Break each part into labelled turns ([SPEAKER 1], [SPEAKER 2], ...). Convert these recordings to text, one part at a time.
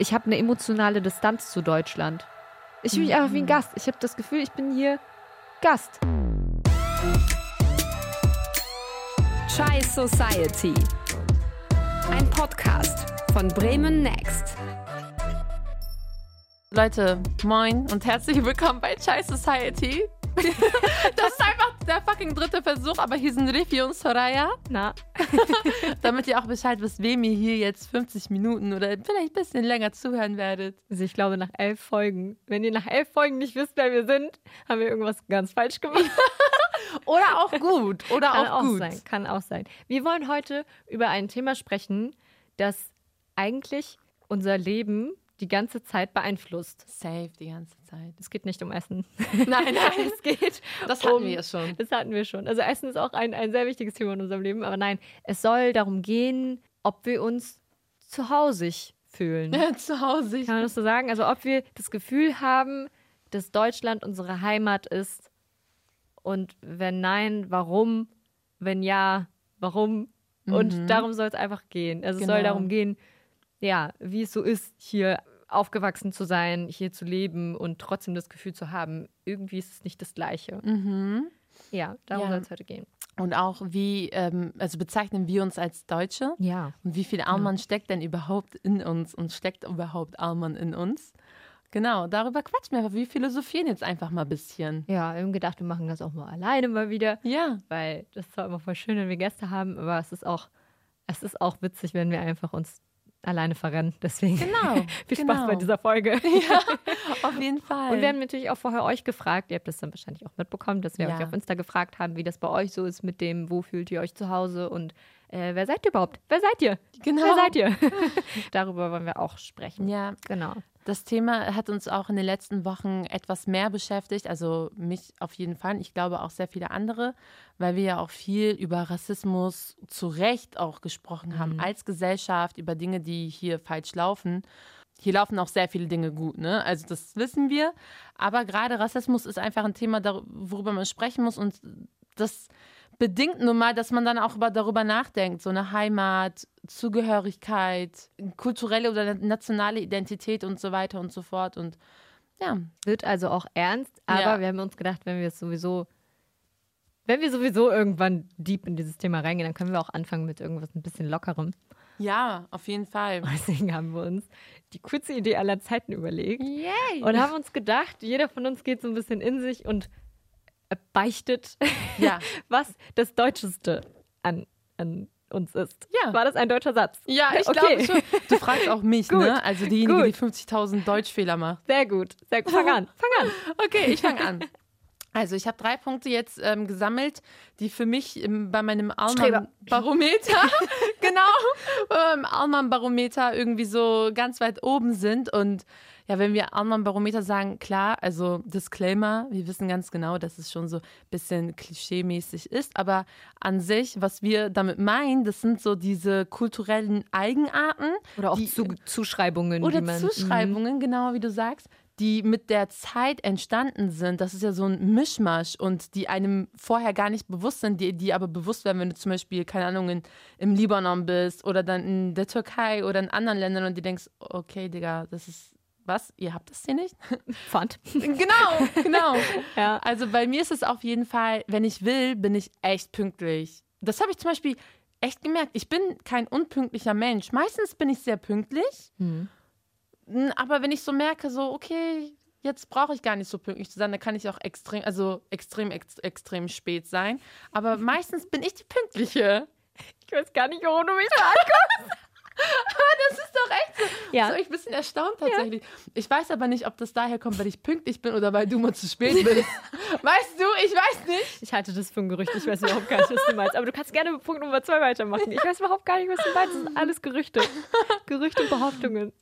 [SPEAKER 1] ich habe eine emotionale Distanz zu Deutschland. Ich fühle mich einfach wie ein Gast. Ich habe das Gefühl, ich bin hier Gast.
[SPEAKER 2] Chai Society. Ein Podcast von Bremen Next.
[SPEAKER 3] Leute, moin und herzlich willkommen bei Chai Society. das ist einfach der fucking dritte Versuch, aber hier sind Rifi und Soraya.
[SPEAKER 1] Na,
[SPEAKER 3] Damit ihr auch Bescheid wisst, wem ihr hier jetzt 50 Minuten oder vielleicht ein bisschen länger zuhören werdet.
[SPEAKER 1] also ich glaube nach elf Folgen. Wenn ihr nach elf Folgen nicht wisst, wer wir sind, haben wir irgendwas ganz falsch gemacht.
[SPEAKER 3] Oder auch gut. Oder
[SPEAKER 1] Kann
[SPEAKER 3] auch,
[SPEAKER 1] auch
[SPEAKER 3] gut.
[SPEAKER 1] sein. Kann auch sein. Wir wollen heute über ein Thema sprechen, das eigentlich unser Leben die ganze Zeit beeinflusst.
[SPEAKER 3] Safe die ganze Zeit.
[SPEAKER 1] Es geht nicht um Essen.
[SPEAKER 3] Nein, nein.
[SPEAKER 1] es geht
[SPEAKER 3] Das hatten
[SPEAKER 1] um,
[SPEAKER 3] wir schon.
[SPEAKER 1] Das hatten wir schon. Also Essen ist auch ein, ein sehr wichtiges Thema in unserem Leben. Aber nein, es soll darum gehen, ob wir uns zu Hause fühlen.
[SPEAKER 3] Zu Hause.
[SPEAKER 1] Kann man das so sagen? Also ob wir das Gefühl haben, dass Deutschland unsere Heimat ist. Und wenn nein, warum? Wenn ja, warum? Und darum soll es einfach gehen. Also es soll
[SPEAKER 3] Genau.
[SPEAKER 1] darum gehen, ja, wie es so ist, hier aufgewachsen zu sein, hier zu leben und trotzdem das Gefühl zu haben, irgendwie ist es nicht das Gleiche. Ja, darum
[SPEAKER 3] Ja.
[SPEAKER 1] soll es heute gehen.
[SPEAKER 3] Und auch wie, ähm, also bezeichnen wir uns als Deutsche?
[SPEAKER 1] Ja.
[SPEAKER 3] Und wie viel Alman steckt denn überhaupt in uns und steckt überhaupt Alman in uns? Genau, darüber quatschen wir einfach. Wir philosophieren jetzt einfach mal ein bisschen.
[SPEAKER 1] Ja, wir haben gedacht, wir machen das auch mal alleine mal wieder.
[SPEAKER 3] Ja.
[SPEAKER 1] weil das ist zwar immer voll schön, wenn wir Gäste haben, aber es ist auch, es ist auch witzig, wenn wir einfach uns alleine verrennen. Deswegen
[SPEAKER 3] Genau,
[SPEAKER 1] viel Spaß
[SPEAKER 3] genau.
[SPEAKER 1] bei dieser Folge.
[SPEAKER 3] Auf jeden Fall.
[SPEAKER 1] Und wir haben natürlich auch vorher euch gefragt, ihr habt das dann wahrscheinlich auch mitbekommen, dass wir
[SPEAKER 3] Ja.
[SPEAKER 1] euch auf Insta gefragt haben, wie das bei euch so ist mit dem, wo fühlt ihr euch zu Hause und äh, wer seid ihr überhaupt? Wer seid ihr?
[SPEAKER 3] Genau.
[SPEAKER 1] Wer seid ihr? Darüber wollen wir auch sprechen.
[SPEAKER 3] ja,
[SPEAKER 1] Genau.
[SPEAKER 3] Das Thema hat uns auch in den letzten Wochen etwas mehr beschäftigt. Also mich auf jeden Fall. Ich glaube auch sehr viele andere, weil wir ja auch viel über Rassismus zu Recht auch gesprochen haben als Gesellschaft, über Dinge, die hier falsch laufen. Hier laufen auch sehr viele Dinge gut, ne? Also das wissen wir. Aber gerade Rassismus ist einfach ein Thema, worüber man sprechen muss. Und das bedingt nun mal, dass man dann auch über, darüber nachdenkt. So eine Heimat, Zugehörigkeit, kulturelle oder nationale Identität und so weiter und so fort. Und ja,
[SPEAKER 1] Wird also auch ernst, aber
[SPEAKER 3] Ja.
[SPEAKER 1] wir haben uns gedacht, wenn wir es sowieso, wenn wir sowieso irgendwann deep in dieses Thema reingehen, dann können wir auch anfangen mit irgendwas ein bisschen lockerem.
[SPEAKER 3] ja, auf jeden Fall.
[SPEAKER 1] Deswegen haben wir uns die coolste Idee aller Zeiten überlegt
[SPEAKER 3] Yay!
[SPEAKER 1] und haben uns gedacht, jeder von uns geht so ein bisschen in sich und beichtet,
[SPEAKER 3] Ja.
[SPEAKER 1] was das Deutscheste an, an uns ist.
[SPEAKER 3] Ja.
[SPEAKER 1] War das ein deutscher Satz?
[SPEAKER 3] Ja, ich
[SPEAKER 1] Okay.
[SPEAKER 3] glaube schon. Du fragst auch mich,
[SPEAKER 1] Gut,
[SPEAKER 3] ne? Also diejenige, die
[SPEAKER 1] gut.
[SPEAKER 3] 50.000 Deutschfehler macht.
[SPEAKER 1] Sehr gut. Sehr gut. Fang an. Fang an.
[SPEAKER 3] Okay, ich fange an. Also ich habe drei Punkte jetzt ähm, gesammelt, die für mich ähm, bei meinem. Alman-Barometer, genau, beim Alman-Barometer irgendwie so ganz weit oben sind. Und ja, wenn wir Alman-Barometer sagen, klar, also Disclaimer, wir wissen ganz genau, dass es schon so ein bisschen klischee-mäßig ist, aber an sich, was wir damit meinen, das sind so diese kulturellen Eigenarten,
[SPEAKER 1] Oder auch
[SPEAKER 3] die,
[SPEAKER 1] Zu Zuschreibungen.
[SPEAKER 3] oder
[SPEAKER 1] die man.
[SPEAKER 3] Zuschreibungen, genau wie du sagst, die mit der Zeit entstanden sind. Das ist ja so ein Mischmasch und die einem vorher gar nicht bewusst sind, die, die aber bewusst werden, wenn du zum Beispiel, keine Ahnung, in, im Libanon bist oder dann in der Türkei oder in anderen Ländern und die denkst, okay, Digga, das ist was? Ihr habt das hier nicht?
[SPEAKER 1] Mhm. Fand.
[SPEAKER 3] genau, genau.
[SPEAKER 1] Ja.
[SPEAKER 3] Also bei mir ist es auf jeden Fall, wenn ich will, bin ich echt pünktlich. Das habe ich zum Beispiel echt gemerkt. Ich bin kein unpünktlicher Mensch. Meistens bin ich sehr pünktlich.
[SPEAKER 1] Mhm.
[SPEAKER 3] Aber wenn ich so merke, so, okay, jetzt brauche ich gar nicht so pünktlich zu sein, dann kann ich auch extrem, also extrem, ex, extrem spät sein. Aber meistens bin ich die Pünktliche.
[SPEAKER 1] Ich weiß gar nicht, warum du mich so anguckst.
[SPEAKER 3] Das ist doch echt so.
[SPEAKER 1] Ja.
[SPEAKER 3] So, ich bin ein bisschen erstaunt tatsächlich. Ich weiß aber nicht, ob das daher kommt, weil ich pünktlich bin oder weil du mal zu spät bist. weißt du, ich weiß nicht.
[SPEAKER 1] Ich halte das für ein Gerücht. Ich weiß überhaupt gar nicht, was du meinst. Aber du kannst gerne mit Punkt Nummer zwei weitermachen. Ich weiß überhaupt gar nicht, was du meinst. Das sind alles Gerüchte. Gerüchte und Behauptungen.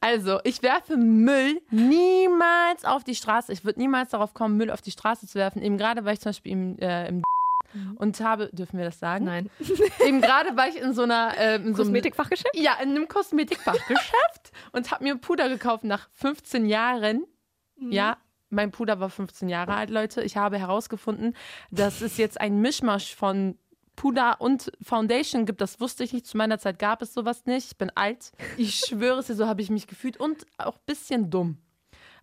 [SPEAKER 3] Also, ich werfe Müll niemals auf die Straße. Ich würde niemals darauf kommen, Müll auf die Straße zu werfen. Eben gerade war ich zum Beispiel im, äh, im und habe, dürfen wir das sagen?
[SPEAKER 1] Nein.
[SPEAKER 3] Eben gerade war ich in so einer äh, in so einem-
[SPEAKER 1] Kosmetikfachgeschäft?
[SPEAKER 3] Ja, in einem Kosmetikfachgeschäft und habe mir Puder gekauft nach 15 Jahren. Ja, mein Puder war 15 Jahre alt, Leute. Ich habe herausgefunden, dass es jetzt ein Mischmasch von Puder und Foundation gibt, das wusste ich nicht. Zu meiner Zeit gab es sowas nicht. Ich bin alt. Ich schwöre es dir, so habe ich mich gefühlt und auch ein bisschen dumm.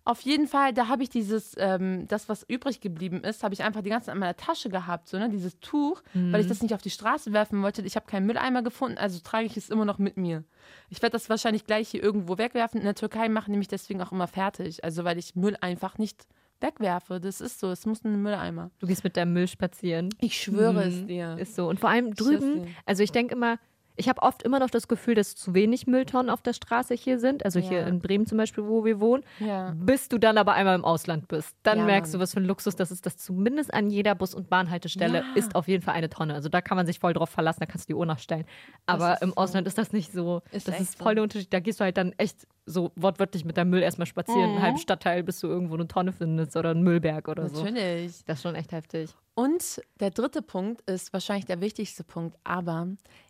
[SPEAKER 3] Auf jeden Fall, da habe ich dieses, ähm, das, was übrig geblieben ist, habe ich einfach die ganze Zeit in meiner Tasche gehabt, so, ne, dieses Tuch, weil ich das nicht auf die Straße werfen wollte. Ich habe keinen Mülleimer gefunden, also trage ich es immer noch mit mir. Ich werde das wahrscheinlich gleich hier irgendwo wegwerfen. In der Türkei machen die mich deswegen auch immer fertig, also weil ich Müll einfach nicht wegwerfe. Das ist so, es muss in den Mülleimer.
[SPEAKER 1] Du gehst mit deinem Müll spazieren.
[SPEAKER 3] Ich schwöre es
[SPEAKER 1] Mhm.
[SPEAKER 3] dir.
[SPEAKER 1] Ist so. Und vor allem drüben, also ich denke immer, ich habe oft immer noch das Gefühl, dass zu wenig Mülltonnen auf der Straße hier sind. Also hier
[SPEAKER 3] Ja.
[SPEAKER 1] in Bremen zum Beispiel, wo wir wohnen.
[SPEAKER 3] Ja.
[SPEAKER 1] Bis du dann aber einmal im Ausland bist. Dann
[SPEAKER 3] Ja,
[SPEAKER 1] merkst
[SPEAKER 3] Mann.
[SPEAKER 1] du, was für ein Luxus das ist, dass zumindest an jeder Bus- und Bahnhaltestelle ist auf jeden Fall eine Tonne. Also da kann man sich voll drauf verlassen, da kannst du die Uhr nachstellen. Aber im
[SPEAKER 3] so.
[SPEAKER 1] Ausland ist das nicht so.
[SPEAKER 3] Ist
[SPEAKER 1] das ist voll der Unterschied. Da gehst du halt dann echt so wortwörtlich mit deinem Müll erstmal spazieren,
[SPEAKER 3] Mhm.
[SPEAKER 1] einen halben Stadtteil, bis du irgendwo eine Tonne findest oder einen Müllberg oder so.
[SPEAKER 3] Natürlich.
[SPEAKER 1] Das ist schon echt heftig.
[SPEAKER 3] Und der dritte Punkt ist wahrscheinlich der wichtigste Punkt, aber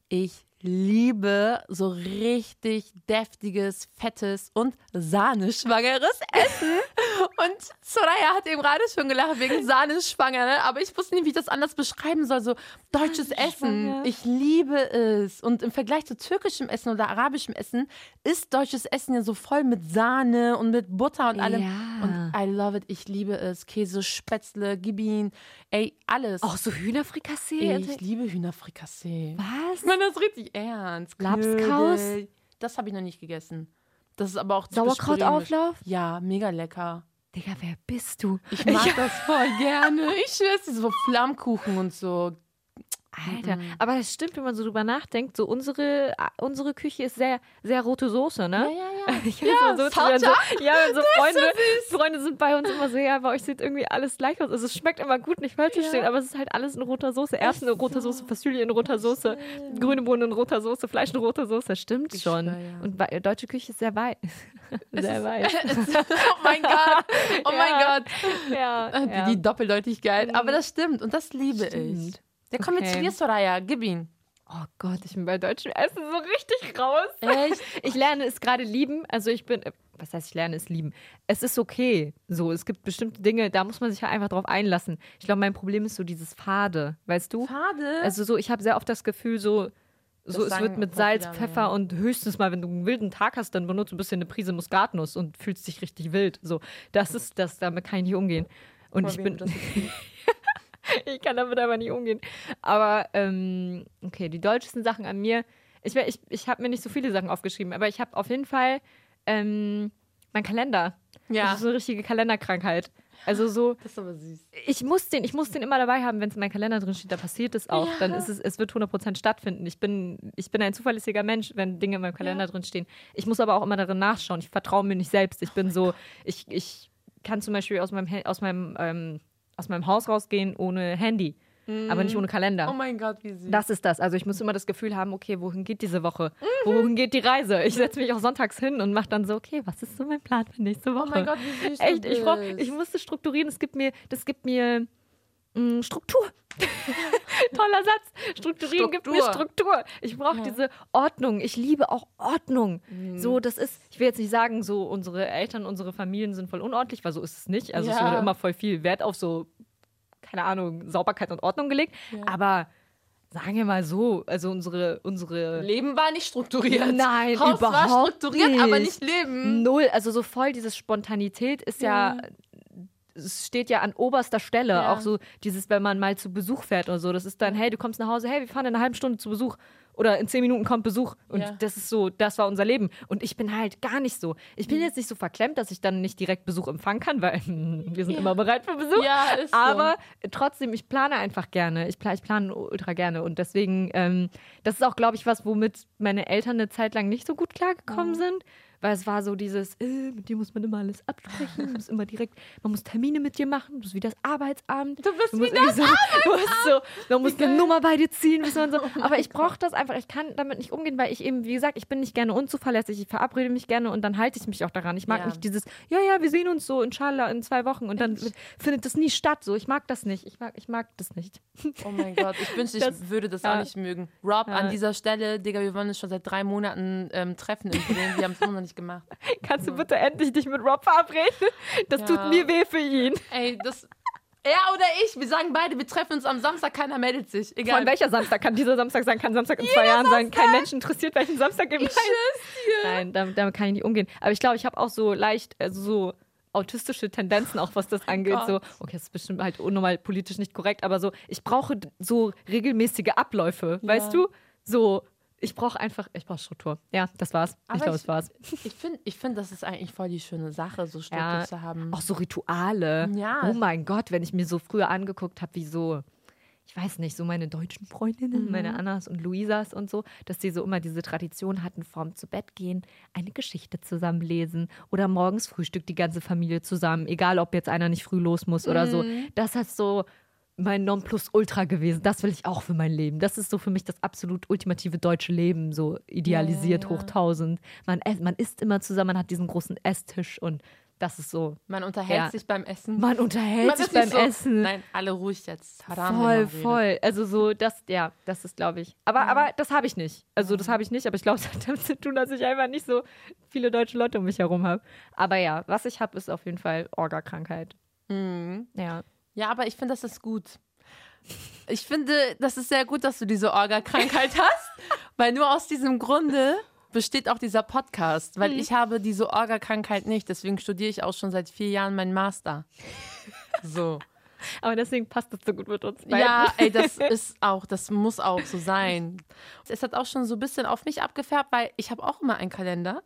[SPEAKER 3] ich liebe so richtig deftiges, fettes und sahneschwangeres Essen. Und Soraya hat eben gerade schon gelacht wegen Sahneschwanger, ne? aber ich wusste nicht, wie ich das anders beschreiben soll. So deutsches Essen. Ich liebe es. Und im Vergleich zu türkischem Essen oder arabischem Essen ist deutsches Essen ja so voll mit Sahne und mit Butter und allem.
[SPEAKER 1] Ja.
[SPEAKER 3] Und I love it. Ich liebe es. Käse, Spätzle, Gibin, ey, alles.
[SPEAKER 1] Auch so Hühnerfrikassee.
[SPEAKER 3] ich liebe Hühnerfrikassee.
[SPEAKER 1] Was?
[SPEAKER 3] Meine das richtig ernst.
[SPEAKER 1] Lapskaus?
[SPEAKER 3] Das habe ich noch nicht gegessen. Das ist aber auch bremisch.
[SPEAKER 1] Sauerkrautauflauf?
[SPEAKER 3] Ja, mega lecker.
[SPEAKER 1] Digga, wer bist du?
[SPEAKER 3] Ich mag das voll gerne. Ich dir, so Flammkuchen und so.
[SPEAKER 1] Alter, aber das stimmt, wenn man so drüber nachdenkt. So unsere, unsere Küche ist sehr, sehr rote Soße, ne?
[SPEAKER 3] Ja, ja, ja.
[SPEAKER 1] Ich immer so, so, ja, so Freunde, Freunde sind bei uns immer so, ja, bei euch sieht irgendwie alles gleich aus. Also es schmeckt immer gut, nicht falsch verstehen, aber es ist halt alles in roter Soße. Erbsen in roter Soße, Fassülie in roter Soße, grüne Bohnen in roter Soße, Fleisch in roter Soße. Stimmt
[SPEAKER 3] Ich
[SPEAKER 1] schon.
[SPEAKER 3] schwör, ja.
[SPEAKER 1] Und wei- deutsche Küche ist sehr weiß. sehr weiß.
[SPEAKER 3] oh mein Gott. Oh mein
[SPEAKER 1] Ja.
[SPEAKER 3] Gott.
[SPEAKER 1] ja,
[SPEAKER 3] Die,
[SPEAKER 1] ja.
[SPEAKER 3] die Doppeldeutigkeit. Aber das stimmt und das liebe ich.
[SPEAKER 1] Stimmt.
[SPEAKER 3] Ja, komm jetzt
[SPEAKER 1] Okay.
[SPEAKER 3] zu dir, Soraya. Gib ihn.
[SPEAKER 1] Oh Gott, ich bin bei deutschem Essen so richtig raus.
[SPEAKER 3] Echt?
[SPEAKER 1] Ich lerne es gerade lieben. Also ich bin, was heißt ich lerne es lieben? Es ist okay. So, es gibt bestimmte Dinge, da muss man sich halt einfach drauf einlassen. Ich glaube, mein Problem ist so dieses Fade, weißt du?
[SPEAKER 3] Schade.
[SPEAKER 1] Also so, ich habe sehr oft das Gefühl, so, so es wird mit Salz, Pfeffer
[SPEAKER 3] ja.
[SPEAKER 1] und höchstens mal, wenn du einen wilden Tag hast, dann benutzt du ein bisschen eine Prise Muskatnuss und fühlst dich richtig wild. So, das ist das, damit kann ich nicht umgehen. Und ich bin, ich kann damit aber nicht umgehen. Aber ähm, okay, die deutschesten Sachen an mir. Ich, ich, ich habe mir nicht so viele Sachen aufgeschrieben, aber ich habe auf jeden Fall ähm, mein Kalender.
[SPEAKER 3] Ja.
[SPEAKER 1] Das ist so eine richtige Kalenderkrankheit. Also so,
[SPEAKER 3] Das ist aber süß.
[SPEAKER 1] ich muss den, ich muss den immer dabei haben, wenn es in meinem Kalender drin steht, da passiert es auch. Dann ist es, es wird 100% stattfinden. Ich bin, ich bin ein zuverlässiger Mensch, wenn Dinge in meinem Kalender drin stehen. Ich muss aber auch immer darin nachschauen. Ich vertraue mir nicht selbst. Ich bin so, ich, ich kann zum Beispiel aus meinem, aus meinem, ähm, aus meinem Haus rausgehen ohne Handy, aber nicht ohne Kalender.
[SPEAKER 3] Oh mein Gott, wie süß.
[SPEAKER 1] Das ist das. Also ich muss immer das Gefühl haben, okay, wohin geht diese Woche? Wohin geht die Reise? Ich setze mich auch sonntags hin und mache dann so, okay, was ist so mein Plan für nächste Woche?
[SPEAKER 3] oh mein Gott, wie süß.
[SPEAKER 1] Echt, ich, brauch, ich musste strukturieren. Es gibt mir, das gibt mir Struktur. Toller Satz. Strukturieren gibt mir
[SPEAKER 3] Struktur.
[SPEAKER 1] Struktur. Ich brauche diese Ordnung. Ich liebe auch Ordnung.
[SPEAKER 3] Mhm.
[SPEAKER 1] So, das ist, ich will jetzt nicht sagen, so unsere Eltern, unsere Familien sind voll unordentlich, weil so ist es nicht. Also es
[SPEAKER 3] Ja.
[SPEAKER 1] wurde immer voll viel Wert auf so, keine Ahnung, Sauberkeit und Ordnung gelegt. Aber sagen wir mal so, also unsere, unsere
[SPEAKER 3] Leben war nicht strukturiert.
[SPEAKER 1] Nein,
[SPEAKER 3] Haus war
[SPEAKER 1] überhaupt
[SPEAKER 3] strukturiert, aber
[SPEAKER 1] nicht.
[SPEAKER 3] nicht Leben.
[SPEAKER 1] Null, also so voll diese Spontanität ist ja, es steht ja an oberster Stelle.
[SPEAKER 3] Ja.
[SPEAKER 1] Auch so dieses, wenn man mal zu Besuch fährt oder so, das ist dann, hey, du kommst nach Hause, hey, wir fahren in einer halben Stunde zu Besuch. Oder in zehn Minuten kommt Besuch. Und
[SPEAKER 3] Ja.
[SPEAKER 1] das ist so, das war unser Leben. Und ich bin halt gar nicht so. Ich bin jetzt nicht so verklemmt, dass ich dann nicht direkt Besuch empfangen kann, weil wir sind immer bereit für Besuch.
[SPEAKER 3] Ja, ist so.
[SPEAKER 1] Aber trotzdem, ich plane einfach gerne. Ich, pla ich plane ultra gerne. Und deswegen, ähm, das ist auch, glaube ich, was, womit meine Eltern eine Zeit lang nicht so gut klargekommen sind. Weil es war so dieses, äh, mit dir muss man immer alles absprechen, du musst immer direkt, man muss Termine mit dir machen, du bist wie das Arbeitsamt.
[SPEAKER 3] Du bist
[SPEAKER 1] Du
[SPEAKER 3] wie
[SPEAKER 1] irgendwie so, du musst so, man muss eine Nummer bei dir ziehen, man so. Aber ich brauche das einfach, ich kann damit nicht umgehen, weil ich eben, wie gesagt, ich bin nicht gerne unzuverlässig, ich verabrede mich gerne und dann halte ich mich auch daran. Ich mag
[SPEAKER 3] Ja.
[SPEAKER 1] nicht dieses, ja, ja, wir sehen uns so inshallah in zwei Wochen und dann findet das nie statt. So, ich mag das nicht. Ich mag, ich mag das nicht.
[SPEAKER 3] Oh mein Gott, ich wünschte, ich
[SPEAKER 1] Das-
[SPEAKER 3] würde das
[SPEAKER 1] ja.
[SPEAKER 3] auch nicht mögen. Rob,
[SPEAKER 1] Ja.
[SPEAKER 3] an dieser Stelle, Digga, wir wollen uns schon seit drei Monaten ähm, treffen. Wir haben es immer noch nicht gemacht.
[SPEAKER 1] Kannst du bitte endlich dich mit Rob verabreden? Das
[SPEAKER 3] Ja.
[SPEAKER 1] tut mir weh für ihn.
[SPEAKER 3] Ey, das. Er oder ich, wir sagen beide, wir treffen uns am Samstag, keiner meldet sich. Egal.
[SPEAKER 1] Von welcher Samstag kann dieser Samstag sein, kann Samstag in zwei Jahren sein. Kein Mensch interessiert, welchen Samstag im
[SPEAKER 3] Ich dir.
[SPEAKER 1] Nein, damit, damit kann ich nicht umgehen. Aber ich glaube, ich habe auch so leicht, also so autistische Tendenzen, auch was das angeht. So,
[SPEAKER 3] Gott.
[SPEAKER 1] okay, das ist bestimmt halt unnormal politisch nicht korrekt, aber so, ich brauche so regelmäßige Abläufe, weißt du? So, ich brauche einfach, ich brauche Struktur. Ja, das war's.
[SPEAKER 3] Aber
[SPEAKER 1] ich glaube, es war's.
[SPEAKER 3] Ich finde, ich find, das ist eigentlich voll die schöne Sache, so Struktur
[SPEAKER 1] Ja,
[SPEAKER 3] zu haben.
[SPEAKER 1] Auch so Rituale.
[SPEAKER 3] Ja.
[SPEAKER 1] Oh mein Gott, wenn ich mir so früher angeguckt habe, wie so, ich weiß nicht, so meine deutschen Freundinnen, meine Annas und Luisas und so, dass die so immer diese Tradition hatten, vorm zu Bett gehen, eine Geschichte zusammen lesen oder morgens Frühstück die ganze Familie zusammen, egal ob jetzt einer nicht früh los muss oder so. Das hat so mein Nonplusultra gewesen. Das will ich auch für mein Leben. Das ist so für mich das absolut ultimative deutsche Leben, so idealisiert
[SPEAKER 3] Ja,
[SPEAKER 1] hoch tausend. Man, man isst immer zusammen, man hat diesen großen Esstisch und das ist so
[SPEAKER 3] Man unterhält
[SPEAKER 1] Ja.
[SPEAKER 3] sich beim Essen.
[SPEAKER 1] man unterhält
[SPEAKER 3] Man
[SPEAKER 1] sich beim
[SPEAKER 3] so,
[SPEAKER 1] Essen.
[SPEAKER 3] Nein, alle ruhig jetzt. Haram,
[SPEAKER 1] voll, voll. Also so, das, ja, das ist, glaube ich. Aber, aber das habe ich nicht. Also das habe ich nicht, aber ich glaube, es hat damit zu tun, dass ich einfach nicht so viele deutsche Leute um mich herum habe. Aber ja, was ich habe, ist auf jeden Fall Orga-Krankheit.
[SPEAKER 3] Mhm.
[SPEAKER 1] Ja.
[SPEAKER 3] Ja, aber ich finde, das ist gut. Ich finde, das ist sehr gut, dass du diese Orga-Krankheit hast, weil nur aus diesem Grunde besteht auch dieser Podcast, weil ich habe diese Orga-Krankheit nicht. Deswegen studiere ich auch schon seit vier Jahren meinen Master. So.
[SPEAKER 1] Aber deswegen passt das so gut mit uns. beiden.
[SPEAKER 3] Ja, ey, das ist auch, das muss auch so sein. Es hat auch schon so ein bisschen auf mich abgefärbt, weil ich habe auch immer einen Kalender,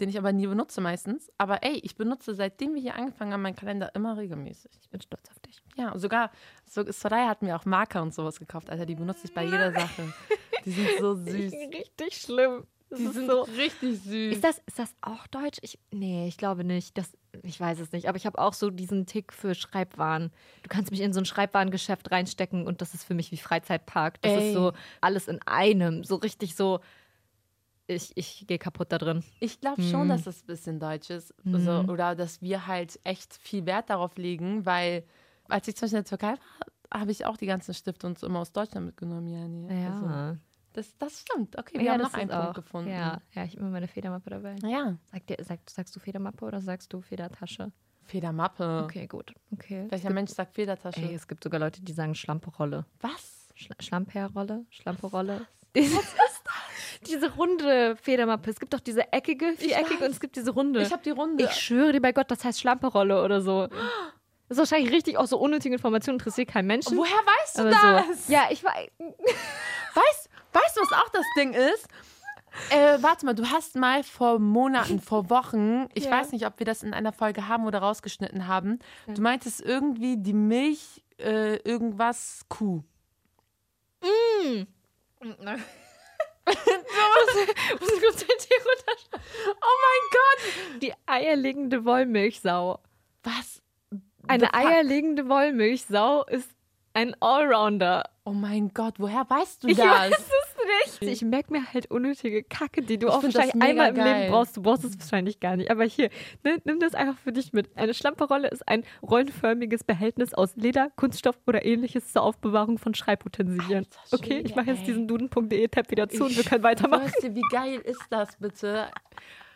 [SPEAKER 3] den ich aber nie benutze meistens. Aber ey, ich benutze seitdem wir hier angefangen haben meinen Kalender immer regelmäßig.
[SPEAKER 1] Ich bin stolz auf.
[SPEAKER 3] Ja, sogar so, Soraya hat mir auch Marker und sowas gekauft. Alter, die benutze ich bei jeder Sache. Die sind so süß.
[SPEAKER 1] Richtig schlimm. Das
[SPEAKER 3] Die
[SPEAKER 1] ist
[SPEAKER 3] sind
[SPEAKER 1] so.
[SPEAKER 3] richtig süß.
[SPEAKER 1] Ist das, ist das auch deutsch? Ich, nee, ich glaube nicht. Das, ich weiß es nicht. Aber ich habe auch so diesen Tick für Schreibwaren. Du kannst mich in so ein Schreibwarengeschäft reinstecken und das ist für mich wie Freizeitpark. Das
[SPEAKER 3] Ey.
[SPEAKER 1] ist so alles in einem. So richtig so. Ich, ich gehe kaputt da drin.
[SPEAKER 3] Ich glaube schon, dass das ein bisschen deutsch ist. Also, oder dass wir halt echt viel Wert darauf legen, weil als ich zum Beispiel in der Türkei war, habe ich auch die ganzen Stifte und so immer aus Deutschland mitgenommen. Ja, nee. Also, das, das stimmt. Okay, wir haben noch
[SPEAKER 1] das
[SPEAKER 3] einen Punkt
[SPEAKER 1] auch-
[SPEAKER 3] gefunden.
[SPEAKER 1] Ja, ja, ich habe immer meine Federmappe dabei.
[SPEAKER 3] ja.
[SPEAKER 1] Sag dir, sag, sagst du Federmappe oder sagst du Federtasche?
[SPEAKER 3] Federmappe.
[SPEAKER 1] Okay, gut. Okay.
[SPEAKER 3] Welcher Mensch sagt Federtasche?
[SPEAKER 1] Ey, es gibt sogar Leute, die sagen Schlamperolle.
[SPEAKER 3] Was?
[SPEAKER 1] Schla Schlamperrolle? Schlamperolle? Was ist das? Diese runde Federmappe. Es gibt doch diese eckige, viereckige und es gibt diese runde.
[SPEAKER 3] Ich habe die Runde.
[SPEAKER 1] Ich schwöre dir bei Gott, das heißt Schlamperolle oder so. Das ist wahrscheinlich richtig auch so unnötige Informationen, interessiert kein Menschen.
[SPEAKER 3] Woher weißt du
[SPEAKER 1] aber
[SPEAKER 3] das?
[SPEAKER 1] So. Ja, ich weiß.
[SPEAKER 3] Weißt, weißt du, was auch das Ding ist? Äh, warte mal, du hast mal vor Monaten, vor Wochen, ich
[SPEAKER 1] Ja.
[SPEAKER 3] weiß nicht, ob wir das in einer Folge haben oder rausgeschnitten haben, du meintest irgendwie die Milch, äh, irgendwas Kuh.
[SPEAKER 1] Muss ich kurz den Tee runterschreiben?
[SPEAKER 3] Oh mein
[SPEAKER 1] Die eierlegende Wollmilchsau.
[SPEAKER 3] Gott! Was?
[SPEAKER 1] Eine eierlegende Wollmilchsau ist ein Allrounder.
[SPEAKER 3] Oh mein Gott, woher weißt du
[SPEAKER 1] Ich
[SPEAKER 3] das?
[SPEAKER 1] weiß es nicht. Ich merke mir halt unnötige Kacke, die du
[SPEAKER 3] Ich
[SPEAKER 1] auch wahrscheinlich einmal im
[SPEAKER 3] geil.
[SPEAKER 1] Leben brauchst. Du brauchst es wahrscheinlich gar nicht. Aber hier, ne, nimm das einfach für dich mit. Eine Schlamperrolle ist ein rollenförmiges Behältnis aus Leder, Kunststoff oder ähnliches zur Aufbewahrung von Schreibutensilien.
[SPEAKER 3] Alter
[SPEAKER 1] okay, ich mache jetzt diesen duden.de-Tab wieder zu und wir können weitermachen.
[SPEAKER 3] Weißt du, wie geil ist das bitte?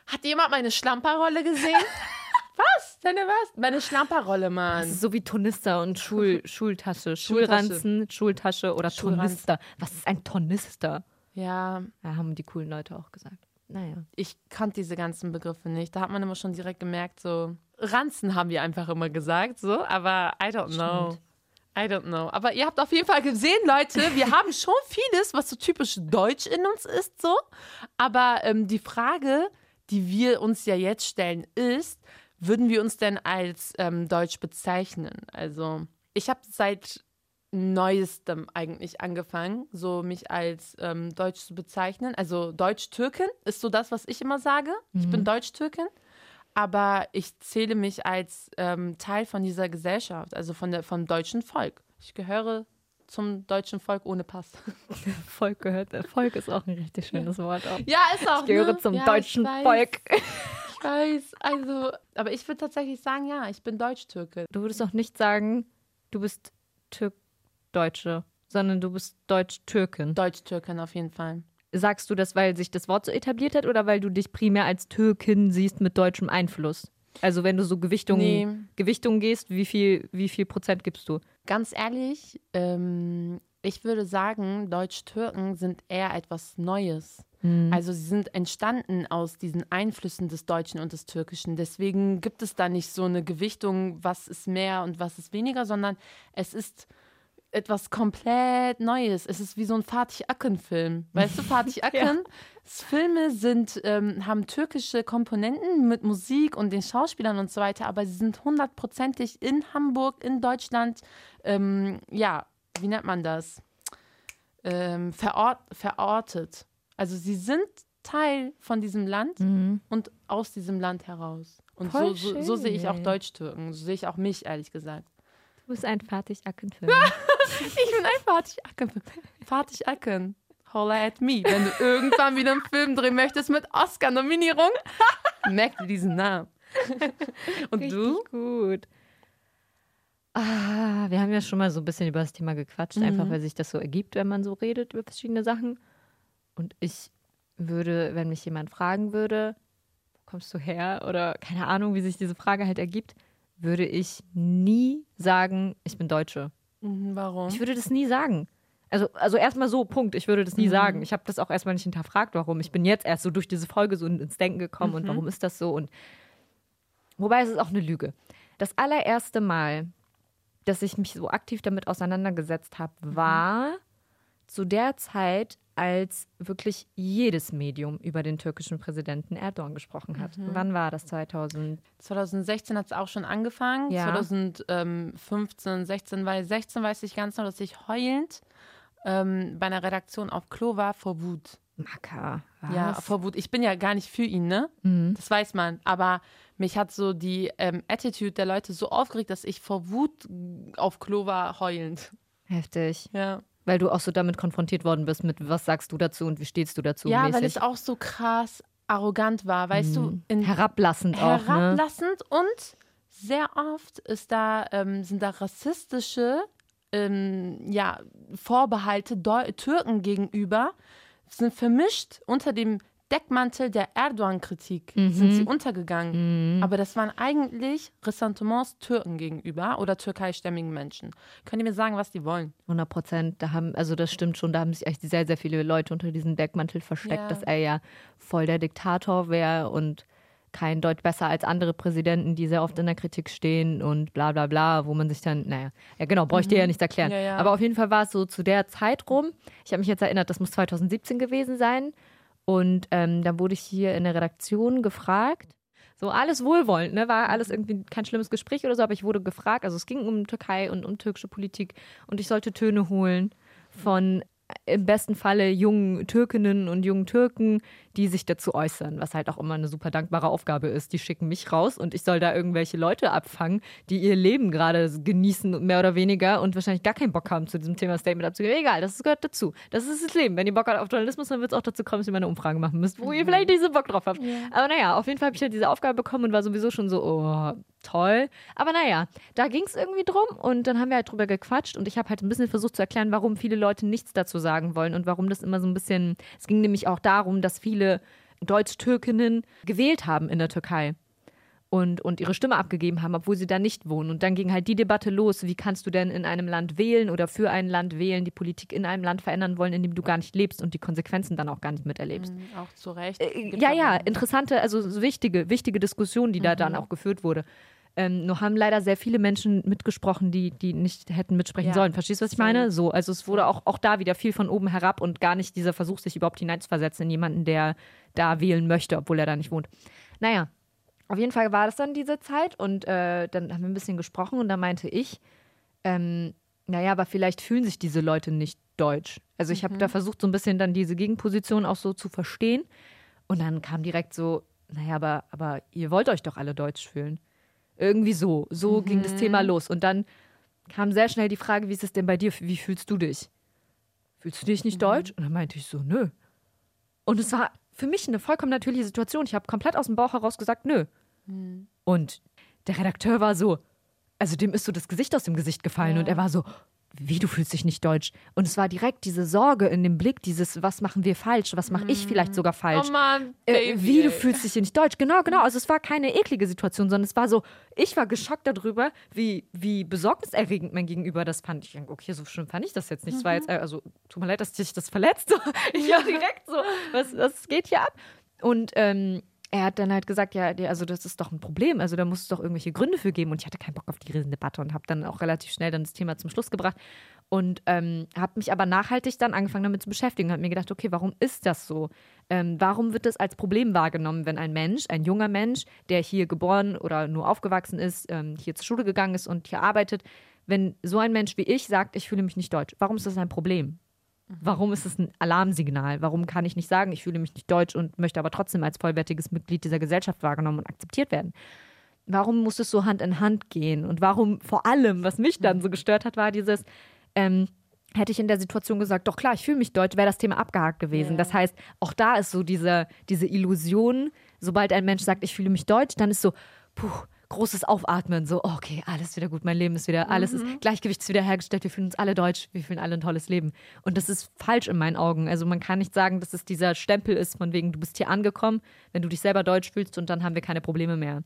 [SPEAKER 3] Hat jemand meine Schlamperrolle gesehen? was? Deine was? Meine Schlamperrolle, Mann.
[SPEAKER 1] So wie Tornister und Schul Schultasche. Schulranzen, Schultasche oder. Tornister. Was ist ein Tornister?
[SPEAKER 3] Ja,
[SPEAKER 1] Ja, haben die coolen Leute auch gesagt. Naja.
[SPEAKER 3] ich kannte diese ganzen Begriffe nicht. Da hat man immer schon direkt gemerkt, so Ranzen haben wir einfach immer gesagt, so, aber I don't know.
[SPEAKER 1] Stimmt.
[SPEAKER 3] I don't know. Aber ihr habt auf jeden Fall gesehen, Leute, wir haben schon vieles, was so typisch deutsch in uns ist, so. Aber ähm, die Frage, die wir uns ja jetzt stellen, ist, würden wir uns denn als ähm, deutsch bezeichnen? Also, ich habe seit neuestem eigentlich angefangen, so mich als ähm, Deutsch zu bezeichnen. Also Deutsch-Türkin ist so das, was ich immer sage. Ich bin Deutsch-Türkin. Aber ich zähle mich als ähm, Teil von dieser Gesellschaft, also von der, vom deutschen Volk. Ich gehöre zum deutschen Volk ohne Pass.
[SPEAKER 1] Volk gehört. äh, Volk ist auch ein richtig schönes Wort. Auch.
[SPEAKER 3] Ja, ist auch.
[SPEAKER 1] Ich gehöre
[SPEAKER 3] ne?
[SPEAKER 1] zum
[SPEAKER 3] ja,
[SPEAKER 1] deutschen Volk.
[SPEAKER 3] Weiß. Also, aber ich würde tatsächlich sagen, ja, ich bin Deutsch-Türke.
[SPEAKER 1] Du würdest auch nicht sagen, du bist Türk-Deutsche, sondern du bist Deutsch-Türkin.
[SPEAKER 3] Deutsch-Türkin auf jeden Fall.
[SPEAKER 1] Sagst du das, weil sich das Wort so etabliert hat oder weil du dich primär als Türkin siehst mit deutschem Einfluss? Also wenn du so Gewichtung,
[SPEAKER 3] Nee.
[SPEAKER 1] Gewichtung gehst, wie viel, wie viel Prozent gibst du?
[SPEAKER 3] Ganz ehrlich, ähm, ich würde sagen, Deutsch-Türken sind eher etwas Neues. Also sie sind entstanden aus diesen Einflüssen des Deutschen und des Türkischen. Deswegen gibt es da nicht so eine Gewichtung, was ist mehr und was ist weniger, sondern es ist etwas komplett Neues. Es ist wie so ein Fatih Akın-Film. Weißt du, Fatih Akın? Filme sind, ähm, haben türkische Komponenten mit Musik und den Schauspielern und so weiter, aber sie sind hundertprozentig in Hamburg, in Deutschland, ähm, ja, wie nennt man das? Ähm, verort, verortet. Also sie sind Teil von diesem Land und aus diesem Land heraus. Und so, so, so sehe ich auch. Deutsch-Türken. So sehe ich auch mich, ehrlich gesagt.
[SPEAKER 1] Du bist ein Fatih Akin-Film.
[SPEAKER 3] Ich bin ein Fatih Akın. Fatih Akın. Holla at me. Wenn du irgendwann wieder einen Film drehen möchtest mit Oscar-Nominierung, merk dir diesen Namen. Und
[SPEAKER 1] Richtig
[SPEAKER 3] du?
[SPEAKER 1] gut. Ah, wir haben ja schon mal so ein bisschen über das Thema gequatscht, einfach weil sich das so ergibt, wenn man so redet über verschiedene Sachen. Und ich würde, wenn mich jemand fragen würde, wo kommst du her? Oder keine Ahnung, wie sich diese Frage halt ergibt, würde ich nie sagen, ich bin Deutsche.
[SPEAKER 3] Mhm, Warum?
[SPEAKER 1] Ich würde das nie sagen. Also, also erstmal so, Punkt. Ich würde das nie sagen. Ich habe das auch erstmal nicht hinterfragt, warum. Ich bin jetzt erst so durch diese Folge so ins Denken gekommen und warum ist das so? Und wobei es ist auch eine Lüge. Das allererste Mal, dass ich mich so aktiv damit auseinandergesetzt habe, war zu der Zeit, als wirklich jedes Medium über den türkischen Präsidenten Erdogan gesprochen hat. Wann war das? 2000?
[SPEAKER 3] 2016 hat es auch schon angefangen.
[SPEAKER 1] Ja.
[SPEAKER 3] 2015, 16, weil 16 weiß ich ganz genau, dass ich heulend ähm, bei einer Redaktion auf Klo war vor Wut.
[SPEAKER 1] Macker.
[SPEAKER 3] Ja,
[SPEAKER 1] Was?
[SPEAKER 3] vor Wut. Ich bin ja gar nicht für ihn, ne? Das weiß man. Aber mich hat so die ähm, Attitude der Leute so aufgeregt, dass ich vor Wut auf Klo war, heulend.
[SPEAKER 1] Heftig.
[SPEAKER 3] Ja.
[SPEAKER 1] Weil du auch so damit konfrontiert worden bist mit, was sagst du dazu und wie stehst du dazu?
[SPEAKER 3] Ja, weil
[SPEAKER 1] mäßig.
[SPEAKER 3] es auch so krass arrogant war, weißt du? In,
[SPEAKER 1] herablassend auch, ne?
[SPEAKER 3] herablassend und sehr oft ist da, ähm, sind da rassistische ähm, ja, Vorbehalte Deu Türken gegenüber, sind vermischt unter dem Deckmantel der Erdogan-Kritik sind sie untergegangen. Aber das waren eigentlich Ressentiments Türken gegenüber oder türkeistämmigen Menschen. Könnt ihr mir sagen, was die wollen?
[SPEAKER 1] 100 Prozent. Da haben, also das stimmt schon, da haben sich echt sehr, sehr viele Leute unter diesem Deckmantel versteckt,
[SPEAKER 3] Ja.
[SPEAKER 1] dass er ja voll der Diktator wäre und kein Deut besser als andere Präsidenten, die sehr oft in der Kritik stehen und bla bla bla, wo man sich dann, naja, ja genau, ich dir ja nicht erklären.
[SPEAKER 3] Ja, ja.
[SPEAKER 1] Aber auf jeden Fall war es so zu der Zeit rum. Ich habe mich jetzt erinnert, das muss 2017 gewesen sein. Und ähm, da wurde ich hier in der Redaktion gefragt, so alles wohlwollend, ne? War alles irgendwie kein schlimmes Gespräch oder so, aber ich wurde gefragt, also es ging um Türkei und um türkische Politik. Und ich sollte Töne holen von im besten Falle jungen Türkinnen und jungen Türken, die sich dazu äußern, was halt auch immer eine super dankbare Aufgabe ist. Die schicken mich raus und ich soll da irgendwelche Leute abfangen, die ihr Leben gerade genießen, mehr oder weniger, und wahrscheinlich gar keinen Bock haben, zu diesem Thema Statement abzugeben. Egal, das gehört dazu. Das ist das Leben. Wenn ihr Bock habt auf Journalismus, dann wird es auch dazu kommen, dass ihr mal eine Umfrage machen müsst, wo ihr vielleicht nicht so Bock drauf habt. Aber naja, auf jeden Fall habe ich halt diese Aufgabe bekommen und war sowieso schon so, oh, toll. Aber naja, da ging es irgendwie drum und dann haben wir halt drüber gequatscht und ich habe halt ein bisschen versucht zu erklären, warum viele Leute nichts dazu sagen wollen und warum das immer so ein bisschen, es ging nämlich auch darum, dass viele Deutsch-Türkinnen gewählt haben in der Türkei und, und ihre Stimme abgegeben haben, obwohl sie da nicht wohnen. Und dann ging halt die Debatte los, wie kannst du denn in einem Land wählen oder für ein Land wählen, die Politik in einem Land verändern wollen, in dem du gar nicht lebst und die Konsequenzen dann auch gar nicht miterlebst.
[SPEAKER 3] Auch zu Recht.
[SPEAKER 1] Äh, Ja, ja, interessante, also so wichtige, wichtige Diskussion, die da dann auch geführt wurde. Ähm, nur haben leider sehr viele Menschen mitgesprochen, die, die nicht hätten mitsprechen
[SPEAKER 3] Ja.
[SPEAKER 1] sollen. Verstehst du, was ich meine? So, also es wurde auch, auch da wieder viel von oben herab und gar nicht dieser Versuch, sich überhaupt hineinzuversetzen in jemanden, der da wählen möchte, obwohl er da nicht wohnt. Naja, auf jeden Fall war das dann diese Zeit und äh, dann haben wir ein bisschen gesprochen und da meinte ich, ähm, naja, aber vielleicht fühlen sich diese Leute nicht deutsch. Also ich habe da versucht, so ein bisschen dann diese Gegenposition auch so zu verstehen. Und dann kam direkt so, naja, aber, aber ihr wollt euch doch alle deutsch fühlen. Irgendwie so. So ging das Thema los. Und dann kam sehr schnell die Frage, wie ist es denn bei dir? Wie fühlst du dich? Fühlst du dich nicht deutsch? Und dann meinte ich so, nö. Und es war für mich eine vollkommen natürliche Situation. Ich habe komplett aus dem Bauch heraus gesagt, nö. Und der Redakteur war so, also dem ist so das Gesicht aus dem Gesicht gefallen und er war so, wie du fühlst dich nicht deutsch. Und es war direkt diese Sorge in dem Blick, dieses, was machen wir falsch, was mache ich vielleicht sogar falsch.
[SPEAKER 3] Oh Mann,
[SPEAKER 1] Äh, wie du fühlst dich hier nicht deutsch. Genau, genau. Also es war keine eklige Situation, sondern es war so, ich war geschockt darüber, wie, wie besorgniserregend mein Gegenüber das fand. Ich denke, okay, so schlimm fand ich das jetzt nicht. Es war jetzt, äh, also tut mir leid, dass dich das verletzt. ich war direkt so, was, was geht hier ab? Und ähm, er hat dann halt gesagt, ja, also das ist doch ein Problem. Also da muss es doch irgendwelche Gründe für geben. Und ich hatte keinen Bock auf die Riesendebatte und habe dann auch relativ schnell dann das Thema zum Schluss gebracht. Und ähm, habe mich aber nachhaltig dann angefangen damit zu beschäftigen habe mir gedacht, okay, warum ist das so? Ähm, warum wird das als Problem wahrgenommen, wenn ein Mensch, ein junger Mensch, der hier geboren oder nur aufgewachsen ist, ähm, hier zur Schule gegangen ist und hier arbeitet, wenn so ein Mensch wie ich sagt, ich fühle mich nicht deutsch, warum ist das ein Problem? Warum ist es ein Alarmsignal? Warum kann ich nicht sagen, ich fühle mich nicht deutsch und möchte aber trotzdem als vollwertiges Mitglied dieser Gesellschaft wahrgenommen und akzeptiert werden? Warum muss es so Hand in Hand gehen? Und warum vor allem, was mich dann so gestört hat, war dieses, ähm, hätte ich in der Situation gesagt, doch klar, ich fühle mich deutsch, wäre das Thema abgehakt gewesen.
[SPEAKER 3] Ja.
[SPEAKER 1] Das heißt, auch da ist so diese, diese Illusion, sobald ein Mensch sagt, ich fühle mich deutsch, dann ist so, puh, großes Aufatmen, so, okay, alles wieder gut, mein Leben ist wieder, alles ist, Gleichgewicht ist wieder hergestellt, wir fühlen uns alle deutsch, wir fühlen alle ein tolles Leben. Und das ist falsch in meinen Augen. Also man kann nicht sagen, dass es dieser Stempel ist, von wegen, du bist hier angekommen, wenn du dich selber deutsch fühlst und dann haben wir keine Probleme mehr.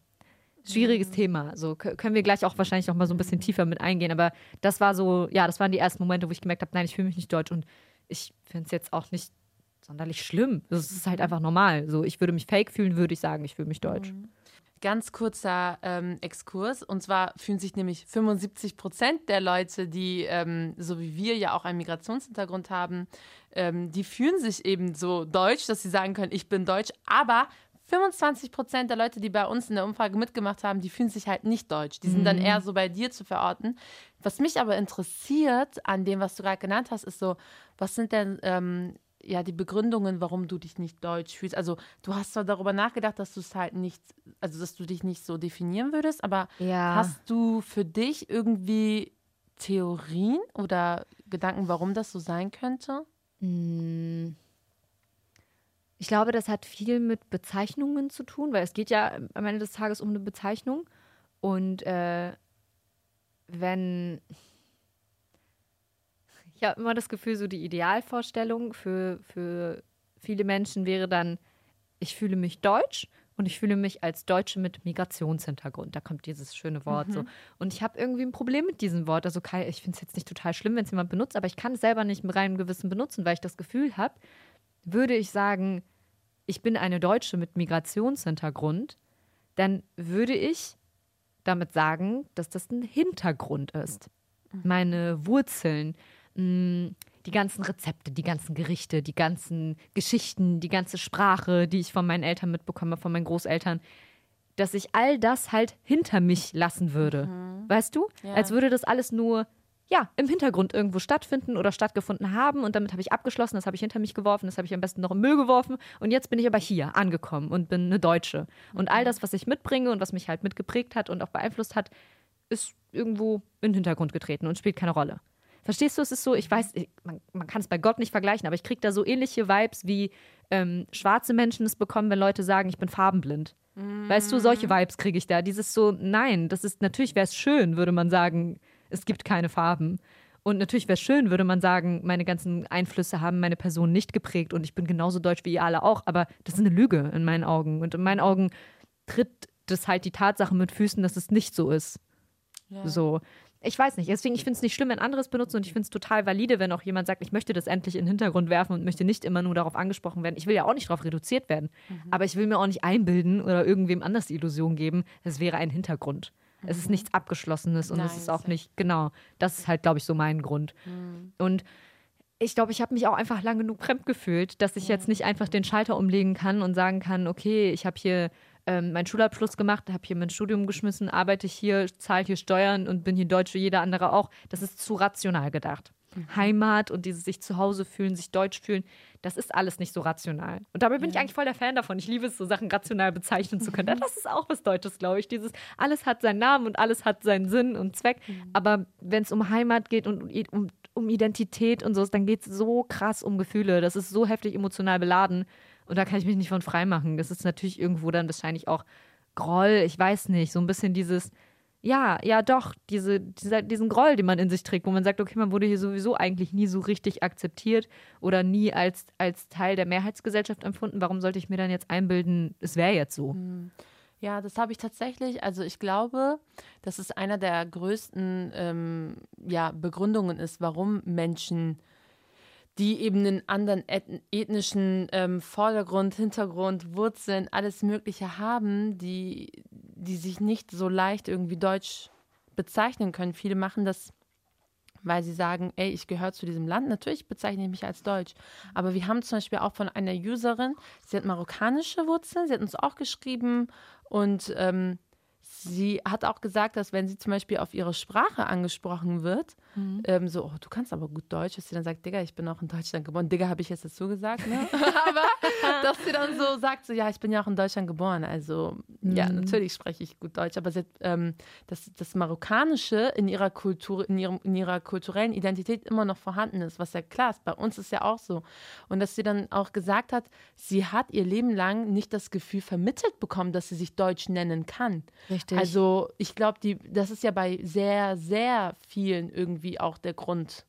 [SPEAKER 1] Schwieriges Thema. So können wir gleich auch wahrscheinlich noch mal so ein bisschen tiefer mit eingehen. Aber das war so, ja, das waren die ersten Momente, wo ich gemerkt habe, nein, ich fühle mich nicht deutsch. Und ich finde es jetzt auch nicht sonderlich schlimm. Es ist halt einfach normal. So, ich würde mich fake fühlen, würde ich sagen, ich fühle mich deutsch.
[SPEAKER 3] Ganz kurzer ähm, Exkurs. Und zwar fühlen sich nämlich 75 Prozent der Leute, die ähm, so wie wir ja auch einen Migrationshintergrund haben, ähm, die fühlen sich eben so deutsch, dass sie sagen können, ich bin deutsch. Aber 25 Prozent der Leute, die bei uns in der Umfrage mitgemacht haben, die fühlen sich halt nicht deutsch. Die sind dann eher so bei dir zu verorten. Was mich aber interessiert an dem, was du gerade genannt hast, ist so, was sind denn ähm, ja die Begründungen, warum du dich nicht deutsch fühlst? Also du hast zwar darüber nachgedacht, dass du es halt nicht, also dass du dich nicht so definieren würdest, aber
[SPEAKER 1] Ja.
[SPEAKER 3] hast du für dich irgendwie Theorien oder Gedanken, warum das so sein könnte?
[SPEAKER 1] Ich glaube, das hat viel mit Bezeichnungen zu tun, weil es geht ja am Ende des Tages um eine Bezeichnung. Und äh, wenn. Ich habe immer das Gefühl, so die Idealvorstellung für, für viele Menschen wäre dann, ich fühle mich deutsch und ich fühle mich als Deutsche mit Migrationshintergrund. Da kommt dieses schöne Wort so. Und ich habe irgendwie ein Problem mit diesem Wort. Also ich finde es jetzt nicht total schlimm, wenn es jemand benutzt, aber ich kann es selber nicht mit reinem Gewissen benutzen, weil ich das Gefühl habe, würde ich sagen, ich bin eine Deutsche mit Migrationshintergrund, dann würde ich damit sagen, dass das ein Hintergrund ist. Meine Wurzeln, mh, die ganzen Rezepte, die ganzen Gerichte, die ganzen Geschichten, die ganze Sprache, die ich von meinen Eltern mitbekomme, von meinen Großeltern, dass ich all das halt hinter mich lassen würde. Weißt du?
[SPEAKER 3] Ja.
[SPEAKER 1] Als würde das alles nur ja, im Hintergrund irgendwo stattfinden oder stattgefunden haben und damit habe ich abgeschlossen, das habe ich hinter mich geworfen, das habe ich am besten noch im Müll geworfen und jetzt bin ich aber hier angekommen und bin eine Deutsche. Und all das, was ich mitbringe und was mich halt mitgeprägt hat und auch beeinflusst hat, ist irgendwo in den Hintergrund getreten und spielt keine Rolle. Verstehst du, es ist so, ich weiß, ich, man, man kann es bei Gott nicht vergleichen, aber ich kriege da so ähnliche Vibes, wie ähm, schwarze Menschen es bekommen, wenn Leute sagen, ich bin farbenblind. Weißt du, solche Vibes kriege ich da. Dieses so, nein, das ist, natürlich wäre es schön, würde man sagen, es gibt keine Farben. Und natürlich wäre es schön, würde man sagen, meine ganzen Einflüsse haben meine Person nicht geprägt und ich bin genauso deutsch wie ihr alle auch, aber das ist eine Lüge in meinen Augen. Und in meinen Augen tritt das halt die Tatsache mit Füßen, dass es nicht so ist.
[SPEAKER 3] Ja.
[SPEAKER 1] So. Ich weiß nicht. Deswegen, ich finde es nicht schlimm, wenn anderes benutzen und ich finde es total valide, wenn auch jemand sagt, ich möchte das endlich in den Hintergrund werfen und möchte nicht immer nur darauf angesprochen werden. Ich will ja auch nicht darauf reduziert werden. Aber ich will mir auch nicht einbilden oder irgendwem anders die Illusion geben, es wäre ein Hintergrund. Es ist nichts Abgeschlossenes und es
[SPEAKER 3] Nein,
[SPEAKER 1] ist auch nicht, genau. Das ist halt, glaube ich, so mein Grund. Und ich glaube, ich habe mich auch einfach lang genug fremd gefühlt, dass ich jetzt nicht einfach den Schalter umlegen kann und sagen kann, okay, ich habe hier ähm, meinen Schulabschluss gemacht, habe hier mein Studium geschmissen, arbeite hier, zahle hier Steuern und bin hier Deutsch wie jeder andere auch. Das ist zu rational gedacht. Heimat und dieses sich zu Hause fühlen, sich deutsch fühlen, das ist alles nicht so rational. Und dabei bin ich eigentlich voll der Fan davon. Ich liebe es, so Sachen rational bezeichnen zu können. Das ist auch was Deutsches, glaube ich. Dieses, alles hat seinen Namen und alles hat seinen Sinn und Zweck. Aber wenn es um Heimat geht und um, um Identität und so, dann geht es so krass um Gefühle. Das ist so heftig emotional beladen. Und da kann ich mich nicht von frei machen. Das ist natürlich irgendwo dann wahrscheinlich auch Groll, ich weiß nicht. So ein bisschen dieses, ja, ja doch, diese, dieser, diesen Groll, den man in sich trägt, wo man sagt, okay, man wurde hier sowieso eigentlich nie so richtig akzeptiert oder nie als, als Teil der Mehrheitsgesellschaft empfunden. Warum sollte ich mir dann jetzt einbilden, es wäre jetzt so?
[SPEAKER 3] Mhm. Ja, das habe ich tatsächlich. Also ich glaube, dass es einer der größten ähm, ja, Begründungen ist, warum Menschen, die eben einen anderen ethnischen ähm, Vordergrund, Hintergrund, Wurzeln, alles Mögliche haben, die, die sich nicht so leicht irgendwie deutsch bezeichnen können. Viele machen das weil sie sagen, ey, ich gehöre zu diesem Land. Natürlich bezeichne ich mich als Deutsch. Aber wir haben zum Beispiel auch von einer Userin, sie hat marokkanische Wurzeln, sie hat uns auch geschrieben und ähm, sie hat auch gesagt, dass wenn sie zum Beispiel auf ihre Sprache angesprochen wird, mhm. ähm, so, oh, du kannst aber gut Deutsch, dass sie dann sagt, Digga, ich bin auch in Deutschland geboren. Digga, habe ich jetzt dazu gesagt, ne? aber dass sie dann so sagt, so, ja, ich bin ja auch in Deutschland geboren. Also, mhm. ja, natürlich spreche ich gut Deutsch, aber sie, ähm, das, das Marokkanische in ihrer Kultur, in, ihrem, in ihrer kulturellen Identität immer noch vorhanden ist, was ja klar ist. Bei uns ist ja auch so. Und dass sie dann auch gesagt hat, sie hat ihr Leben lang nicht das Gefühl vermittelt bekommen, dass sie sich Deutsch nennen kann.
[SPEAKER 1] Richtig.
[SPEAKER 3] Also, ich glaube, das ist ja bei sehr, sehr vielen irgendwie auch der Grund,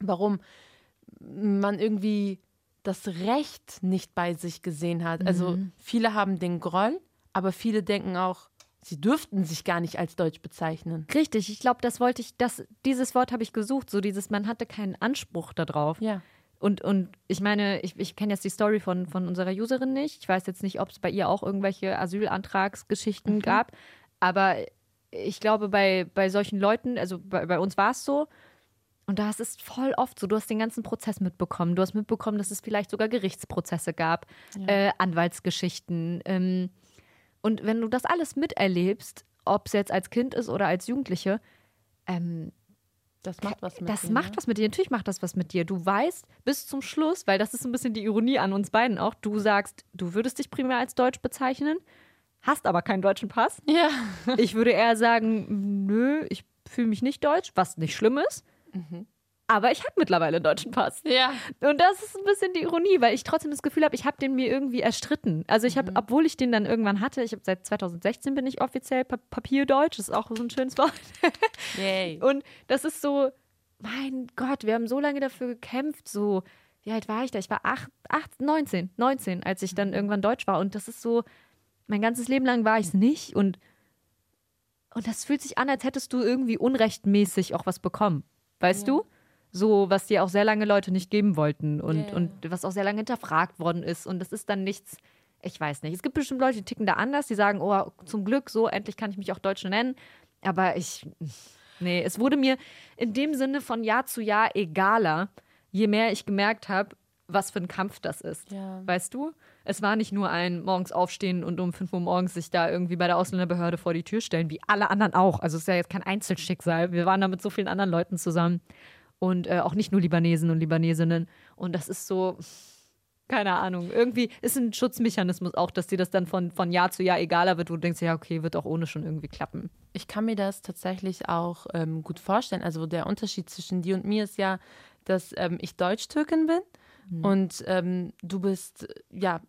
[SPEAKER 3] warum man irgendwie das Recht nicht bei sich gesehen hat. Also mhm. viele haben den Groll, aber viele denken auch, sie dürften sich gar nicht als Deutsch bezeichnen.
[SPEAKER 1] Richtig, ich glaube, das wollte ich, das, dieses Wort habe ich gesucht, so dieses, man hatte keinen Anspruch darauf.
[SPEAKER 3] Ja.
[SPEAKER 1] Und, und ich meine, ich, ich kenne jetzt die Story von, von unserer Userin nicht. Ich weiß jetzt nicht, ob es bei ihr auch irgendwelche Asylantragsgeschichten mhm. gab. Aber ich glaube, bei, bei solchen Leuten, also bei, bei uns war es so, und da ist es voll oft so, du hast den ganzen Prozess mitbekommen. Du hast mitbekommen, dass es vielleicht sogar Gerichtsprozesse gab, ja. äh, Anwaltsgeschichten. Ähm, und wenn du das alles miterlebst, ob es jetzt als Kind ist oder als Jugendliche, ähm,
[SPEAKER 3] das macht was mit
[SPEAKER 1] das
[SPEAKER 3] dir.
[SPEAKER 1] Das macht ne? was mit dir. Natürlich macht das was mit dir. Du weißt bis zum Schluss, weil das ist ein bisschen die Ironie an uns beiden auch, du sagst, du würdest dich primär als Deutsch bezeichnen, hast aber keinen deutschen Pass.
[SPEAKER 3] Ja.
[SPEAKER 1] Ich würde eher sagen, nö, ich fühle mich nicht deutsch, was nicht schlimm ist. Mhm. Aber ich habe mittlerweile einen deutschen Pass.
[SPEAKER 3] Ja.
[SPEAKER 1] Und das ist ein bisschen die Ironie, weil ich trotzdem das Gefühl habe, ich habe den mir irgendwie erstritten. Also ich habe, mhm. obwohl ich den dann irgendwann hatte, ich habe seit 2016 bin ich offiziell pa Papierdeutsch, das ist auch so ein schönes Wort.
[SPEAKER 3] Yay.
[SPEAKER 1] Und das ist so, mein Gott, wir haben so lange dafür gekämpft, so, wie alt war ich da? Ich war acht, acht 19, 19, als ich dann mhm. irgendwann Deutsch war. Und das ist so, mein ganzes Leben lang war ich es nicht und und das fühlt sich an, als hättest du irgendwie unrechtmäßig auch was bekommen. Weißt ja. du? So, was dir auch sehr lange Leute nicht geben wollten und, yeah. und was auch sehr lange hinterfragt worden ist. Und das ist dann nichts, ich weiß nicht. Es gibt bestimmt Leute, die ticken da anders, die sagen, oh, zum Glück, so, endlich kann ich mich auch Deutsch nennen. Aber ich, nee, es wurde mir in dem Sinne von Jahr zu Jahr egaler, je mehr ich gemerkt habe, was für ein Kampf das ist.
[SPEAKER 3] Ja.
[SPEAKER 1] Weißt du? Es war nicht nur ein morgens aufstehen und um 5 Uhr morgens sich da irgendwie bei der Ausländerbehörde vor die Tür stellen, wie alle anderen auch. Also es ist ja jetzt kein Einzelschicksal. Wir waren da mit so vielen anderen Leuten zusammen und äh, auch nicht nur Libanesen und Libanesinnen. Und das ist so, keine Ahnung, irgendwie ist ein Schutzmechanismus auch, dass dir das dann von, von Jahr zu Jahr egaler wird, wo du denkst, ja, okay, wird auch ohne schon irgendwie klappen.
[SPEAKER 3] Ich kann mir das tatsächlich auch ähm, gut vorstellen. Also der Unterschied zwischen dir und mir ist ja, dass ähm, ich Deutsch-Türkin bin. Mhm. Und ähm, du bist ja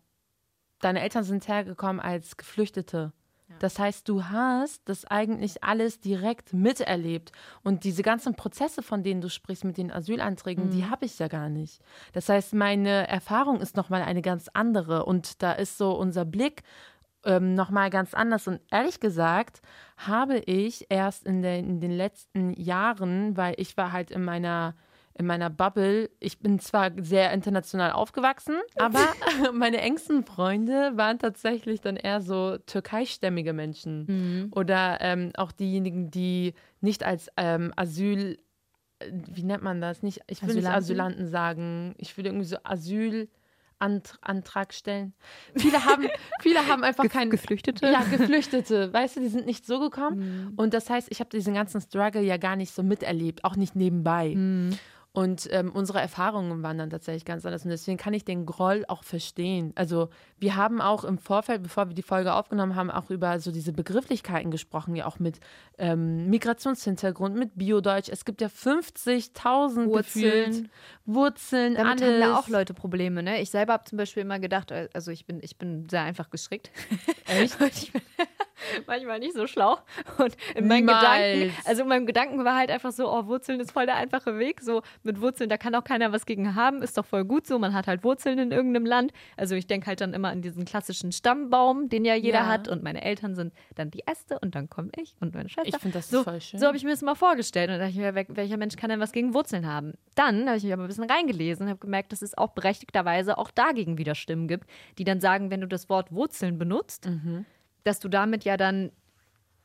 [SPEAKER 3] deine Eltern sind hergekommen als Geflüchtete. Das heißt, du hast das eigentlich alles direkt miterlebt. Und diese ganzen Prozesse, von denen du sprichst mit den Asylanträgen, mhm. die habe ich ja gar nicht. Das heißt, meine Erfahrung ist nochmal eine ganz andere. Und da ist so unser Blick ähm, nochmal ganz anders. Und ehrlich gesagt habe ich erst in, der, in den letzten Jahren, weil ich war halt in meiner in meiner Bubble, ich bin zwar sehr international aufgewachsen, aber meine engsten Freunde waren tatsächlich dann eher so türkeistämmige Menschen. Mhm. Oder ähm, auch diejenigen, die nicht als ähm, Asyl, äh, wie nennt man das? Nicht, ich will Asylanten? nicht Asylanten sagen, ich will irgendwie so Asyl. Antrag stellen. Viele haben, viele haben einfach Ge keinen.
[SPEAKER 1] Geflüchtete?
[SPEAKER 3] Ja, Geflüchtete. Weißt du, die sind nicht so gekommen. Mhm. Und das heißt, ich habe diesen ganzen Struggle ja gar nicht so miterlebt, auch nicht nebenbei. Mhm. Und ähm, unsere Erfahrungen waren dann tatsächlich ganz anders. Und deswegen kann ich den Groll auch verstehen. Also wir haben auch im Vorfeld, bevor wir die Folge aufgenommen haben, auch über so diese Begrifflichkeiten gesprochen, ja auch mit ähm, Migrationshintergrund, mit Biodeutsch. Es gibt ja 50.000 Wurzeln. Wurzeln,
[SPEAKER 1] Damit alles. haben da auch Leute Probleme. Ne? Ich selber habe zum Beispiel immer gedacht, äh, also ich bin, ich bin sehr einfach gestrickt.
[SPEAKER 3] Echt?
[SPEAKER 1] manchmal nicht so schlau. Und in meinen
[SPEAKER 3] Niemals.
[SPEAKER 1] Gedanken, also in meinem Gedanken war halt einfach so, oh, Wurzeln ist voll der einfache Weg. So mit Wurzeln, da kann auch keiner was gegen haben, ist doch voll gut so. Man hat halt Wurzeln in irgendeinem Land. Also ich denke halt dann immer an diesen klassischen Stammbaum, den ja jeder
[SPEAKER 3] Ja.
[SPEAKER 1] hat. Und meine Eltern sind dann die Äste und dann komme ich und meine Schwester.
[SPEAKER 3] Ich finde das
[SPEAKER 1] so,
[SPEAKER 3] voll schön.
[SPEAKER 1] So habe ich mir das mal vorgestellt. Und da dachte ich mir, wel- welcher Mensch kann denn was gegen Wurzeln haben? Dann habe ich mich aber ein bisschen reingelesen und habe gemerkt, dass es auch berechtigterweise auch dagegen wieder Stimmen gibt, die dann sagen, wenn du das Wort Wurzeln benutzt,
[SPEAKER 3] Mhm.
[SPEAKER 1] Dass du damit ja dann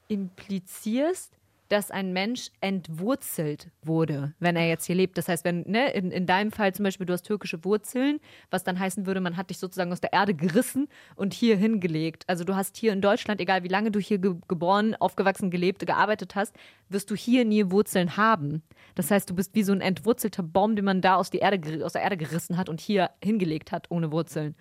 [SPEAKER 1] implizierst, dass ein Mensch entwurzelt wurde, wenn er jetzt hier lebt. Das heißt, wenn, ne, in, in deinem Fall zum Beispiel, du hast türkische Wurzeln, was dann heißen würde, man hat dich sozusagen aus der Erde gerissen und hier hingelegt. Also du hast hier in Deutschland, egal wie lange du hier ge geboren, aufgewachsen, gelebt, gearbeitet hast, wirst du hier nie Wurzeln haben. Das heißt, du bist wie so ein entwurzelter Baum, den man da aus, die Erde, aus der Erde gerissen hat und hier hingelegt hat, ohne Wurzeln.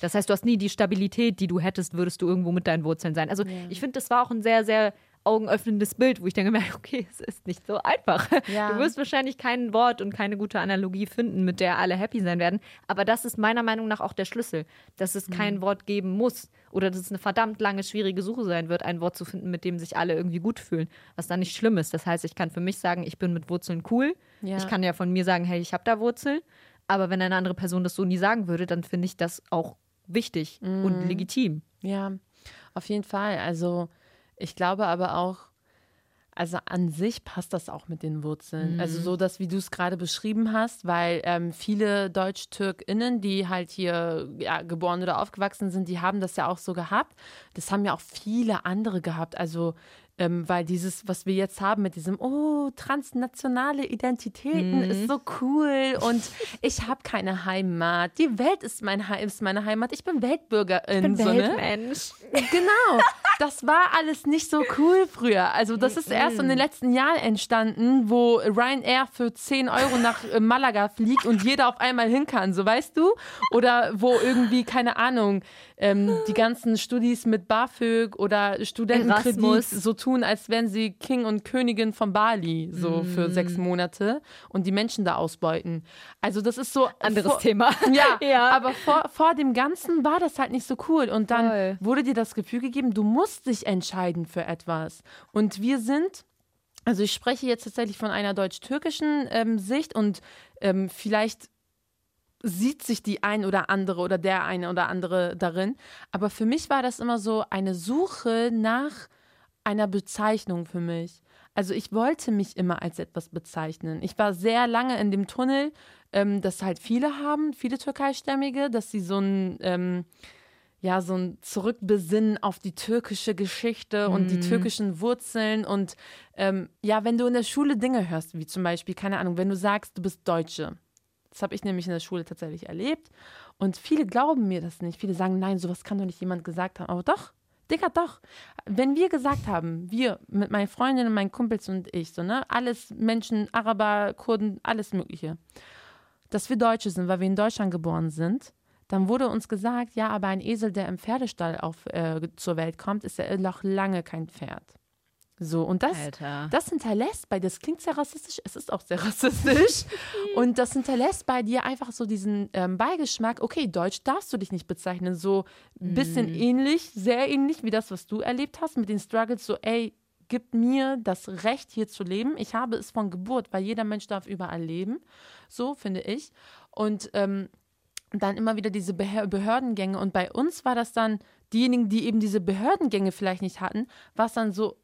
[SPEAKER 1] Das heißt, du hast nie die Stabilität, die du hättest, würdest du irgendwo mit deinen Wurzeln sein. Also ich finde, das war auch ein sehr, sehr augenöffnendes Bild, wo ich dann gemerkt habe, okay, es ist nicht so einfach.
[SPEAKER 3] Ja.
[SPEAKER 1] Du wirst wahrscheinlich kein Wort und keine gute Analogie finden, mit der alle happy sein werden. Aber das ist meiner Meinung nach auch der Schlüssel, dass es kein
[SPEAKER 3] Mhm.
[SPEAKER 1] Wort geben muss oder dass es eine verdammt lange, schwierige Suche sein wird, ein Wort zu finden, mit dem sich alle irgendwie gut fühlen, was dann nicht schlimm ist. Das heißt, ich kann für mich sagen, ich bin mit Wurzeln cool.
[SPEAKER 3] Ja.
[SPEAKER 1] Ich kann ja von mir sagen, hey, ich habe da Wurzeln. Aber wenn eine andere Person das so nie sagen würde, dann finde ich das auch wichtig
[SPEAKER 3] Mhm.
[SPEAKER 1] und legitim.
[SPEAKER 3] Ja, auf jeden Fall. Also ich glaube aber auch, also an sich passt das auch mit den Wurzeln. Also so das, wie du es gerade beschrieben hast, weil ähm, viele Deutsch-TürkInnen, die halt hier ja, geboren oder aufgewachsen sind, die haben das ja auch so gehabt. Das haben ja auch viele andere gehabt. Also ähm, weil dieses, was wir jetzt haben mit diesem, oh, transnationale Identitäten ist so cool und ich habe keine Heimat. Die Welt ist, mein Heim, ist meine Heimat. Ich bin Weltbürgerin. so, ne?
[SPEAKER 1] Weltmensch.
[SPEAKER 3] Genau, das war alles nicht so cool früher. Also das ist erst in den letzten Jahren entstanden, wo Ryanair für 10 Euro nach äh, Malaga fliegt und jeder auf einmal hin kann, so weißt du? Oder wo irgendwie, keine Ahnung, ähm, die ganzen Studis mit BAföG oder Studentenkredit
[SPEAKER 1] Erasmus.
[SPEAKER 3] so tun, als wären sie King und Königin von Bali, so für sechs Monate und die Menschen da ausbeuten. Also das ist so...
[SPEAKER 1] Anderes
[SPEAKER 3] vor-
[SPEAKER 1] Thema.
[SPEAKER 3] ja,
[SPEAKER 1] Ja.
[SPEAKER 3] aber vor, vor dem Ganzen war das halt nicht so cool. Und dann
[SPEAKER 1] Voll.
[SPEAKER 3] wurde dir das Gefühl gegeben, du musst dich entscheiden für etwas. Und wir sind, also ich spreche jetzt tatsächlich von einer deutsch-türkischen ähm, Sicht und ähm, vielleicht sieht sich die ein oder andere oder der eine oder andere darin. Aber für mich war das immer so eine Suche nach einer Bezeichnung für mich. Also ich wollte mich immer als etwas bezeichnen. Ich war sehr lange in dem Tunnel, ähm, das halt viele haben, viele Türkeistämmige, dass sie so ein, ähm, ja, so ein Zurückbesinnen auf die türkische Geschichte und die türkischen Wurzeln. Und ähm, ja, wenn du in der Schule Dinge hörst, wie zum Beispiel, keine Ahnung, wenn du sagst, du bist Deutsche. Das habe ich nämlich in der Schule tatsächlich erlebt. Und viele glauben mir das nicht. Viele sagen, nein, sowas kann doch nicht jemand gesagt haben. Aber doch, Digga, doch. Wenn wir gesagt haben, wir mit meinen Freundinnen, meinen Kumpels und ich, so, ne, alles Menschen, Araber, Kurden, alles Mögliche, dass wir Deutsche sind, weil wir in Deutschland geboren sind, dann wurde uns gesagt, ja, aber ein Esel, der im Pferdestall auf, äh, zur Welt kommt, ist ja noch lange kein Pferd. So, und das,
[SPEAKER 1] Alter.
[SPEAKER 3] das hinterlässt bei, das klingt sehr rassistisch, es ist auch sehr rassistisch. Und das hinterlässt bei dir einfach so diesen ähm, Beigeschmack, okay, Deutsch darfst du dich nicht bezeichnen. So ein bisschen ähnlich, sehr ähnlich wie das, was du erlebt hast mit den Struggles, so, ey, gib mir das Recht, hier zu leben. Ich habe es von Geburt, weil jeder Mensch darf überall leben. So finde ich. Und ähm, dann immer wieder diese Behör Behördengänge. Und bei uns war das dann, diejenigen, die eben diese Behördengänge vielleicht nicht hatten, war es dann so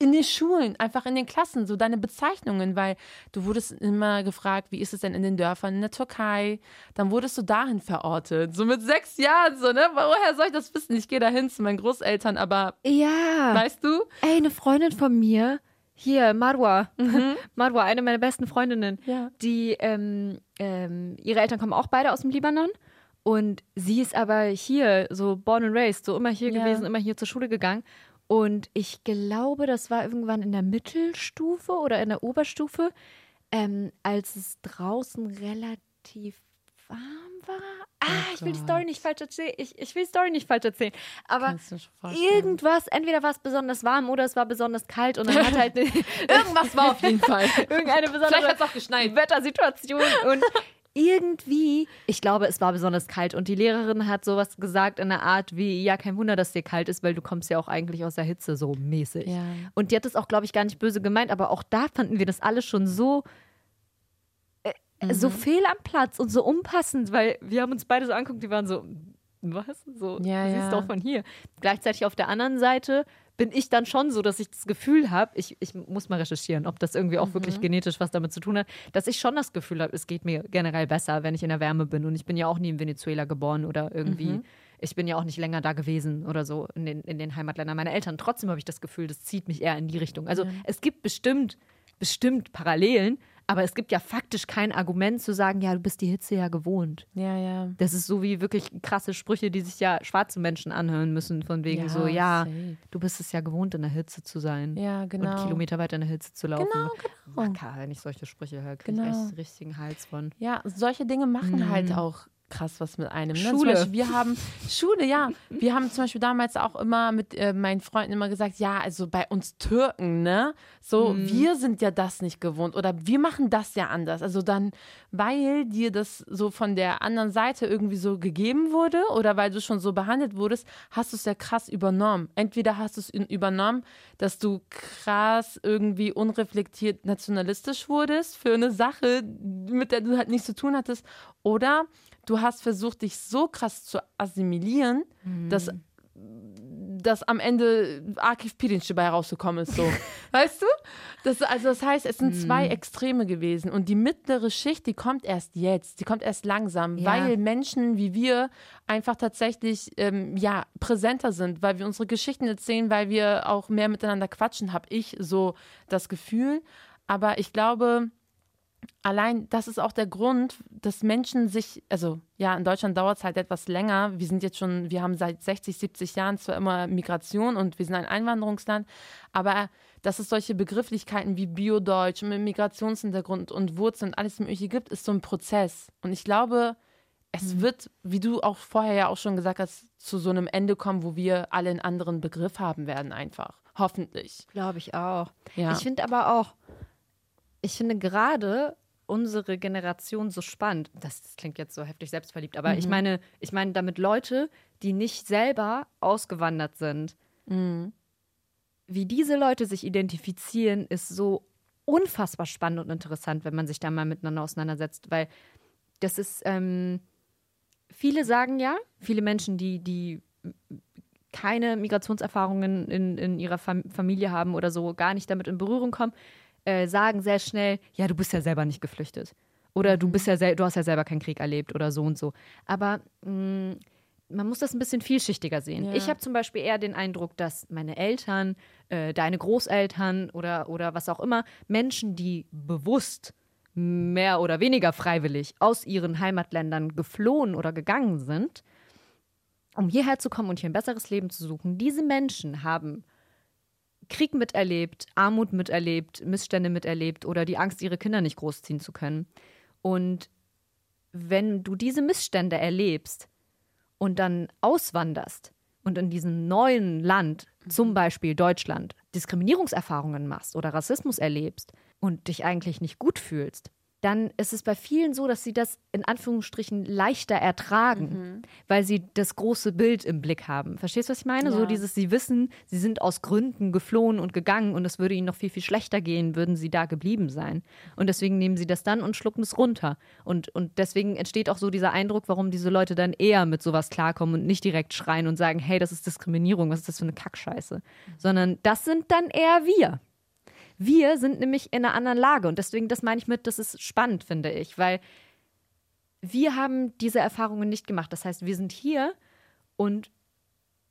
[SPEAKER 3] in den Schulen, einfach in den Klassen, so deine Bezeichnungen, weil du wurdest immer gefragt, wie ist es denn in den Dörfern in der Türkei? Dann wurdest du dahin verortet, so mit sechs Jahren, so, ne? Woher soll ich das wissen? Ich gehe dahin zu meinen Großeltern, aber
[SPEAKER 1] Ja.
[SPEAKER 3] weißt du?
[SPEAKER 1] Ey, eine Freundin von mir, hier, Marwa, Marwa, eine meiner besten Freundinnen,
[SPEAKER 3] Ja.
[SPEAKER 1] die, ähm, ähm, ihre Eltern kommen auch beide aus dem Libanon. Und sie ist aber hier, so born and raised, so immer hier
[SPEAKER 3] Ja.
[SPEAKER 1] gewesen, immer hier zur Schule gegangen. Und ich glaube, das war irgendwann in der Mittelstufe oder in der Oberstufe, ähm, als es draußen relativ warm war. Ah, ich will die Story nicht falsch erzählen. Ich, ich will die Story nicht falsch erzählen. Aber irgendwas, entweder war es besonders warm oder es war besonders kalt und dann hat halt
[SPEAKER 3] Irgendwas war auf jeden Fall.
[SPEAKER 1] irgendeine besondere
[SPEAKER 3] Vielleicht auch geschneit.
[SPEAKER 1] Wettersituation und irgendwie, ich glaube, es war besonders kalt und die Lehrerin hat sowas gesagt in der Art wie, ja, kein Wunder, dass dir kalt ist, weil du kommst ja auch eigentlich aus der Hitze so mäßig.
[SPEAKER 3] Ja.
[SPEAKER 1] Und die hat es auch, glaube ich, gar nicht böse gemeint, aber auch da fanden wir das alle schon so äh, so fehl am Platz und so unpassend, weil wir haben uns beide so angeguckt, die waren so, was? So,
[SPEAKER 3] Ja,
[SPEAKER 1] du
[SPEAKER 3] ja.
[SPEAKER 1] siehst doch von hier. Gleichzeitig auf der anderen Seite bin ich dann schon so, dass ich das Gefühl habe, ich, ich muss mal recherchieren, ob das irgendwie auch
[SPEAKER 3] Mhm.
[SPEAKER 1] wirklich genetisch was damit zu tun hat, dass ich schon das Gefühl habe, es geht mir generell besser, wenn ich in der Wärme bin. Und ich bin ja auch nie in Venezuela geboren oder irgendwie,
[SPEAKER 3] Mhm.
[SPEAKER 1] ich bin ja auch nicht länger da gewesen oder so in den, in den Heimatländern meiner Eltern. Trotzdem habe ich das Gefühl, das zieht mich eher in die Richtung. Also es gibt bestimmt, bestimmt Parallelen, aber es gibt ja faktisch kein Argument zu sagen, ja, du bist die Hitze ja gewohnt.
[SPEAKER 3] Ja, ja.
[SPEAKER 1] Das ist so wie wirklich krasse Sprüche, die sich ja schwarze Menschen anhören müssen, von wegen
[SPEAKER 3] Ja,
[SPEAKER 1] so, ja,
[SPEAKER 3] safe.
[SPEAKER 1] du bist es ja gewohnt, in der Hitze zu sein.
[SPEAKER 3] Ja, genau.
[SPEAKER 1] Und Kilometer weiter in der Hitze zu laufen.
[SPEAKER 3] Genau, genau.
[SPEAKER 1] Wacker, wenn ich solche Sprüche höre, kriege
[SPEAKER 3] Genau.
[SPEAKER 1] ich echt richtigen Hals von.
[SPEAKER 3] Ja, solche Dinge machen halt auch krass was mit einem. Ne?
[SPEAKER 1] Schule.
[SPEAKER 3] Beispiel, wir haben Schule, ja. Wir haben zum Beispiel damals auch immer mit äh, meinen Freunden immer gesagt, ja, also bei uns Türken, ne? So,
[SPEAKER 1] Mhm.
[SPEAKER 3] wir sind ja das nicht gewohnt oder wir machen das ja anders. Also dann, weil dir das so von der anderen Seite irgendwie so gegeben wurde oder weil du schon so behandelt wurdest, hast du es ja krass übernommen. Entweder hast du es übernommen, dass du krass irgendwie unreflektiert nationalistisch wurdest für eine Sache, mit der du halt nichts zu tun hattest, oder du hast versucht, dich so krass zu assimilieren, dass dass am Ende Akif Pirinç dabei rausgekommen ist, so. weißt du? Das, also das heißt, es sind zwei Extreme gewesen und die mittlere Schicht, die kommt erst jetzt, die kommt erst langsam,
[SPEAKER 1] Ja.
[SPEAKER 3] weil Menschen wie wir einfach tatsächlich ähm, ja präsenter sind, weil wir unsere Geschichten erzählen, weil wir auch mehr miteinander quatschen, habe ich so das Gefühl. Aber ich glaube, allein das ist auch der Grund, dass Menschen sich, also ja, in Deutschland dauert es halt etwas länger. Wir sind jetzt schon, wir haben seit 60, 70 Jahren zwar immer Migration und wir sind ein Einwanderungsland, aber dass es solche Begrifflichkeiten wie Biodeutsch mit Migrationshintergrund und Wurzeln und alles Mögliche gibt, ist so ein Prozess. Und ich glaube, es wird, wie du auch vorher ja auch schon gesagt hast, zu so einem Ende kommen, wo wir alle einen anderen Begriff haben werden, einfach. Hoffentlich.
[SPEAKER 1] Glaube ich auch.
[SPEAKER 3] Ja.
[SPEAKER 1] Ich finde aber auch, ich finde gerade unsere Generation so spannend. Das, das klingt jetzt so heftig selbstverliebt, aber ich meine, ich meine damit Leute, die nicht selber ausgewandert sind. Wie diese Leute sich identifizieren, ist so unfassbar spannend und interessant, wenn man sich da mal miteinander auseinandersetzt, weil das ist, ähm, viele sagen ja, viele Menschen, die, die keine Migrationserfahrungen in, in ihrer Fam Familie haben oder so, gar nicht damit in Berührung kommen, äh, sagen sehr schnell, ja, du bist ja selber nicht geflüchtet. Oder du bist ja du hast ja selber keinen Krieg erlebt oder so und so. Aber mh, man muss das ein bisschen vielschichtiger sehen.
[SPEAKER 3] Ja.
[SPEAKER 1] Ich habe zum Beispiel eher den Eindruck, dass meine Eltern, äh, deine Großeltern oder, oder was auch immer, Menschen, die bewusst mehr oder weniger freiwillig aus ihren Heimatländern geflohen oder gegangen sind, um hierher zu kommen und hier ein besseres Leben zu suchen, diese Menschen haben Krieg miterlebt, Armut miterlebt, Missstände miterlebt oder die Angst, ihre Kinder nicht großziehen zu können. Und wenn du diese Missstände erlebst und dann auswanderst und in diesem neuen Land, zum Beispiel Deutschland, Diskriminierungserfahrungen machst oder Rassismus erlebst und dich eigentlich nicht gut fühlst, dann ist es bei vielen so, dass sie das in Anführungsstrichen leichter ertragen, weil sie das große Bild im Blick haben. Verstehst du, was ich meine? So
[SPEAKER 3] Ja.
[SPEAKER 1] dieses, sie wissen, sie sind aus Gründen geflohen und gegangen und es würde ihnen noch viel, viel schlechter gehen, würden sie da geblieben sein. Und deswegen nehmen sie das dann und schlucken es runter. Und, und deswegen entsteht auch so dieser Eindruck, warum diese Leute dann eher mit sowas klarkommen und nicht direkt schreien und sagen, hey, das ist Diskriminierung, was ist das für eine Kackscheiße? Sondern das sind dann eher wir. Wir sind nämlich in einer anderen Lage und deswegen, das meine ich mit, das ist spannend, finde ich, weil wir haben diese Erfahrungen nicht gemacht. Das heißt, wir sind hier und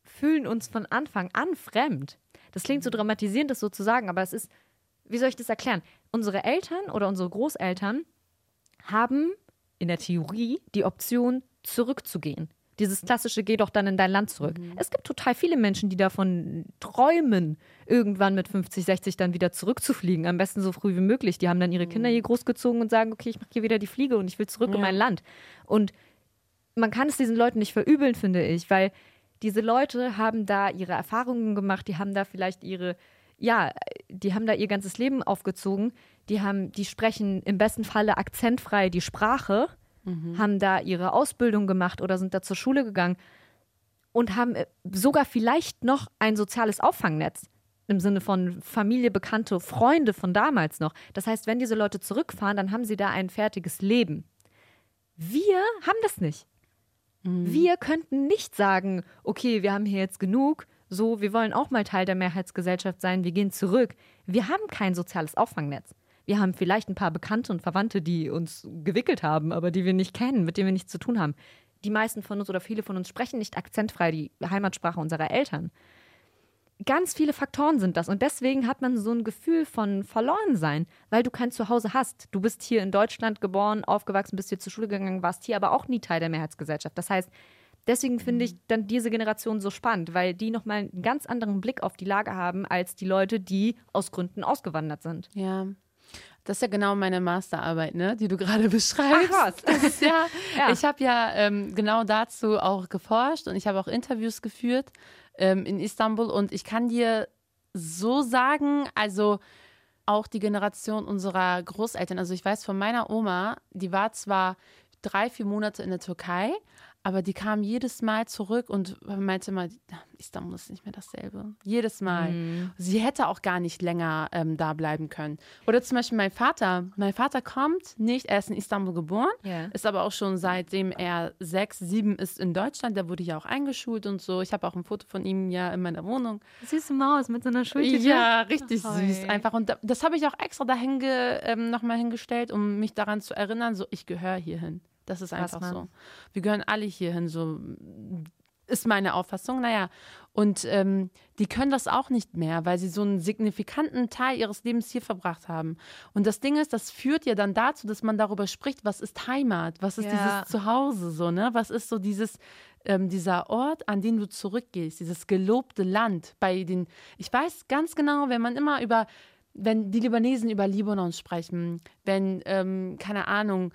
[SPEAKER 1] fühlen uns von Anfang an fremd. Das klingt so dramatisierend, das so zu sagen, aber es ist, wie soll ich das erklären? Unsere Eltern oder unsere Großeltern haben in der Theorie die Option, zurückzugehen. Dieses klassische, geh doch dann in dein Land zurück. Es gibt total viele Menschen, die davon träumen, irgendwann mit 50, 60 dann wieder zurückzufliegen. Am besten so früh wie möglich. Die haben dann ihre Kinder hier großgezogen und sagen, okay, ich mache hier wieder die Fliege und ich will zurück in
[SPEAKER 3] Ja.
[SPEAKER 1] mein Land. Und man kann es diesen Leuten nicht verübeln, finde ich, weil diese Leute haben da ihre Erfahrungen gemacht, die haben da vielleicht ihre, ja, die haben da ihr ganzes Leben aufgezogen, die haben, die sprechen im besten Falle akzentfrei die Sprache haben da ihre Ausbildung gemacht oder sind da zur Schule gegangen und haben äh, sogar vielleicht noch ein soziales Auffangnetz im Sinne von Familie, Bekannte, Freunde von damals noch. Das heißt, wenn diese Leute zurückfahren, dann haben sie da ein fertiges Leben. Wir haben das nicht. Wir könnten nicht sagen, okay, wir haben hier jetzt genug, so, wir wollen auch mal Teil der Mehrheitsgesellschaft sein, wir gehen zurück. Wir haben kein soziales Auffangnetz. Wir haben vielleicht ein paar Bekannte und Verwandte, die uns gewickelt haben, aber die wir nicht kennen, mit denen wir nichts zu tun haben. Die meisten von uns oder viele von uns sprechen nicht akzentfrei die Heimatsprache unserer Eltern. Ganz viele Faktoren sind das und deswegen hat man so ein Gefühl von Verlorensein, weil du kein Zuhause hast. Du bist hier in Deutschland geboren, aufgewachsen, bist hier zur Schule gegangen, warst hier aber auch nie Teil der Mehrheitsgesellschaft. Das heißt, deswegen finde ich dann diese Generation so spannend, weil die nochmal einen ganz anderen Blick auf die Lage haben als die Leute, die aus Gründen ausgewandert sind.
[SPEAKER 3] Ja. Das ist ja genau meine Masterarbeit, ne, die du gerade beschreibst.
[SPEAKER 1] Ach was.
[SPEAKER 3] Das ist ja,
[SPEAKER 1] Ja.
[SPEAKER 3] Ich habe ja ähm, genau dazu auch geforscht und ich habe auch Interviews geführt ähm, in Istanbul und ich kann dir so sagen, also auch die Generation unserer Großeltern, also ich weiß von meiner Oma, die war zwar drei, vier Monate in der Türkei, aber die kam jedes Mal zurück und meinte mal, Istanbul ist nicht mehr dasselbe. Jedes Mal. Sie hätte auch gar nicht länger ähm, da bleiben können. Oder zum Beispiel mein Vater. Mein Vater kommt nicht, er ist in Istanbul geboren,
[SPEAKER 1] Ja.
[SPEAKER 3] ist aber auch schon seitdem er sechs, sieben ist in Deutschland. Der wurde ja auch eingeschult und so. Ich habe auch ein Foto von ihm ja in meiner Wohnung.
[SPEAKER 1] Süße Maus mit so einer Schultüte.
[SPEAKER 3] Ja, richtig
[SPEAKER 1] Ach,
[SPEAKER 3] süß einfach. Und da, das habe ich auch extra dahin ge, ähm, nochmal hingestellt, um mich daran zu erinnern, so ich gehöre hierhin. Das ist einfach
[SPEAKER 1] Mann.
[SPEAKER 3] so. Wir gehören alle hierhin, so ist meine Auffassung. Naja, und ähm, die können das auch nicht mehr, weil sie so einen signifikanten Teil ihres Lebens hier verbracht haben. Und das Ding ist, das führt ja dann dazu, dass man darüber spricht, was ist Heimat, was ist
[SPEAKER 1] Ja.
[SPEAKER 3] dieses Zuhause, so, ne? Was ist so dieses, ähm, dieser Ort, an den du zurückgehst, dieses gelobte Land bei den, ich weiß ganz genau, wenn man immer über, wenn die Libanesen über Libanon sprechen, wenn, ähm, keine Ahnung,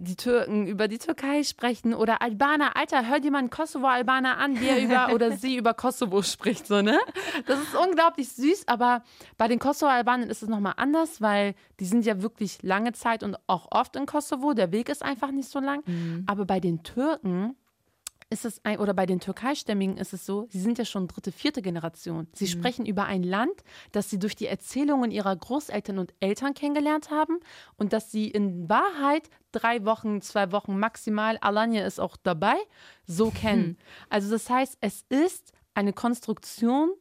[SPEAKER 3] die Türken über die Türkei sprechen oder Albaner, Alter, hör dir mal einen Kosovo-Albaner an, der über oder sie über Kosovo spricht, so, ne? Das ist unglaublich süß, aber bei den Kosovo-Albanern ist es nochmal anders, weil die sind ja wirklich lange Zeit und auch oft in Kosovo, der Weg ist einfach nicht so lang. Aber bei den Türken ist es ein, oder bei den Türkeistämmigen ist es so, sie sind ja schon dritte, vierte Generation. Sie sprechen über ein Land, das sie durch die Erzählungen ihrer Großeltern und Eltern kennengelernt haben und dass sie in Wahrheit drei Wochen, zwei Wochen maximal, Alanya ist auch dabei, so kennen. Also das heißt, es ist eine Konstruktion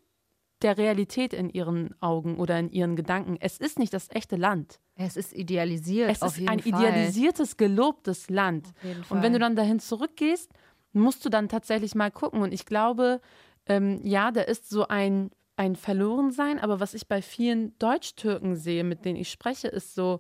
[SPEAKER 3] der Realität in ihren Augen oder in ihren Gedanken. Es ist nicht das echte Land.
[SPEAKER 1] Es ist idealisiert.
[SPEAKER 3] Es ist ein
[SPEAKER 1] Fall.
[SPEAKER 3] idealisiertes, gelobtes Land. Und wenn du dann dahin zurückgehst, musst du dann tatsächlich mal gucken. Und ich glaube, ähm, ja, da ist so ein, ein Verlorensein, aber was ich bei vielen Deutsch-Türken sehe, mit denen ich spreche, ist so,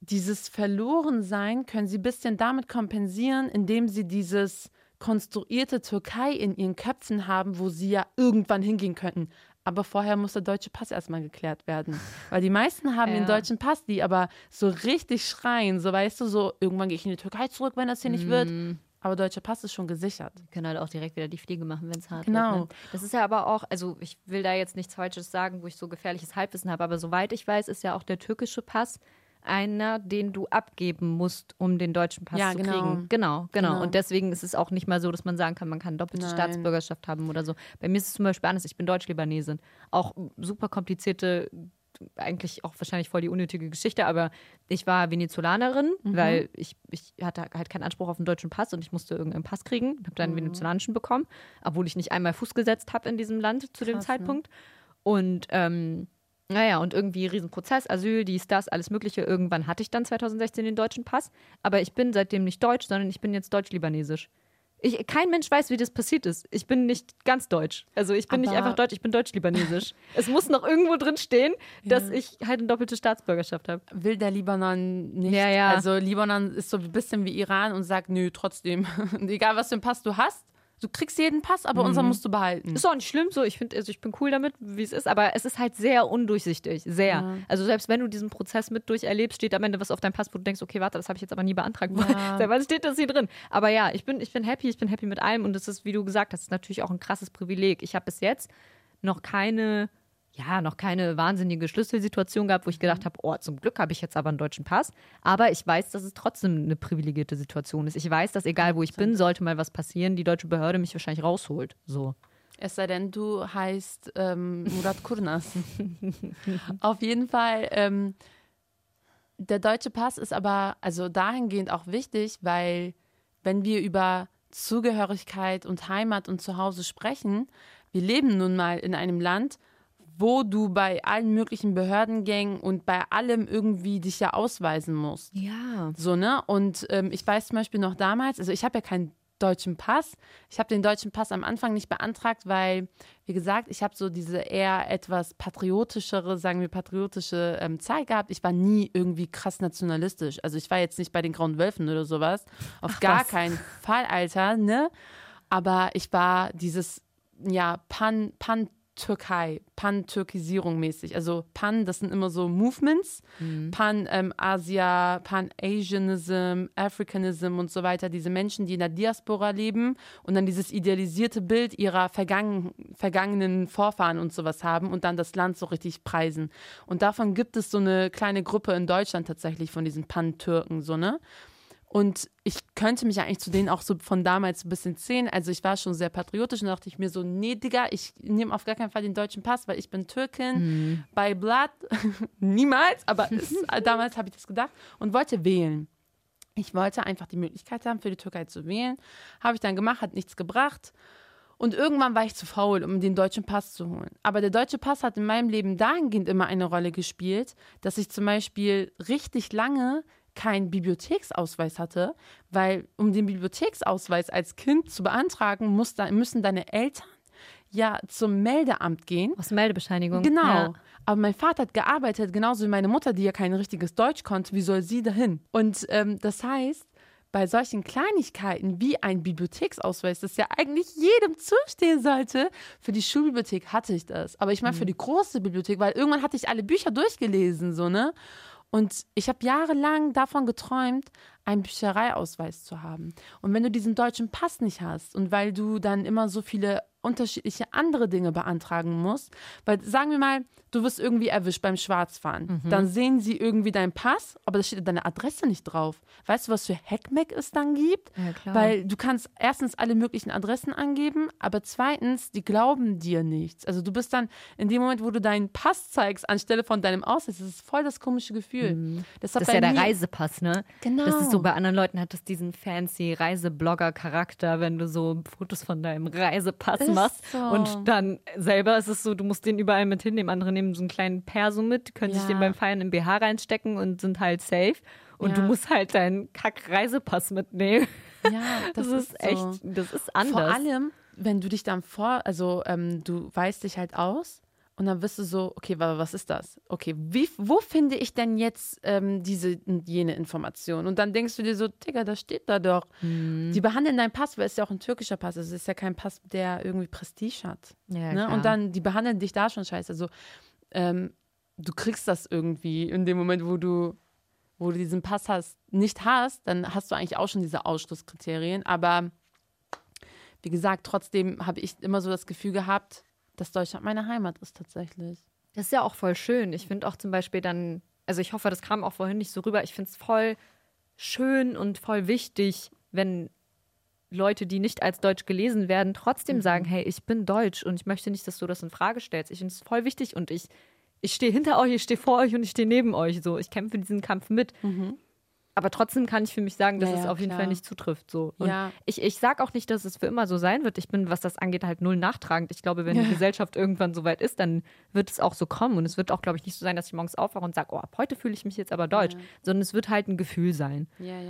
[SPEAKER 3] dieses Verlorensein können sie ein bisschen damit kompensieren, indem sie dieses konstruierte Türkei in ihren Köpfen haben, wo sie ja irgendwann hingehen könnten. Aber vorher muss der deutsche Pass erstmal geklärt werden. Weil die meisten haben den
[SPEAKER 1] Ja.
[SPEAKER 3] deutschen Pass, die aber so richtig schreien, so weißt du, so irgendwann gehe ich in die Türkei zurück, wenn das hier nicht wird. Aber deutscher Pass ist schon gesichert.
[SPEAKER 1] können halt auch direkt wieder die Fliege machen, wenn es hart
[SPEAKER 3] Genau.
[SPEAKER 1] wird. Ne? Das ist ja aber auch, also ich will da jetzt nichts Falsches sagen, wo ich so gefährliches Halbwissen habe, aber soweit ich weiß, ist ja auch der türkische Pass einer, den du abgeben musst, um den deutschen Pass
[SPEAKER 3] Ja,
[SPEAKER 1] zu
[SPEAKER 3] genau.
[SPEAKER 1] kriegen. Genau, genau,
[SPEAKER 3] Genau.
[SPEAKER 1] Und deswegen ist es auch nicht mal so, dass man sagen kann, man kann doppelte
[SPEAKER 3] Nein.
[SPEAKER 1] Staatsbürgerschaft haben oder so. Bei mir ist es zum Beispiel anders, ich bin Deutsch-Libanesin. Auch super komplizierte eigentlich auch wahrscheinlich voll die unnötige Geschichte, aber ich war Venezolanerin, weil ich, ich hatte halt keinen Anspruch auf einen deutschen Pass und ich musste irgendeinen Pass kriegen. habe dann einen venezolanischen bekommen, obwohl ich nicht einmal Fuß gesetzt habe in diesem Land zu dem
[SPEAKER 3] Krass, ne?
[SPEAKER 1] Zeitpunkt. Und ähm, naja, und irgendwie Riesenprozess, Asyl, dies, das, alles Mögliche. Irgendwann hatte ich dann 2016 den deutschen Pass, aber ich bin seitdem nicht deutsch, sondern ich bin jetzt deutsch-libanesisch. Ich, kein Mensch weiß, wie das passiert ist. Ich bin nicht ganz deutsch. Also ich bin nicht
[SPEAKER 3] Aber-
[SPEAKER 1] einfach deutsch, ich bin deutsch-libanesisch. es muss noch irgendwo drin stehen, dass ich halt eine doppelte Staatsbürgerschaft habe.
[SPEAKER 3] Will der Libanon nicht.
[SPEAKER 1] Ja, ja.
[SPEAKER 3] Also Libanon ist so ein bisschen wie Iran und sagt, nö, trotzdem. Egal, was für einen Pass du hast, du kriegst jeden Pass, aber
[SPEAKER 1] Mhm.
[SPEAKER 3] unseren musst du behalten.
[SPEAKER 1] Ist auch nicht schlimm so. Ich finde, also ich bin cool damit, wie es ist, aber es ist halt sehr undurchsichtig. Sehr.
[SPEAKER 3] Ja.
[SPEAKER 1] Also selbst wenn du diesen Prozess mit durcherlebst, steht am Ende was auf deinem Pass, wo du denkst, okay, warte, das habe ich jetzt aber nie beantragt.
[SPEAKER 3] Ja.
[SPEAKER 1] Wann steht das hier drin? Aber ja, ich bin, ich bin happy, ich bin happy mit allem und das ist, wie du gesagt hast, natürlich auch ein krasses Privileg. Ich habe bis jetzt noch keine ja, noch keine wahnsinnige Schlüsselsituation gab, wo ich gedacht habe, oh, zum Glück habe ich jetzt aber einen deutschen Pass. Aber ich weiß, dass es trotzdem eine privilegierte Situation ist. Ich weiß, dass egal wo ich bin, sollte mal was passieren, die deutsche Behörde mich wahrscheinlich rausholt. So.
[SPEAKER 3] Es sei denn, du heißt ähm, Murat Kurnas. Auf jeden Fall, ähm, der deutsche Pass ist aber also dahingehend auch wichtig, weil wenn wir über Zugehörigkeit und Heimat und Zuhause sprechen, wir leben nun mal in einem Land, wo du bei allen möglichen Behördengängen und bei allem irgendwie dich ja ausweisen musst.
[SPEAKER 1] Ja.
[SPEAKER 3] So, ne? Und ähm, ich weiß zum Beispiel noch damals, also ich habe ja keinen deutschen Pass. Ich habe den deutschen Pass am Anfang nicht beantragt, weil, wie gesagt, ich habe so diese eher etwas patriotischere, sagen wir patriotische ähm, Zeit gehabt. Ich war nie irgendwie krass nationalistisch. Also ich war jetzt nicht bei den Grauen Wölfen oder sowas. Auf Ach, gar was? keinen Fall, Alter, ne? Aber ich war dieses, ja, pan, pan Türkei, Pan-Türkisierung mäßig. Also Pan, das sind immer so Movements, mhm. Pan-Asia, ähm, Pan-Asianism, Africanism und so weiter. Diese Menschen, die in der Diaspora leben und dann dieses idealisierte Bild ihrer vergangen, vergangenen Vorfahren und sowas haben und dann das Land so richtig preisen. Und davon gibt es so eine kleine Gruppe in Deutschland tatsächlich von diesen Pan-Türken, so, ne? Und ich könnte mich eigentlich zu denen auch so von damals ein bisschen zählen. Also ich war schon sehr patriotisch und dachte ich mir so, nee, Digga, ich nehme auf gar keinen Fall den deutschen Pass, weil ich bin Türkin. Mhm. Bei Blood niemals, aber es, damals habe ich das gedacht und wollte wählen. Ich wollte einfach die Möglichkeit haben, für die Türkei zu wählen. Habe ich dann gemacht, hat nichts gebracht. Und irgendwann war ich zu faul, um den deutschen Pass zu holen. Aber der deutsche Pass hat in meinem Leben dahingehend immer eine Rolle gespielt, dass ich zum Beispiel richtig lange keinen Bibliotheksausweis hatte, weil um den Bibliotheksausweis als Kind zu beantragen, muss da, müssen deine Eltern ja zum Meldeamt gehen.
[SPEAKER 1] Aus Meldebescheinigung.
[SPEAKER 3] Genau.
[SPEAKER 1] Ja.
[SPEAKER 3] Aber mein Vater hat gearbeitet, genauso wie meine Mutter, die ja kein richtiges Deutsch konnte. Wie soll sie dahin? Und ähm, das heißt, bei solchen Kleinigkeiten wie ein Bibliotheksausweis, das ja eigentlich jedem zustehen sollte, für die Schulbibliothek hatte ich das. Aber ich meine, mhm. für die große Bibliothek, weil irgendwann hatte ich alle Bücher durchgelesen, so, ne? Und ich habe jahrelang davon geträumt, einen Büchereiausweis zu haben. Und wenn du diesen deutschen Pass nicht hast und weil du dann immer so viele unterschiedliche andere Dinge beantragen musst. Weil sagen wir mal, du wirst irgendwie erwischt beim Schwarzfahren. Mhm. Dann sehen sie irgendwie deinen Pass, aber da steht deine Adresse nicht drauf. Weißt du, was für Hackmack es dann gibt? Ja, Weil du kannst erstens alle möglichen Adressen angeben, aber zweitens, die glauben dir nichts. Also du bist dann in dem Moment, wo du deinen Pass zeigst, anstelle von deinem Ausweis, das ist voll das komische Gefühl.
[SPEAKER 1] Mhm. Das, das ist ja der Reisepass, ne? Genau. Das ist so, bei anderen Leuten hat das diesen fancy Reiseblogger-Charakter, wenn du so Fotos von deinem Reisepass machst. So. Und dann selber ist es so, du musst den überall mit hinnehmen. Andere nehmen so einen kleinen Perso mit, können ja. sich den beim Feiern im BH reinstecken und sind halt safe. Und ja. du musst halt deinen Kack-Reisepass mitnehmen.
[SPEAKER 3] Ja, das, das ist, ist, echt, so.
[SPEAKER 1] das ist anders.
[SPEAKER 3] Vor allem, wenn du dich dann vor, also ähm, du weißt dich halt aus und dann wirst du so, okay, was ist das? Okay, wie, wo finde ich denn jetzt ähm, diese jene Information? Und dann denkst du dir so, Digga, das steht da doch. Mhm. Die behandeln deinen Pass, weil es ja auch ein türkischer Pass ist. Es ist ja kein Pass, der irgendwie Prestige hat. Ja, ne? Und dann, die behandeln dich da schon scheiße. Also, ähm, du kriegst das irgendwie in dem Moment, wo du, wo du diesen Pass hast, nicht hast, dann hast du eigentlich auch schon diese Ausschlusskriterien. Aber wie gesagt, trotzdem habe ich immer so das Gefühl gehabt, dass Deutschland meine Heimat ist tatsächlich.
[SPEAKER 1] Das ist ja auch voll schön. Ich finde auch zum Beispiel dann, also ich hoffe, das kam auch vorhin nicht so rüber. Ich finde es voll schön und voll wichtig, wenn Leute, die nicht als Deutsch gelesen werden, trotzdem mhm. sagen, hey, ich bin Deutsch und ich möchte nicht, dass du das in Frage stellst. Ich finde es voll wichtig und ich, ich stehe hinter euch, ich stehe vor euch und ich stehe neben euch. So, ich kämpfe diesen Kampf mit. Mhm. Aber trotzdem kann ich für mich sagen, dass ja, es auf jeden Fall nicht zutrifft. So. Und ja. ich, ich sage auch nicht, dass es für immer so sein wird. Ich bin, was das angeht, halt null nachtragend. Ich glaube, wenn ja. die Gesellschaft irgendwann so weit ist, dann wird es auch so kommen. Und es wird auch, glaube ich, nicht so sein, dass ich morgens aufwache und sage, oh, ab heute fühle ich mich jetzt aber deutsch. Sondern es wird halt ein Gefühl sein.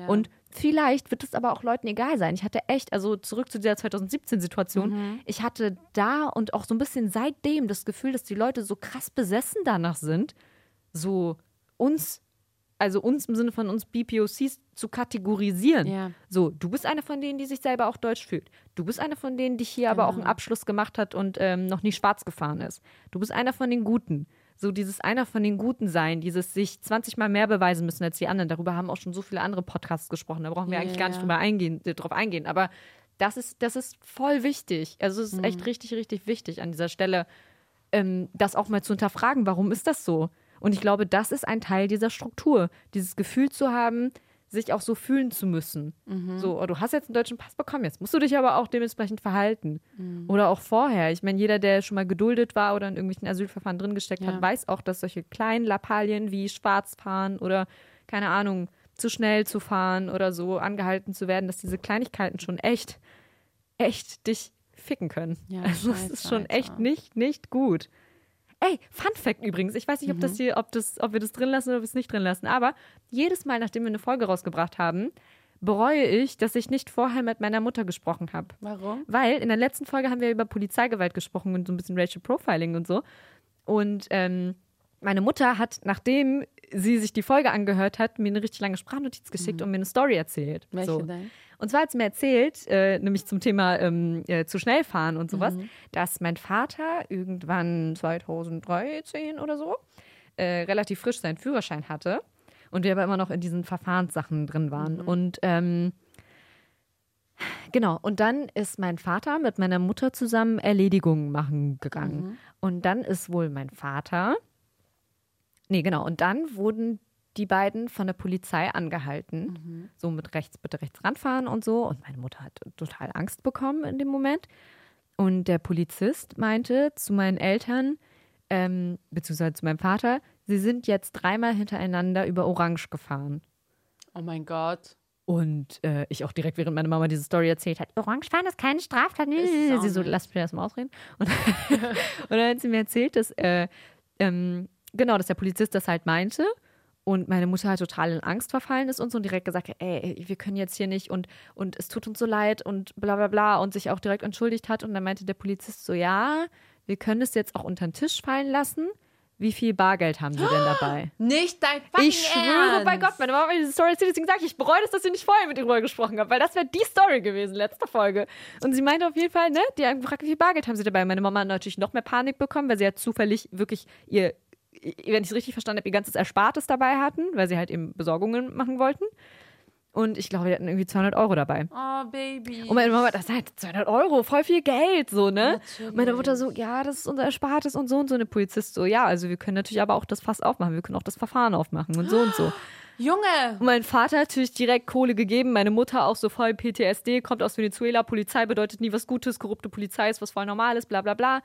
[SPEAKER 1] Und vielleicht wird es aber auch Leuten egal sein. Ich hatte echt, also zurück zu dieser 2017-Situation, mhm. ich hatte da und auch so ein bisschen seitdem das Gefühl, dass die Leute so krass besessen danach sind, so uns also uns im Sinne von uns BPOCs zu kategorisieren. Ja. So, du bist eine von denen, die sich selber auch deutsch fühlt. Du bist eine von denen, die hier genau. aber auch einen genau. Abschluss gemacht hat und ähm, noch nie schwarz gefahren ist. Du bist einer von den Guten. So dieses einer von den Guten sein, dieses sich 20 Mal mehr beweisen müssen als die anderen. Darüber haben auch schon so viele andere Podcasts gesprochen. Da brauchen wir yeah. eigentlich gar nicht drüber eingehen, äh, drauf eingehen. Aber das ist, das ist voll wichtig. Also es ist mhm. echt richtig, richtig wichtig an dieser Stelle ähm, das auch mal zu hinterfragen, warum ist das so? Und ich glaube, das ist ein Teil dieser Struktur, dieses Gefühl zu haben, sich auch so fühlen zu müssen.
[SPEAKER 3] Mhm.
[SPEAKER 1] So, oh, du hast jetzt einen deutschen Pass bekommen, jetzt musst du dich aber auch dementsprechend verhalten.
[SPEAKER 3] Mhm.
[SPEAKER 1] Oder auch vorher. Ich meine, jeder, der schon mal geduldet war oder in irgendwelchen Asylverfahren drin gesteckt
[SPEAKER 3] Ja.
[SPEAKER 1] hat, weiß auch, dass solche kleinen Lappalien wie schwarz fahren oder, keine Ahnung, zu schnell zu fahren oder so angehalten zu werden, dass diese Kleinigkeiten schon echt, echt dich ficken können.
[SPEAKER 3] Ja,
[SPEAKER 1] also es
[SPEAKER 3] scheiße,
[SPEAKER 1] ist schon echt nicht, nicht gut. Ey, Fun Fact übrigens. Ich weiß nicht, ob
[SPEAKER 3] Mhm.
[SPEAKER 1] das hier, ob das, ob wir das drin lassen oder ob wir es nicht drin lassen. Aber jedes Mal, nachdem wir eine Folge rausgebracht haben, bereue ich, dass ich nicht vorher mit meiner Mutter gesprochen habe.
[SPEAKER 3] Warum?
[SPEAKER 1] Weil in der letzten Folge haben wir über Polizeigewalt gesprochen und so ein bisschen Racial Profiling und so. Und ähm, meine Mutter hat, nachdem sie sich die Folge angehört hat, mir eine richtig lange Sprachnotiz geschickt und mir eine Story erzählt.
[SPEAKER 3] Welche
[SPEAKER 1] so.
[SPEAKER 3] denn?
[SPEAKER 1] Und zwar hat sie mir erzählt, äh, nämlich zum Thema ähm, äh, zu schnell fahren und sowas, dass mein Vater irgendwann 2013 oder so äh, relativ frisch seinen Führerschein hatte und wir aber immer noch in diesen Verfahrenssachen drin waren. Und ähm, genau, und dann ist mein Vater mit meiner Mutter zusammen Erledigungen machen gegangen. Und dann ist wohl mein Vater, nee, genau, und dann wurden die beiden von der Polizei angehalten. So mit rechts, bitte rechts ranfahren und so. Und meine Mutter hat total Angst bekommen in dem Moment. Und der Polizist meinte zu meinen Eltern, ähm, beziehungsweise zu meinem Vater, sie sind jetzt dreimal hintereinander über Orange gefahren.
[SPEAKER 3] Oh mein Gott.
[SPEAKER 1] Und äh, ich auch direkt, während meine Mama diese Story erzählt hat, Orangefahren ist keine Straftat.
[SPEAKER 3] Ist auch
[SPEAKER 1] Sie so, lass mich erst mal ausreden. Und, und dann hat sie mir erzählt, dass, äh, ähm, genau, dass der Polizist das halt meinte. Und meine Mutter halt total in Angst verfallen ist und so und direkt gesagt hat, ey, wir können jetzt hier nicht und, und es tut uns so leid und bla bla bla und sich auch direkt entschuldigt hat. Und dann meinte der Polizist so, ja, wir können es jetzt auch unter den Tisch fallen lassen. Wie viel Bargeld haben Sie denn dabei?
[SPEAKER 3] Nicht dein fucking
[SPEAKER 1] Ich schwöre
[SPEAKER 3] Ernst.
[SPEAKER 1] bei Gott, meine Mama hat mir diese Story erzählt, deswegen sage ich, ich bereue das, dass ich nicht vorher mit ihr gesprochen habe, weil das wäre die Story gewesen, letzte Folge. Und sie meinte auf jeden Fall, ne, die haben gefragt, wie viel Bargeld haben sie dabei? Meine Mama hat natürlich noch mehr Panik bekommen, weil sie ja zufällig wirklich ihr, wenn ich es richtig verstanden habe, ihr ganzes Erspartes dabei hatten, weil sie halt eben Besorgungen machen wollten. Und ich glaube, die hatten irgendwie 200 Euro dabei.
[SPEAKER 3] Oh, Baby.
[SPEAKER 1] Und meine Mama, das ist halt 200 Euro, voll viel Geld, so, ne?
[SPEAKER 3] Natürlich.
[SPEAKER 1] Und meine Mutter so, ja, das ist unser Erspartes und so und so. Der Polizist so, ja, also wir können natürlich aber auch das Fass aufmachen, wir können auch das Verfahren aufmachen und so und so.
[SPEAKER 3] Junge.
[SPEAKER 1] Und mein Vater hat natürlich direkt Kohle gegeben, meine Mutter auch so voll PTSD, kommt aus Venezuela, Polizei bedeutet nie was Gutes, korrupte Polizei ist was voll Normales, bla bla bla.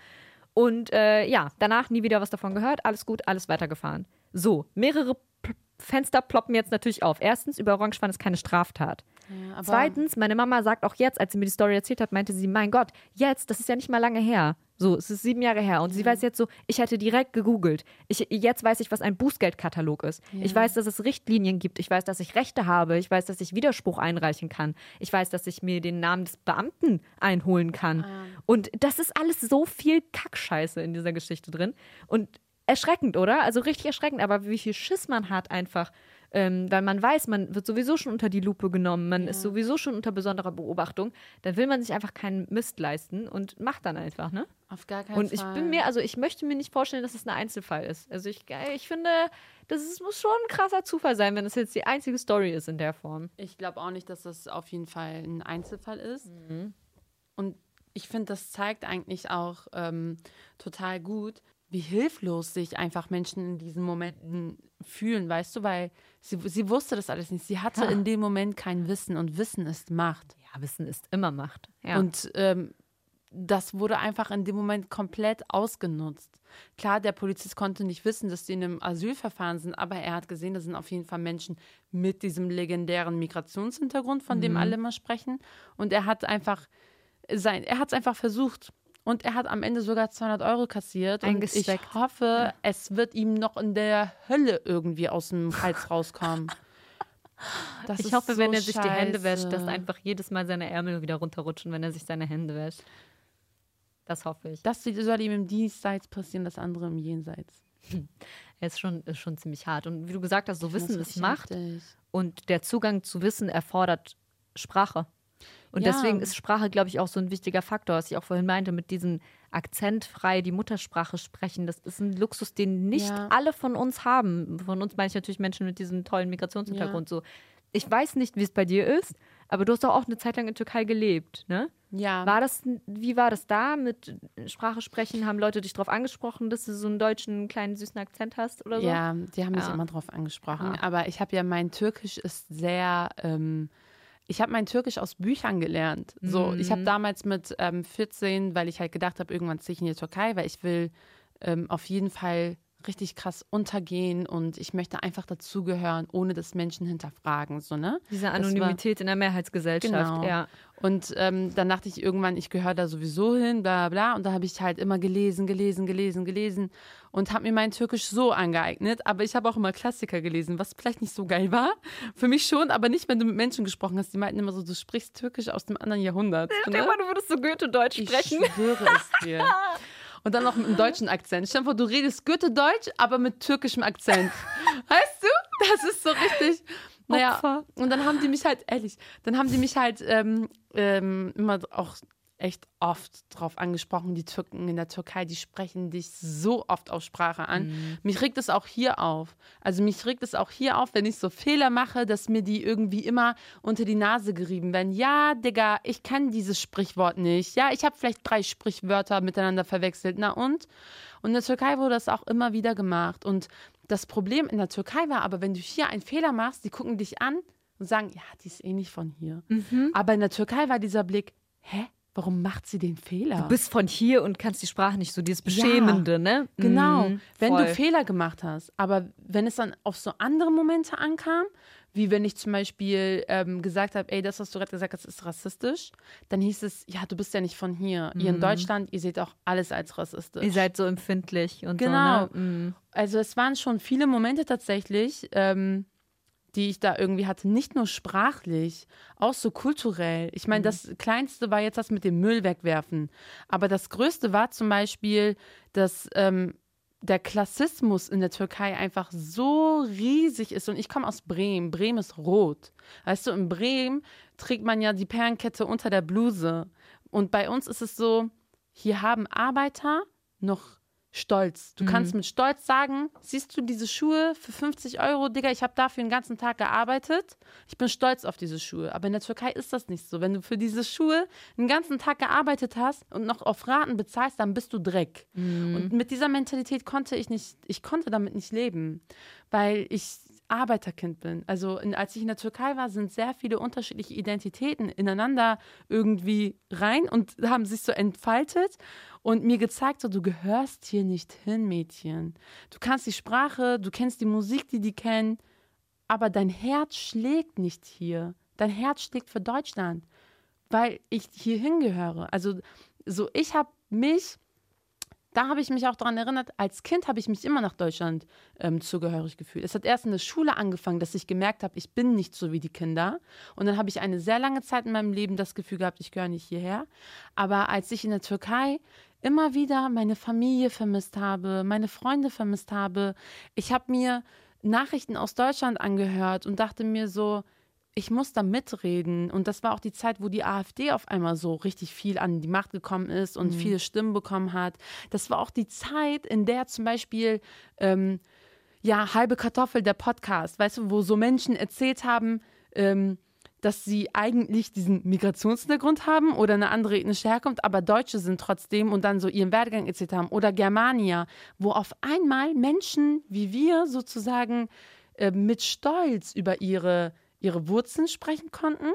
[SPEAKER 1] Und äh, ja, danach nie wieder was davon gehört, alles gut, alles weitergefahren. So, mehrere P Fenster ploppen jetzt natürlich auf. Erstens, über Orangefahren ist keine Straftat.
[SPEAKER 3] Ja,
[SPEAKER 1] Zweitens, meine Mama sagt auch jetzt, als sie mir die Story erzählt hat, meinte sie, mein Gott, jetzt, das ist ja nicht mal lange her. So, es ist sieben Jahre her. Und sie weiß jetzt so, ich hätte direkt gegoogelt. Ich, jetzt weiß ich, was ein Bußgeldkatalog ist. Ich weiß, dass es Richtlinien gibt. Ich weiß, dass ich Rechte habe. Ich weiß, dass ich Widerspruch einreichen kann. Ich weiß, dass ich mir den Namen des Beamten einholen kann. Und das ist alles so viel Kackscheiße in dieser Geschichte drin. Und erschreckend, oder? Also richtig erschreckend. Aber wie viel Schiss man hat einfach. Ähm, weil man weiß, man wird sowieso schon unter die Lupe genommen, man ist sowieso schon unter besonderer Beobachtung, dann will man sich einfach keinen Mist leisten und macht dann einfach, ne?
[SPEAKER 3] auf gar keinen
[SPEAKER 1] Und
[SPEAKER 3] Fall.
[SPEAKER 1] ich bin mir, also ich möchte mir nicht vorstellen, dass es ein Einzelfall ist. Also ich, ich finde, das ist, muss schon ein krasser Zufall sein, wenn es jetzt die einzige Story ist in der Form.
[SPEAKER 3] Ich glaube auch nicht, dass das auf jeden Fall ein Einzelfall ist.
[SPEAKER 1] Mhm.
[SPEAKER 3] Und ich finde, das zeigt eigentlich auch ähm, total gut, wie hilflos sich einfach Menschen in diesen Momenten fühlen, weißt du, weil sie, sie wusste das alles nicht. Sie hatte
[SPEAKER 1] Ja.
[SPEAKER 3] in dem Moment kein Wissen und Wissen ist Macht.
[SPEAKER 1] Ja, Wissen ist immer Macht. Ja.
[SPEAKER 3] Und ähm, das wurde einfach in dem Moment komplett ausgenutzt. Klar, der Polizist konnte nicht wissen, dass sie in einem Asylverfahren sind, aber er hat gesehen, das sind auf jeden Fall Menschen mit diesem legendären Migrationshintergrund, von
[SPEAKER 1] Mhm.
[SPEAKER 3] dem alle immer sprechen. Und er hat einfach sein, er hat es einfach versucht. Und er hat am Ende sogar 200 Euro kassiert. Und ich hoffe, es wird ihm noch in der Hölle irgendwie aus dem Hals rauskommen. Das
[SPEAKER 1] ich hoffe, wenn
[SPEAKER 3] so
[SPEAKER 1] er sich die Hände wäscht, dass
[SPEAKER 3] scheiße.
[SPEAKER 1] einfach jedes Mal seine Ärmel wieder runterrutschen, wenn er sich seine Hände wäscht. Das hoffe ich.
[SPEAKER 3] Das soll ihm im Diesseits passieren, das andere im Jenseits.
[SPEAKER 1] Er ist schon, ist schon ziemlich hart. Und wie du gesagt hast, so Wissen ist Macht.
[SPEAKER 3] heftig.
[SPEAKER 1] Und der Zugang zu Wissen erfordert Sprache. Und
[SPEAKER 3] Ja.
[SPEAKER 1] deswegen ist Sprache, glaube ich, auch so ein wichtiger Faktor, was ich auch vorhin meinte, mit diesem akzentfrei die Muttersprache sprechen. Das ist ein Luxus, den nicht
[SPEAKER 3] Ja.
[SPEAKER 1] alle von uns haben. Von uns meine ich natürlich Menschen mit diesem tollen Migrationshintergrund. So. Ich weiß nicht, wie es bei dir ist, aber du hast doch auch eine Zeit lang in Türkei gelebt, ne?
[SPEAKER 3] Ja.
[SPEAKER 1] War das, wie war das da mit Sprache sprechen? Haben Leute dich darauf angesprochen, dass du so einen deutschen kleinen süßen Akzent hast oder so?
[SPEAKER 3] Ja, die haben mich
[SPEAKER 1] Ja.
[SPEAKER 3] immer drauf angesprochen.
[SPEAKER 1] Ja.
[SPEAKER 3] Aber ich habe ja mein Türkisch ist sehr. Ähm, ich habe mein Türkisch aus Büchern gelernt. So, ich habe
[SPEAKER 1] Mhm.
[SPEAKER 3] damals mit ähm, 14, weil ich halt gedacht habe, irgendwann ziehe ich in die Türkei, weil ich will ähm, auf jeden Fall richtig krass untergehen und ich möchte einfach dazugehören, ohne dass Menschen hinterfragen, so ne?
[SPEAKER 1] Diese
[SPEAKER 3] war-
[SPEAKER 1] Anonymität in der Mehrheitsgesellschaft,
[SPEAKER 3] Genau.
[SPEAKER 1] ja.
[SPEAKER 3] Und ähm, dann dachte ich irgendwann, ich gehöre da sowieso hin, bla bla. Und da habe ich halt immer gelesen, gelesen, gelesen, gelesen und habe mir mein Türkisch so angeeignet. Aber ich habe auch immer Klassiker gelesen, was vielleicht nicht so geil war. Für mich schon, aber nicht, wenn du mit Menschen gesprochen hast. Die meinten immer so, du sprichst Türkisch aus dem anderen Jahrhundert.
[SPEAKER 1] Stell
[SPEAKER 3] ne?
[SPEAKER 1] mal, du würdest so Goethe-Deutsch
[SPEAKER 3] Ich
[SPEAKER 1] sprechen.
[SPEAKER 3] schwöre es dir. Und dann noch mit einem deutschen Akzent. Stell dir vor, du redest Goethe-Deutsch, aber mit türkischem Akzent. Weißt du? Das ist so richtig. Naja,
[SPEAKER 1] Opfer.
[SPEAKER 3] und dann haben die mich halt, ehrlich, dann haben die mich halt ähm, ähm, immer auch echt oft drauf angesprochen, die Türken in der Türkei, die sprechen dich so oft auf Sprache an. Mich regt es auch hier auf. Also mich regt es auch hier auf, wenn ich so Fehler mache, dass mir die irgendwie immer unter die Nase gerieben werden. Ja, Digga, ich kann dieses Sprichwort nicht. Ja, ich habe vielleicht drei Sprichwörter miteinander verwechselt. Na und? Und in der Türkei wurde das auch immer wieder gemacht. Und das Problem in der Türkei war aber, wenn du hier einen Fehler machst, die gucken dich an und sagen, ja, die ist eh nicht von hier. Aber in der Türkei war dieser Blick, hä? Warum macht sie den Fehler?
[SPEAKER 1] Du bist von hier und kannst die Sprache nicht so, dieses Beschämende, ne?
[SPEAKER 3] Genau,
[SPEAKER 1] Mhm,
[SPEAKER 3] wenn du Fehler gemacht hast. Aber wenn es dann auf so andere Momente ankam, wie wenn ich zum Beispiel ähm, gesagt habe, ey, das, was du gerade gesagt hast, ist rassistisch, dann hieß es, ja, du bist ja nicht von hier. Ihr in Deutschland, ihr seht auch alles als rassistisch.
[SPEAKER 1] Mhm. Ihr seid so empfindlich und
[SPEAKER 3] Genau.
[SPEAKER 1] so. Ne? Mhm.
[SPEAKER 3] Also es waren schon viele Momente tatsächlich, ähm, die ich da irgendwie hatte, nicht nur sprachlich, auch so kulturell. Ich meine, das Kleinste war jetzt das mit dem Müll wegwerfen. Aber das Größte war zum Beispiel, dass ähm, der Klassismus in der Türkei einfach so riesig ist. Und ich komme aus Bremen. Bremen ist rot. Weißt du, in Bremen trägt man ja die Perlenkette unter der Bluse. Und bei uns ist es so, hier haben Arbeiter noch Stolz. Du kannst mit Stolz sagen, siehst du diese Schuhe für 50 Euro, Digga, ich habe dafür den ganzen Tag gearbeitet. Ich bin stolz auf diese Schuhe. Aber in der Türkei ist das nicht so. Wenn du für diese Schuhe den ganzen Tag gearbeitet hast und noch auf Raten bezahlst, dann bist du Dreck. Und mit dieser Mentalität konnte ich nicht, ich konnte damit nicht leben, weil ich Arbeiterkind bin. Also in, als ich in der Türkei war, sind sehr viele unterschiedliche Identitäten ineinander irgendwie rein und haben sich so entfaltet und mir gezeigt, so du gehörst hier nicht hin, Mädchen. Du kannst die Sprache, du kennst die Musik, die die kennen, aber dein Herz schlägt nicht hier. Dein Herz schlägt für Deutschland, weil ich hier hingehöre. Also so ich habe mich da habe ich mich auch daran erinnert, als Kind habe ich mich immer nach Deutschland ähm, zugehörig gefühlt. Es hat erst in der Schule angefangen, dass ich gemerkt habe, ich bin nicht so wie die Kinder. Und dann habe ich eine sehr lange Zeit in meinem Leben das Gefühl gehabt, ich gehöre nicht hierher. Aber als ich in der Türkei immer wieder meine Familie vermisst habe, meine Freunde vermisst habe, ich habe mir Nachrichten aus Deutschland angehört und dachte mir so, ich muss da mitreden. Und das war auch die Zeit, wo die AfD auf einmal so richtig viel an die Macht gekommen ist und viele Stimmen bekommen hat. Das war auch die Zeit, in der zum Beispiel, ähm, ja, halbe Kartoffel, der Podcast, weißt du, wo so Menschen erzählt haben, ähm, dass sie eigentlich diesen Migrationshintergrund haben oder eine andere ethnische Herkunft, aber Deutsche sind trotzdem und dann so ihren Werdegang erzählt haben. Oder Germania, wo auf einmal Menschen wie wir sozusagen äh, mit Stolz über ihre, ihre Wurzeln sprechen konnten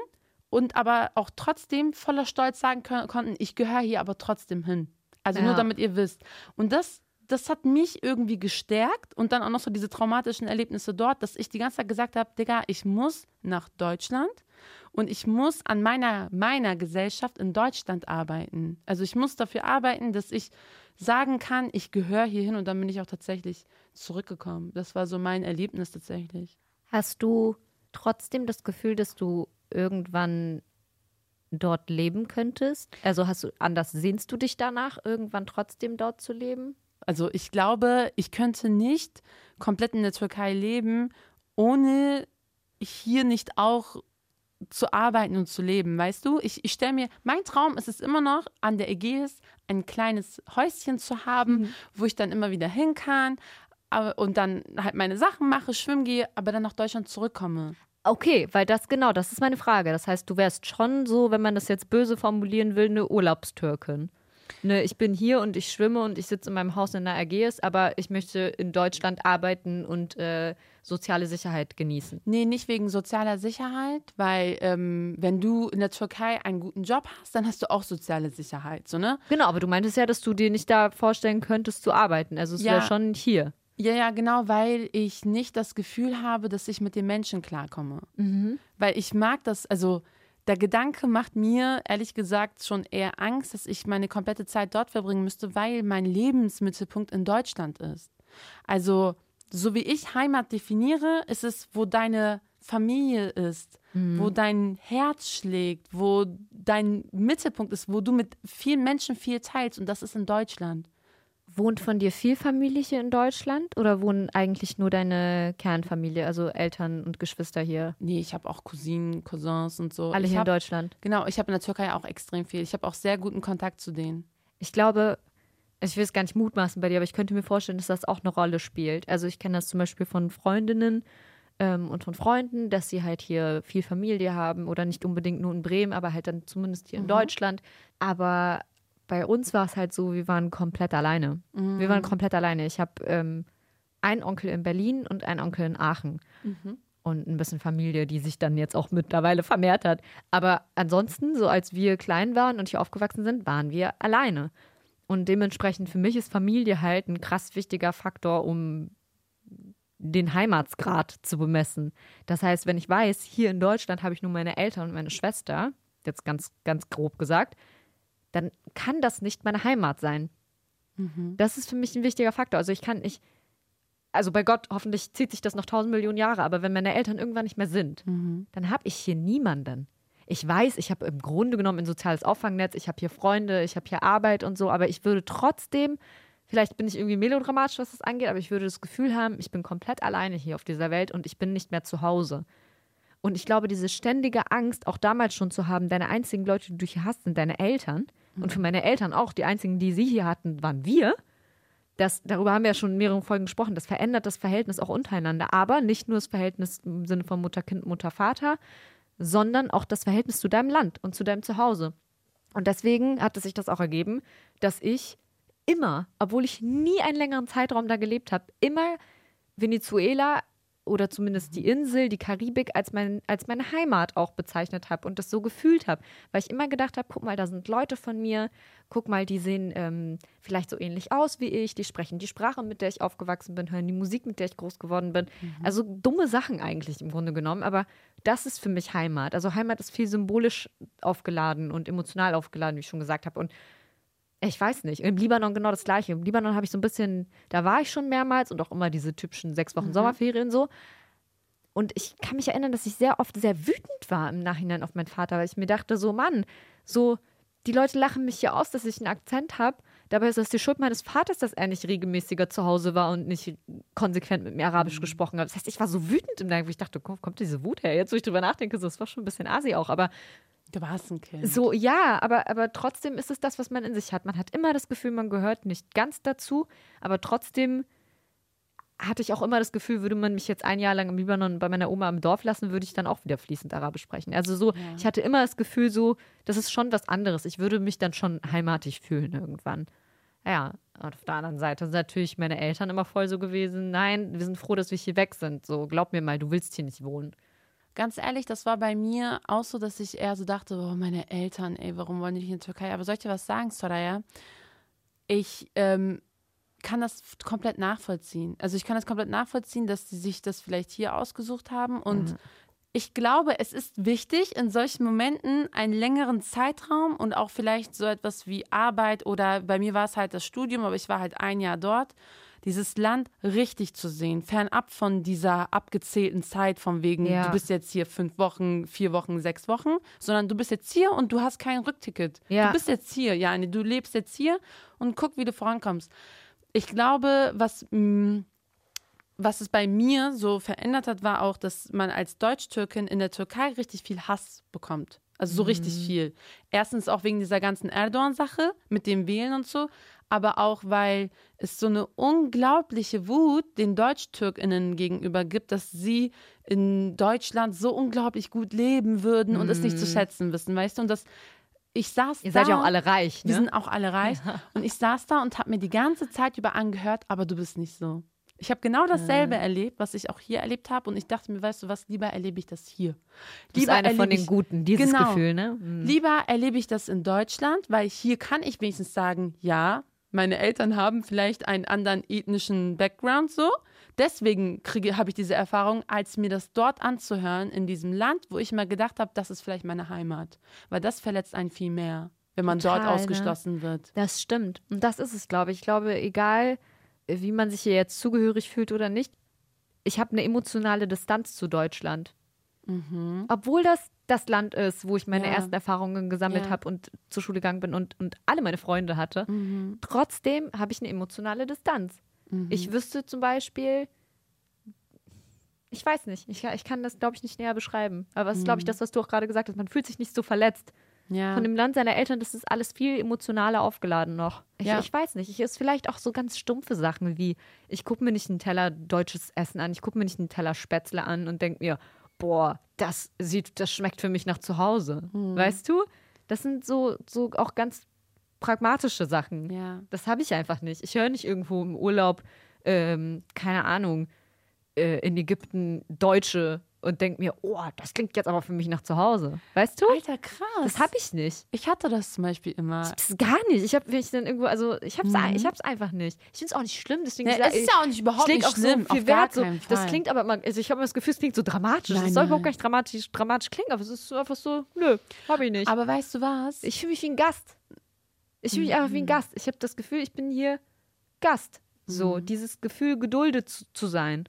[SPEAKER 3] und aber auch trotzdem voller Stolz sagen können, konnten, ich gehöre hier aber trotzdem hin. Also nur
[SPEAKER 1] Ja.
[SPEAKER 3] damit ihr wisst. Und das, das hat mich irgendwie gestärkt und dann auch noch so diese traumatischen Erlebnisse dort, dass ich die ganze Zeit gesagt habe, Digga, ich muss nach Deutschland und ich muss an meiner, meiner Gesellschaft in Deutschland arbeiten. Also ich muss dafür arbeiten, dass ich sagen kann, ich gehöre hierhin und dann bin ich auch tatsächlich zurückgekommen. Das war so mein Erlebnis tatsächlich.
[SPEAKER 1] Hast du trotzdem das Gefühl, dass du irgendwann dort leben könntest? Also hast du anders sehnst du dich danach, irgendwann trotzdem dort zu leben?
[SPEAKER 3] Also ich glaube, ich könnte nicht komplett in der Türkei leben, ohne hier nicht auch zu arbeiten und zu leben, weißt du? Ich, ich stelle mir, mein Traum ist es immer noch, an der Ägäis ein kleines Häuschen zu haben, wo ich dann immer wieder hin kann aber, und dann halt meine Sachen mache, schwimmen gehe, aber dann nach Deutschland zurückkomme.
[SPEAKER 1] Okay, weil das genau, das ist meine Frage. Das heißt, du wärst schon so, wenn man das jetzt böse formulieren will, eine Urlaubstürkin. Ne, ich bin hier und ich schwimme und ich sitze in meinem Haus in der Ägäis, aber ich möchte in Deutschland arbeiten und äh, soziale Sicherheit genießen.
[SPEAKER 3] Nee, nicht wegen sozialer Sicherheit, weil ähm, wenn du in der Türkei einen guten Job hast, dann hast du auch soziale Sicherheit, so ne?
[SPEAKER 1] Genau, aber du meintest ja, dass du dir nicht da vorstellen könntest zu arbeiten. Also es
[SPEAKER 3] Ja.
[SPEAKER 1] wäre schon hier.
[SPEAKER 3] Ja, ja, genau, weil ich nicht das Gefühl habe, dass ich mit den Menschen klarkomme. Weil ich mag das, also der Gedanke macht mir ehrlich gesagt schon eher Angst, dass ich meine komplette Zeit dort verbringen müsste, weil mein Lebensmittelpunkt in Deutschland ist. Also, so wie ich Heimat definiere, ist es, wo deine Familie ist, wo dein Herz schlägt, wo dein Mittelpunkt ist, wo du mit vielen Menschen viel teilst und das ist in Deutschland.
[SPEAKER 1] Wohnt von dir viel Familie hier in Deutschland oder wohnen eigentlich nur deine Kernfamilie, also Eltern und Geschwister hier?
[SPEAKER 3] Nee, ich habe auch Cousinen, Cousins und so.
[SPEAKER 1] Alle
[SPEAKER 3] ich
[SPEAKER 1] hier in
[SPEAKER 3] hab,
[SPEAKER 1] Deutschland.
[SPEAKER 3] Genau, ich habe in der Türkei auch extrem viel. Ich habe auch sehr guten Kontakt zu denen.
[SPEAKER 1] Ich glaube, ich will es gar nicht mutmaßen bei dir, aber ich könnte mir vorstellen, dass das auch eine Rolle spielt. Also ich kenne das zum Beispiel von Freundinnen ähm, und von Freunden, dass sie halt hier viel Familie haben oder nicht unbedingt nur in Bremen, aber halt dann zumindest hier in Deutschland. Aber bei uns war es halt so, wir waren komplett alleine. Wir waren komplett alleine. Ich habe ähm, einen Onkel in Berlin und einen Onkel in Aachen. Und ein bisschen Familie, die sich dann jetzt auch mittlerweile vermehrt hat. Aber ansonsten, so als wir klein waren und hier aufgewachsen sind, waren wir alleine. Und dementsprechend für mich ist Familie halt ein krass wichtiger Faktor, um den Heimatsgrad zu bemessen. Das heißt, wenn ich weiß, hier in Deutschland habe ich nur meine Eltern und meine Schwester, jetzt ganz, ganz grob gesagt, dann kann das nicht meine Heimat sein. Das ist für mich ein wichtiger Faktor. Also ich kann nicht, also bei Gott, hoffentlich zieht sich das noch tausend Millionen Jahre, aber wenn meine Eltern irgendwann nicht mehr sind, dann habe ich hier niemanden. Ich weiß, ich habe im Grunde genommen ein soziales Auffangnetz, ich habe hier Freunde, ich habe hier Arbeit und so, aber ich würde trotzdem, vielleicht bin ich irgendwie melodramatisch, was das angeht, aber ich würde das Gefühl haben, ich bin komplett alleine hier auf dieser Welt und ich bin nicht mehr zu Hause. Und ich glaube, diese ständige Angst, auch damals schon zu haben, deine einzigen Leute, die du hier hast, sind deine Eltern. Und für meine Eltern auch, die einzigen, die sie hier hatten, waren wir. Das, darüber haben wir ja schon in mehreren Folgen gesprochen. Das verändert das Verhältnis auch untereinander. Aber nicht nur das Verhältnis im Sinne von Mutter-Kind, Mutter-Vater, sondern auch das Verhältnis zu deinem Land und zu deinem Zuhause. Und deswegen hat es sich das auch ergeben, dass ich immer, obwohl ich nie einen längeren Zeitraum da gelebt habe, immer Venezuela oder zumindest die Insel, die Karibik als, mein, als meine Heimat auch bezeichnet habe und das so gefühlt habe, weil ich immer gedacht habe, guck mal, da sind Leute von mir, guck mal, die sehen ähm, vielleicht so ähnlich aus wie ich, die sprechen die Sprache, mit der ich aufgewachsen bin, hören die Musik, mit der ich groß geworden bin. Also dumme Sachen eigentlich im Grunde genommen, aber das ist für mich Heimat. Also Heimat ist viel symbolisch aufgeladen und emotional aufgeladen, wie ich schon gesagt habe. Und ich weiß nicht. Im Libanon genau das Gleiche. Im Libanon habe ich so ein bisschen, da war ich schon mehrmals und auch immer diese typischen sechs Wochen Sommerferien so. Und ich kann mich erinnern, dass ich sehr oft sehr wütend war im Nachhinein auf meinen Vater, weil ich mir dachte, so Mann, so, die Leute lachen mich hier aus, dass ich einen Akzent habe. Dabei ist das die Schuld meines Vaters, dass er nicht regelmäßiger zu Hause war und nicht konsequent mit mir Arabisch gesprochen hat. Das heißt, ich war so wütend im Nachhinein, wo ich dachte, wo kommt diese Wut her? Jetzt, wo ich drüber nachdenke, so, das war schon ein bisschen asi auch, aber
[SPEAKER 3] Du warst ein Kind.
[SPEAKER 1] so, ja, aber, aber trotzdem ist es das, was man in sich hat. Man hat immer das Gefühl, man gehört nicht ganz dazu, aber trotzdem hatte ich auch immer das Gefühl, würde man mich jetzt ein Jahr lang im Libanon bei meiner Oma im Dorf lassen, würde ich dann auch wieder fließend Arabisch sprechen. Also so, ich hatte immer das Gefühl, so, das ist schon was anderes. Ich würde mich dann schon heimatig fühlen irgendwann. Ja, und auf der anderen Seite sind natürlich meine Eltern immer voll so gewesen, nein, wir sind froh, dass wir hier weg sind. So, glaub mir mal, du willst hier nicht wohnen.
[SPEAKER 3] Ganz ehrlich, das war bei mir auch so, dass ich eher so dachte, oh, meine Eltern, ey, warum wollen die nicht in die Türkei? Aber soll ich dir was sagen, Soraya? Ich ähm, kann das komplett nachvollziehen. Also ich kann das komplett nachvollziehen, dass sie sich das vielleicht hier ausgesucht haben. Und ich glaube, es ist wichtig, in solchen Momenten einen längeren Zeitraum und auch vielleicht so etwas wie Arbeit oder bei mir war es halt das Studium, aber ich war halt ein Jahr dort, dieses Land richtig zu sehen, fernab von dieser abgezählten Zeit von wegen,
[SPEAKER 1] Ja.
[SPEAKER 3] du bist jetzt hier fünf Wochen, vier Wochen, sechs Wochen, sondern du bist jetzt hier und du hast kein Rückticket.
[SPEAKER 1] Ja.
[SPEAKER 3] Du bist jetzt hier, ja, du lebst jetzt hier und guck, wie du vorankommst. Ich glaube, was, mh, was es bei mir so verändert hat, war auch, dass man als Deutsch-Türkin in der Türkei richtig viel Hass bekommt. Also so richtig viel. Erstens auch wegen dieser ganzen Erdogan-Sache mit dem Wählen und so, aber auch, weil es so eine unglaubliche Wut den DeutschTürkInnen gegenüber gibt, dass sie in Deutschland so unglaublich gut leben würden und es nicht zu
[SPEAKER 1] Mhm.
[SPEAKER 3] schätzen wissen, weißt du? Und das, ich saß
[SPEAKER 1] Ihr
[SPEAKER 3] da.
[SPEAKER 1] seid ja auch alle reich,
[SPEAKER 3] Wir
[SPEAKER 1] ne?
[SPEAKER 3] sind auch alle reich. Und ich saß da und habe mir die ganze Zeit über angehört, aber du bist nicht so. Ich habe genau dasselbe erlebt, was ich auch hier erlebt habe. Und ich dachte mir, weißt du was, lieber erlebe ich das hier.
[SPEAKER 1] Du bist
[SPEAKER 3] Lieber
[SPEAKER 1] eine von
[SPEAKER 3] erlebe
[SPEAKER 1] den
[SPEAKER 3] ich-
[SPEAKER 1] Guten, dieses
[SPEAKER 3] Genau.
[SPEAKER 1] Gefühl, ne? Mhm.
[SPEAKER 3] Lieber erlebe ich das in Deutschland, weil hier kann ich wenigstens sagen, ja, meine Eltern haben vielleicht einen anderen ethnischen Background so. Deswegen kriege, habe ich diese Erfahrung, als mir das dort anzuhören, in diesem Land, wo ich mal gedacht habe, das ist vielleicht meine Heimat. Weil das verletzt einen viel mehr, wenn man
[SPEAKER 1] Total,
[SPEAKER 3] dort
[SPEAKER 1] ne?
[SPEAKER 3] ausgeschlossen wird.
[SPEAKER 1] Das stimmt. Und das ist es, glaube ich. Ich glaube, egal, äh, wie man sich hier jetzt zugehörig fühlt oder nicht, ich habe eine emotionale Distanz zu Deutschland. Obwohl das das Land ist, wo ich meine
[SPEAKER 3] Mhm. Ja.
[SPEAKER 1] ersten Erfahrungen gesammelt
[SPEAKER 3] Ja.
[SPEAKER 1] habe und zur Schule gegangen bin und, und alle meine Freunde hatte.
[SPEAKER 3] Mhm.
[SPEAKER 1] Trotzdem habe ich eine emotionale Distanz. Ich wüsste zum Beispiel, ich weiß nicht, ich, ich kann das, glaube ich, nicht näher beschreiben. Aber es ist, glaube ich, das, was du auch gerade gesagt hast. Man fühlt sich nicht so verletzt
[SPEAKER 3] Ja.
[SPEAKER 1] von dem Land seiner Eltern, das ist alles viel emotionaler aufgeladen noch. Ich,
[SPEAKER 3] Ja.
[SPEAKER 1] ich weiß nicht. Ich ist vielleicht auch so ganz stumpfe Sachen wie, ich gucke mir nicht einen Teller deutsches Essen an, ich gucke mir nicht einen Teller Spätzle an und denke mir, boah, das sieht, das schmeckt für mich nach zu Hause.
[SPEAKER 3] Hm.
[SPEAKER 1] Weißt du? Das sind so, so auch ganz pragmatische Sachen.
[SPEAKER 3] ja.
[SPEAKER 1] Das habe ich einfach nicht. Ich höre nicht irgendwo im Urlaub, ähm, keine Ahnung, äh, in Ägypten Deutsche und denke mir, oh, das klingt jetzt aber für mich nach zu Hause. Weißt du?
[SPEAKER 3] Alter, krass.
[SPEAKER 1] Das habe ich nicht.
[SPEAKER 3] Ich hatte das zum Beispiel immer.
[SPEAKER 1] Das ist gar nicht. Ich habe, wenn ich dann irgendwo, also ich hab's,
[SPEAKER 3] Mhm.
[SPEAKER 1] ich hab's einfach nicht. Ich finde es auch nicht schlimm, deswegen
[SPEAKER 3] Ja, es ist
[SPEAKER 1] ich-
[SPEAKER 3] ja auch nicht überhaupt
[SPEAKER 1] ich
[SPEAKER 3] nicht
[SPEAKER 1] auch
[SPEAKER 3] schlimm,
[SPEAKER 1] so viel
[SPEAKER 3] auf gar
[SPEAKER 1] Wert. So, das klingt aber immer, also ich habe das Gefühl, es klingt so dramatisch.
[SPEAKER 3] Nein,
[SPEAKER 1] Es soll überhaupt gar nicht dramatisch, dramatisch klingen, aber es ist einfach so, nö, habe ich nicht.
[SPEAKER 3] Aber weißt du was?
[SPEAKER 1] ich fühle mich wie ein Gast. Ich fühle mich einfach
[SPEAKER 3] Mhm.
[SPEAKER 1] wie ein Gast. Ich habe das Gefühl, ich bin hier Gast.
[SPEAKER 3] Mhm.
[SPEAKER 1] So, dieses Gefühl, geduldet zu, zu sein.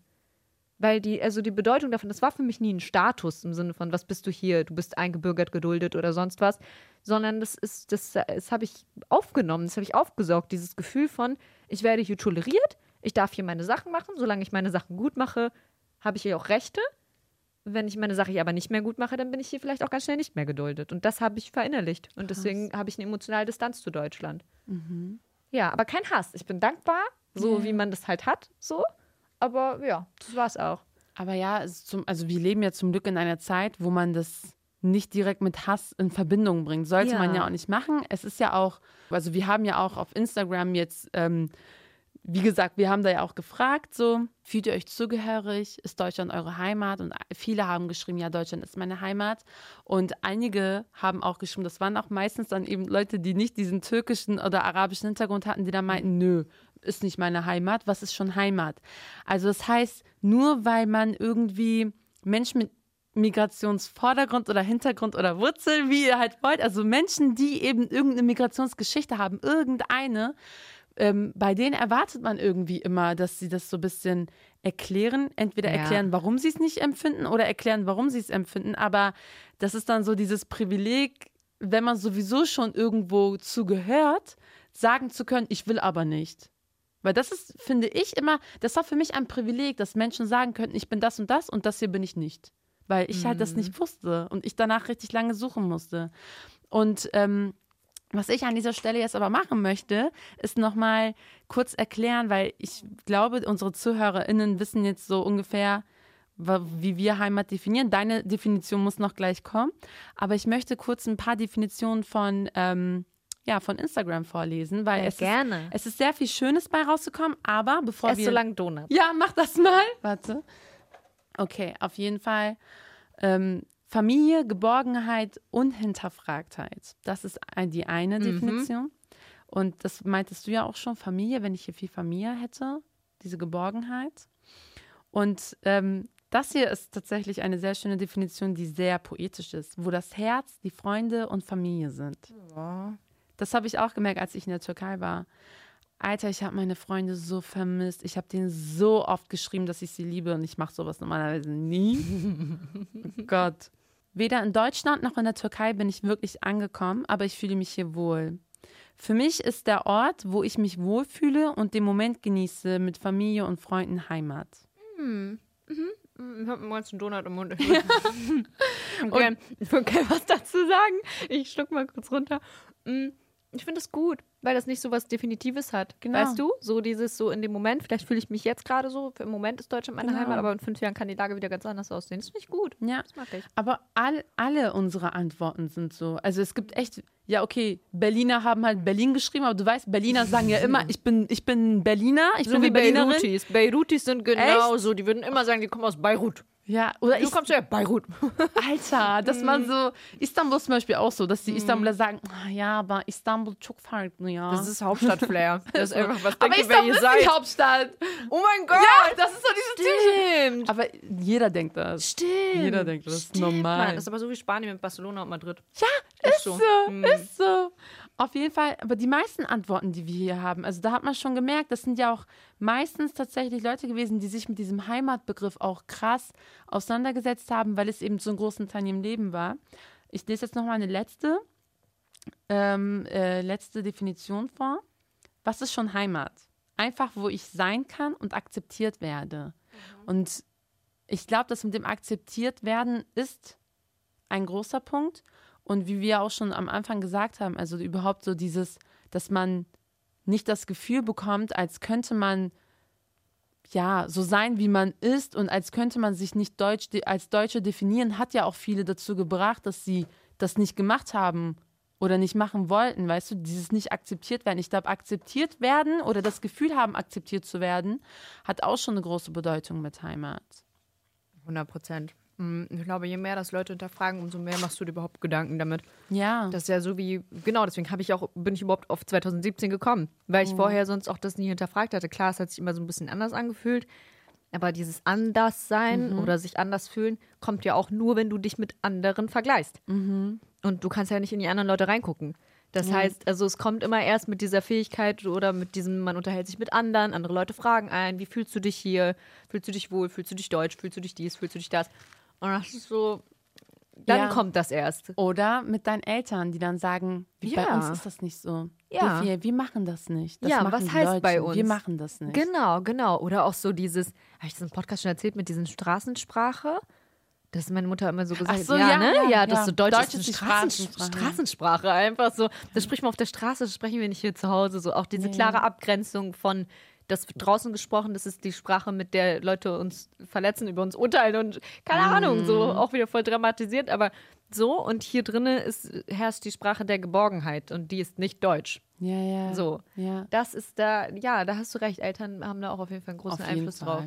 [SPEAKER 1] Weil die, also die Bedeutung davon, das war für mich nie ein Status im Sinne von, was bist du hier, du bist eingebürgert, geduldet oder sonst was, sondern das ist, das, das habe ich aufgenommen, das habe ich aufgesaugt, dieses Gefühl von, ich werde hier toleriert, ich darf hier meine Sachen machen, solange ich meine Sachen gut mache, habe ich hier auch Rechte. Wenn ich meine Sache hier aber nicht mehr gut mache, dann bin ich hier vielleicht auch ganz schnell nicht mehr geduldet. Und das habe ich verinnerlicht. Und deswegen habe ich eine emotionale Distanz zu Deutschland. Ja, aber kein Hass. Ich bin dankbar, so wie man das halt hat, so. Aber ja, das war's auch.
[SPEAKER 3] Aber ja, zum, also wir leben ja zum Glück in einer Zeit, wo man das nicht direkt mit Hass in Verbindung bringt. Sollte
[SPEAKER 1] Ja.
[SPEAKER 3] man ja auch nicht machen. Es ist ja auch, also wir haben ja auch auf Instagram jetzt, ähm, wie gesagt, wir haben da ja auch gefragt, so, fühlt ihr euch zugehörig? Ist Deutschland eure Heimat? Und viele haben geschrieben, ja, Deutschland ist meine Heimat. Und einige haben auch geschrieben, das waren auch meistens dann eben Leute, die nicht diesen türkischen oder arabischen Hintergrund hatten, die dann meinten, nö, ist nicht meine Heimat. Was ist schon Heimat? Also das heißt, nur weil man irgendwie Menschen mit Migrationsvordergrund oder Hintergrund oder Wurzel, wie ihr halt wollt, also Menschen, die eben irgendeine Migrationsgeschichte haben, irgendeine, ähm, bei denen erwartet man irgendwie immer, dass sie das so ein bisschen erklären. Entweder
[SPEAKER 1] Ja.
[SPEAKER 3] erklären, warum sie es nicht empfinden oder erklären, warum sie es empfinden. Aber das ist dann so dieses Privileg, wenn man sowieso schon irgendwo zugehört, sagen zu können, ich will aber nicht. Weil das ist, finde ich, immer, das war für mich ein Privileg, dass Menschen sagen könnten, ich bin das und das und das hier bin ich nicht. Weil ich halt das nicht wusste und ich danach richtig lange suchen musste. Und ähm, was ich an dieser Stelle jetzt aber machen möchte, ist nochmal kurz erklären, weil ich glaube, unsere ZuhörerInnen wissen jetzt so ungefähr, wie wir Heimat definieren. Deine Definition muss noch gleich kommen. Aber ich möchte kurz ein paar Definitionen von, ähm, ja, von Instagram vorlesen, weil
[SPEAKER 1] Ja,
[SPEAKER 3] es,
[SPEAKER 1] gerne.
[SPEAKER 3] Ist, es ist sehr viel Schönes bei rausgekommen, aber bevor
[SPEAKER 1] Ess
[SPEAKER 3] wir...
[SPEAKER 1] so lang Donut.
[SPEAKER 3] Ja, mach das mal. Warte. Okay, auf jeden Fall. Ähm, Familie, Geborgenheit, Unhinterfragtheit. Das ist die eine Definition. Und das meintest du ja auch schon, Familie, wenn ich hier viel Familie hätte, diese Geborgenheit. Und ähm, das hier ist tatsächlich eine sehr schöne Definition, die sehr poetisch ist, wo das Herz, die Freunde und Familie sind. Das habe ich auch gemerkt, als ich in der Türkei war. Alter, ich habe meine Freunde so vermisst. Ich habe denen so oft geschrieben, dass ich sie liebe und ich mache sowas normalerweise nie. Gott. Weder in Deutschland noch in der Türkei bin ich wirklich angekommen, aber ich fühle mich hier wohl. Für mich ist der Ort, wo ich mich wohlfühle und den Moment genieße mit Familie und Freunden Heimat.
[SPEAKER 1] Ich habe einen ganzen Donut im Mund. okay, gerne was dazu sagen. Ich schluck mal kurz runter. Mm, Ich finde es gut, weil das nicht so was Definitives hat.
[SPEAKER 3] Genau.
[SPEAKER 1] Weißt du? So dieses so in dem Moment, vielleicht fühle ich mich jetzt gerade so, im Moment ist Deutschland meine
[SPEAKER 3] Genau.
[SPEAKER 1] Heimat, aber in fünf Jahren kann die Lage wieder ganz anders aussehen. Das finde ich gut.
[SPEAKER 3] Ja.
[SPEAKER 1] Das mag ich.
[SPEAKER 3] Aber all, alle unsere Antworten sind so. Also es gibt echt, ja, okay, Berliner haben halt Berlin geschrieben, aber du weißt, Berliner sagen ja immer, ich bin, ich bin Berliner, ich
[SPEAKER 1] So
[SPEAKER 3] bin
[SPEAKER 1] wie
[SPEAKER 3] Berlinerin.
[SPEAKER 1] Beirutis. Beirutis sind genauso. Die würden immer sagen, die kommen aus Beirut.
[SPEAKER 3] Ja, oder
[SPEAKER 1] Du
[SPEAKER 3] ich,
[SPEAKER 1] kommst ja Beirut.
[SPEAKER 3] Alter, dass man
[SPEAKER 1] Mhm.
[SPEAKER 3] so, Istanbul zum Beispiel auch so, dass die Istanbuler sagen, "Ah, ja, aber Istanbul çok farklı ja.
[SPEAKER 1] Das ist Hauptstadtflair. Das ist einfach, was
[SPEAKER 3] aber
[SPEAKER 1] wer
[SPEAKER 3] Istanbul ist
[SPEAKER 1] seid?
[SPEAKER 3] die Hauptstadt.
[SPEAKER 1] Oh mein Gott!
[SPEAKER 3] Ja, das ist so dieses
[SPEAKER 1] Stimmt.
[SPEAKER 3] Aber jeder denkt das.
[SPEAKER 1] Stimmt.
[SPEAKER 3] Jeder denkt, das ist
[SPEAKER 1] Stimmt,
[SPEAKER 3] normal.
[SPEAKER 1] Mann. Das ist aber so wie Spanien mit Barcelona und Madrid.
[SPEAKER 3] Ja, ist so,
[SPEAKER 1] Hm.
[SPEAKER 3] ist so. Auf jeden Fall, aber die meisten Antworten, die wir hier haben, also da hat man schon gemerkt, das sind ja auch meistens tatsächlich Leute gewesen, die sich mit diesem Heimatbegriff auch krass auseinandergesetzt haben, weil es eben so einen großen Teil in ihrem Leben war. Ich lese jetzt nochmal eine letzte, ähm, äh, letzte Definition vor. Was ist schon Heimat? Einfach, wo ich sein kann und akzeptiert werde. Und ich glaube, das mit dem akzeptiert werden ist ein großer Punkt. Und wie wir auch schon am Anfang gesagt haben, also überhaupt so dieses, dass man nicht das Gefühl bekommt, als könnte man ja so sein, wie man ist und als könnte man sich nicht Deutsch de- als Deutsche definieren, hat ja auch viele dazu gebracht, dass sie das nicht gemacht haben oder nicht machen wollten, weißt du, dieses nicht akzeptiert werden. Ich glaube, akzeptiert werden oder das Gefühl haben, akzeptiert zu werden, hat auch schon eine große Bedeutung mit Heimat.
[SPEAKER 1] 100 Prozent. Ich glaube, je mehr das Leute hinterfragen, umso mehr machst du dir überhaupt Gedanken damit.
[SPEAKER 3] Ja.
[SPEAKER 1] Das ist ja so wie, genau, deswegen habe ich auch, bin ich überhaupt auf 2017 gekommen, weil ich vorher sonst auch das nie hinterfragt hatte. Klar, es hat sich immer so ein bisschen anders angefühlt, aber dieses Anderssein oder sich anders fühlen kommt ja auch nur, wenn du dich mit anderen vergleichst. Und du kannst ja nicht in die anderen Leute reingucken. Das heißt, also es kommt immer erst mit dieser Fähigkeit oder mit diesem, man unterhält sich mit anderen, andere Leute fragen ein, wie fühlst du dich hier? Fühlst du dich wohl? Fühlst du dich deutsch? Fühlst du dich dies? Fühlst du dich das? Und das ist so, dann
[SPEAKER 3] Ja.
[SPEAKER 1] kommt das erst.
[SPEAKER 3] Oder mit deinen Eltern, die dann sagen, wie bei
[SPEAKER 1] Ja.
[SPEAKER 3] uns ist das nicht so.
[SPEAKER 1] Ja.
[SPEAKER 3] Wir, wir machen das nicht. Das
[SPEAKER 1] Ja, was heißt
[SPEAKER 3] Deutschen.
[SPEAKER 1] bei uns?
[SPEAKER 3] Wir machen das nicht.
[SPEAKER 1] Genau, genau. Oder auch so dieses, habe ich das im Podcast schon erzählt, mit diesen Straßensprache? Das ist meine Mutter immer so gesagt.
[SPEAKER 3] so,
[SPEAKER 1] ja,
[SPEAKER 3] ja,
[SPEAKER 1] ne?
[SPEAKER 3] ja,
[SPEAKER 1] Ja, das
[SPEAKER 3] ja.
[SPEAKER 1] ist so Deutsch,
[SPEAKER 3] Deutsch
[SPEAKER 1] ist,
[SPEAKER 3] die
[SPEAKER 1] Straßen
[SPEAKER 3] Straßensprache.
[SPEAKER 1] Straßensprache. Einfach so. Das spricht man auf der Straße, das sprechen wir nicht hier zu Hause. So auch diese klare Abgrenzung von das wird draußen gesprochen, das ist die Sprache, mit der Leute uns verletzen, über uns urteilen und keine Ahnung, so auch wieder voll dramatisiert, aber so und hier drinnen ist herrscht die Sprache der Geborgenheit und die ist nicht Deutsch.
[SPEAKER 3] Ja, ja.
[SPEAKER 1] So.
[SPEAKER 3] Ja.
[SPEAKER 1] Das ist da, ja, da hast du recht. Eltern haben da auch auf jeden Fall einen großen Einfluss drauf.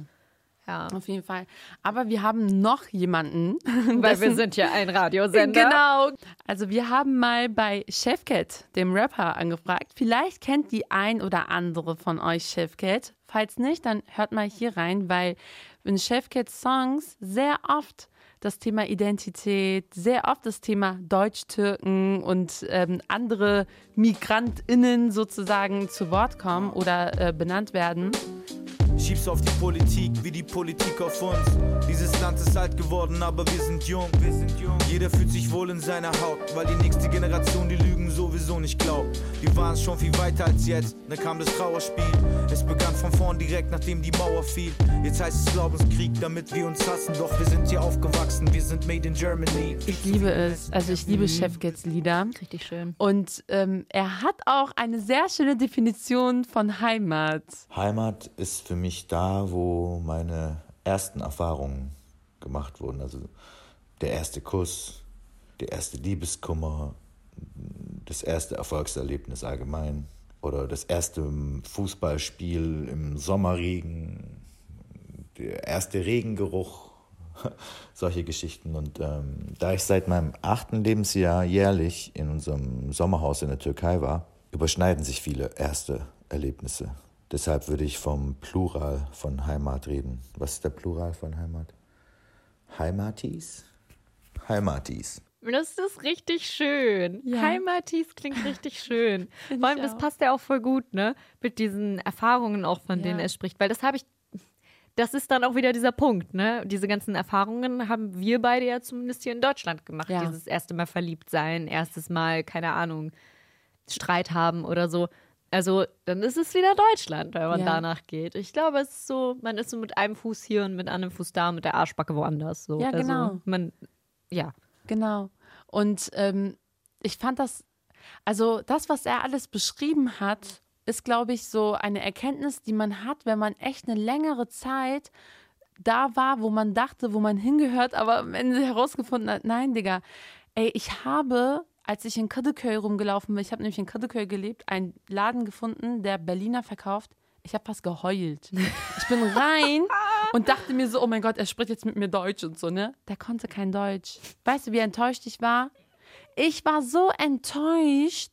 [SPEAKER 1] Ja.
[SPEAKER 3] Auf jeden Fall. Aber wir haben noch jemanden.
[SPEAKER 1] Weil wir sind ja ein Radiosender.
[SPEAKER 3] Genau. Also wir haben mal bei Chefcat, dem Rapper, angefragt. Vielleicht kennt die ein oder andere von euch Chefcat. Falls nicht, dann hört mal hier rein, weil in Chefcat Songs sehr oft das Thema Identität, sehr oft das Thema Deutsch-Türken und ähm, andere MigrantInnen sozusagen zu Wort kommen oder äh, benannt werden.
[SPEAKER 4] Schieb's auf die Politik, wie die Politik auf uns. Dieses Land ist alt geworden, aber wir sind jung. Wir sind jung. Jeder fühlt sich wohl in seiner Haut, weil die nächste Generation die Lügen sowieso nicht glaubt. Die waren schon viel weiter als jetzt, dann kam das Trauerspiel. Es begann von vorn direkt, nachdem die Mauer fiel. Jetzt heißt es Glaubenskrieg, damit wir uns hassen. Doch wir sind hier aufgewachsen, wir sind made in Germany.
[SPEAKER 3] Ich liebe es. Also ich liebe Chefcats Lieder.
[SPEAKER 1] Richtig schön.
[SPEAKER 3] Und ähm, er hat auch eine sehr schöne Definition von Heimat.
[SPEAKER 5] Heimat ist für mich da, wo meine ersten Erfahrungen gemacht wurden. Also der erste Kuss, der erste Liebeskummer, das erste Erfolgserlebnis allgemein oder das erste Fußballspiel im Sommerregen, der erste Regengeruch, solche Geschichten. Und ähm, da ich seit meinem achten Lebensjahr jährlich in unserem Sommerhaus in der Türkei war, überschneiden sich viele erste Erlebnisse. Deshalb würde ich vom Plural von Heimat reden. Was ist der Plural von Heimat? Heimatis? Heimatis.
[SPEAKER 1] Das ist richtig schön.
[SPEAKER 3] Ja.
[SPEAKER 1] Heimatis klingt richtig schön. Vor allem, das passt ja auch voll gut, ne? Mit diesen Erfahrungen auch, von
[SPEAKER 3] Ja.
[SPEAKER 1] denen er spricht. Weil das habe ich, das ist dann auch wieder dieser Punkt, ne? Diese ganzen Erfahrungen haben wir beide ja zumindest hier in Deutschland gemacht.
[SPEAKER 3] Ja.
[SPEAKER 1] Dieses erste Mal verliebt sein, erstes Mal, keine Ahnung, Streit haben oder so. Also, dann ist es wieder Deutschland, wenn man
[SPEAKER 3] Ja.
[SPEAKER 1] danach geht. Ich glaube, es ist so, man ist so mit einem Fuß hier und mit einem Fuß da, mit der Arschbacke woanders. So.
[SPEAKER 3] Ja,
[SPEAKER 1] also,
[SPEAKER 3] genau.
[SPEAKER 1] Man, ja.
[SPEAKER 3] Genau. Und ähm, ich fand das, Also das, was er alles beschrieben hat, ist, glaube ich, so eine Erkenntnis, die man hat, wenn man echt eine längere Zeit da war, wo man dachte, wo man hingehört, aber am Ende herausgefunden hat, nein, Digga, ey, ich habe, als ich in Kadıköy rumgelaufen bin, ich habe nämlich in Kadıköy gelebt, einen Laden gefunden, der Berliner verkauft. Ich habe fast geheult. Ich bin rein und dachte mir so, oh mein Gott, er spricht jetzt mit mir Deutsch und so, ne? Der konnte kein Deutsch. Weißt du, wie enttäuscht ich war? Ich war so enttäuscht.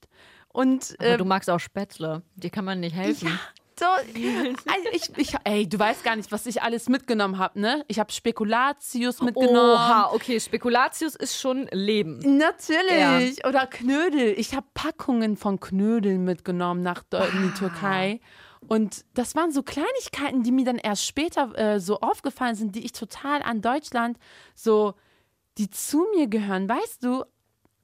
[SPEAKER 3] Und
[SPEAKER 1] Aber
[SPEAKER 3] äh,
[SPEAKER 1] du magst auch Spätzle. Die kann man nicht helfen.
[SPEAKER 3] ja, so, also ich, ich, ey, du weißt gar nicht, was ich alles mitgenommen habe, ne? Ich habe Spekulatius mitgenommen.
[SPEAKER 1] Oha, okay, Spekulatius ist schon Leben.
[SPEAKER 3] Natürlich. Oder Knödel. Ich habe Packungen von Knödeln mitgenommen nach in die Türkei. Und das waren so Kleinigkeiten, die mir dann erst später äh, so aufgefallen sind, die ich total an Deutschland so, die zu mir gehören. Weißt du,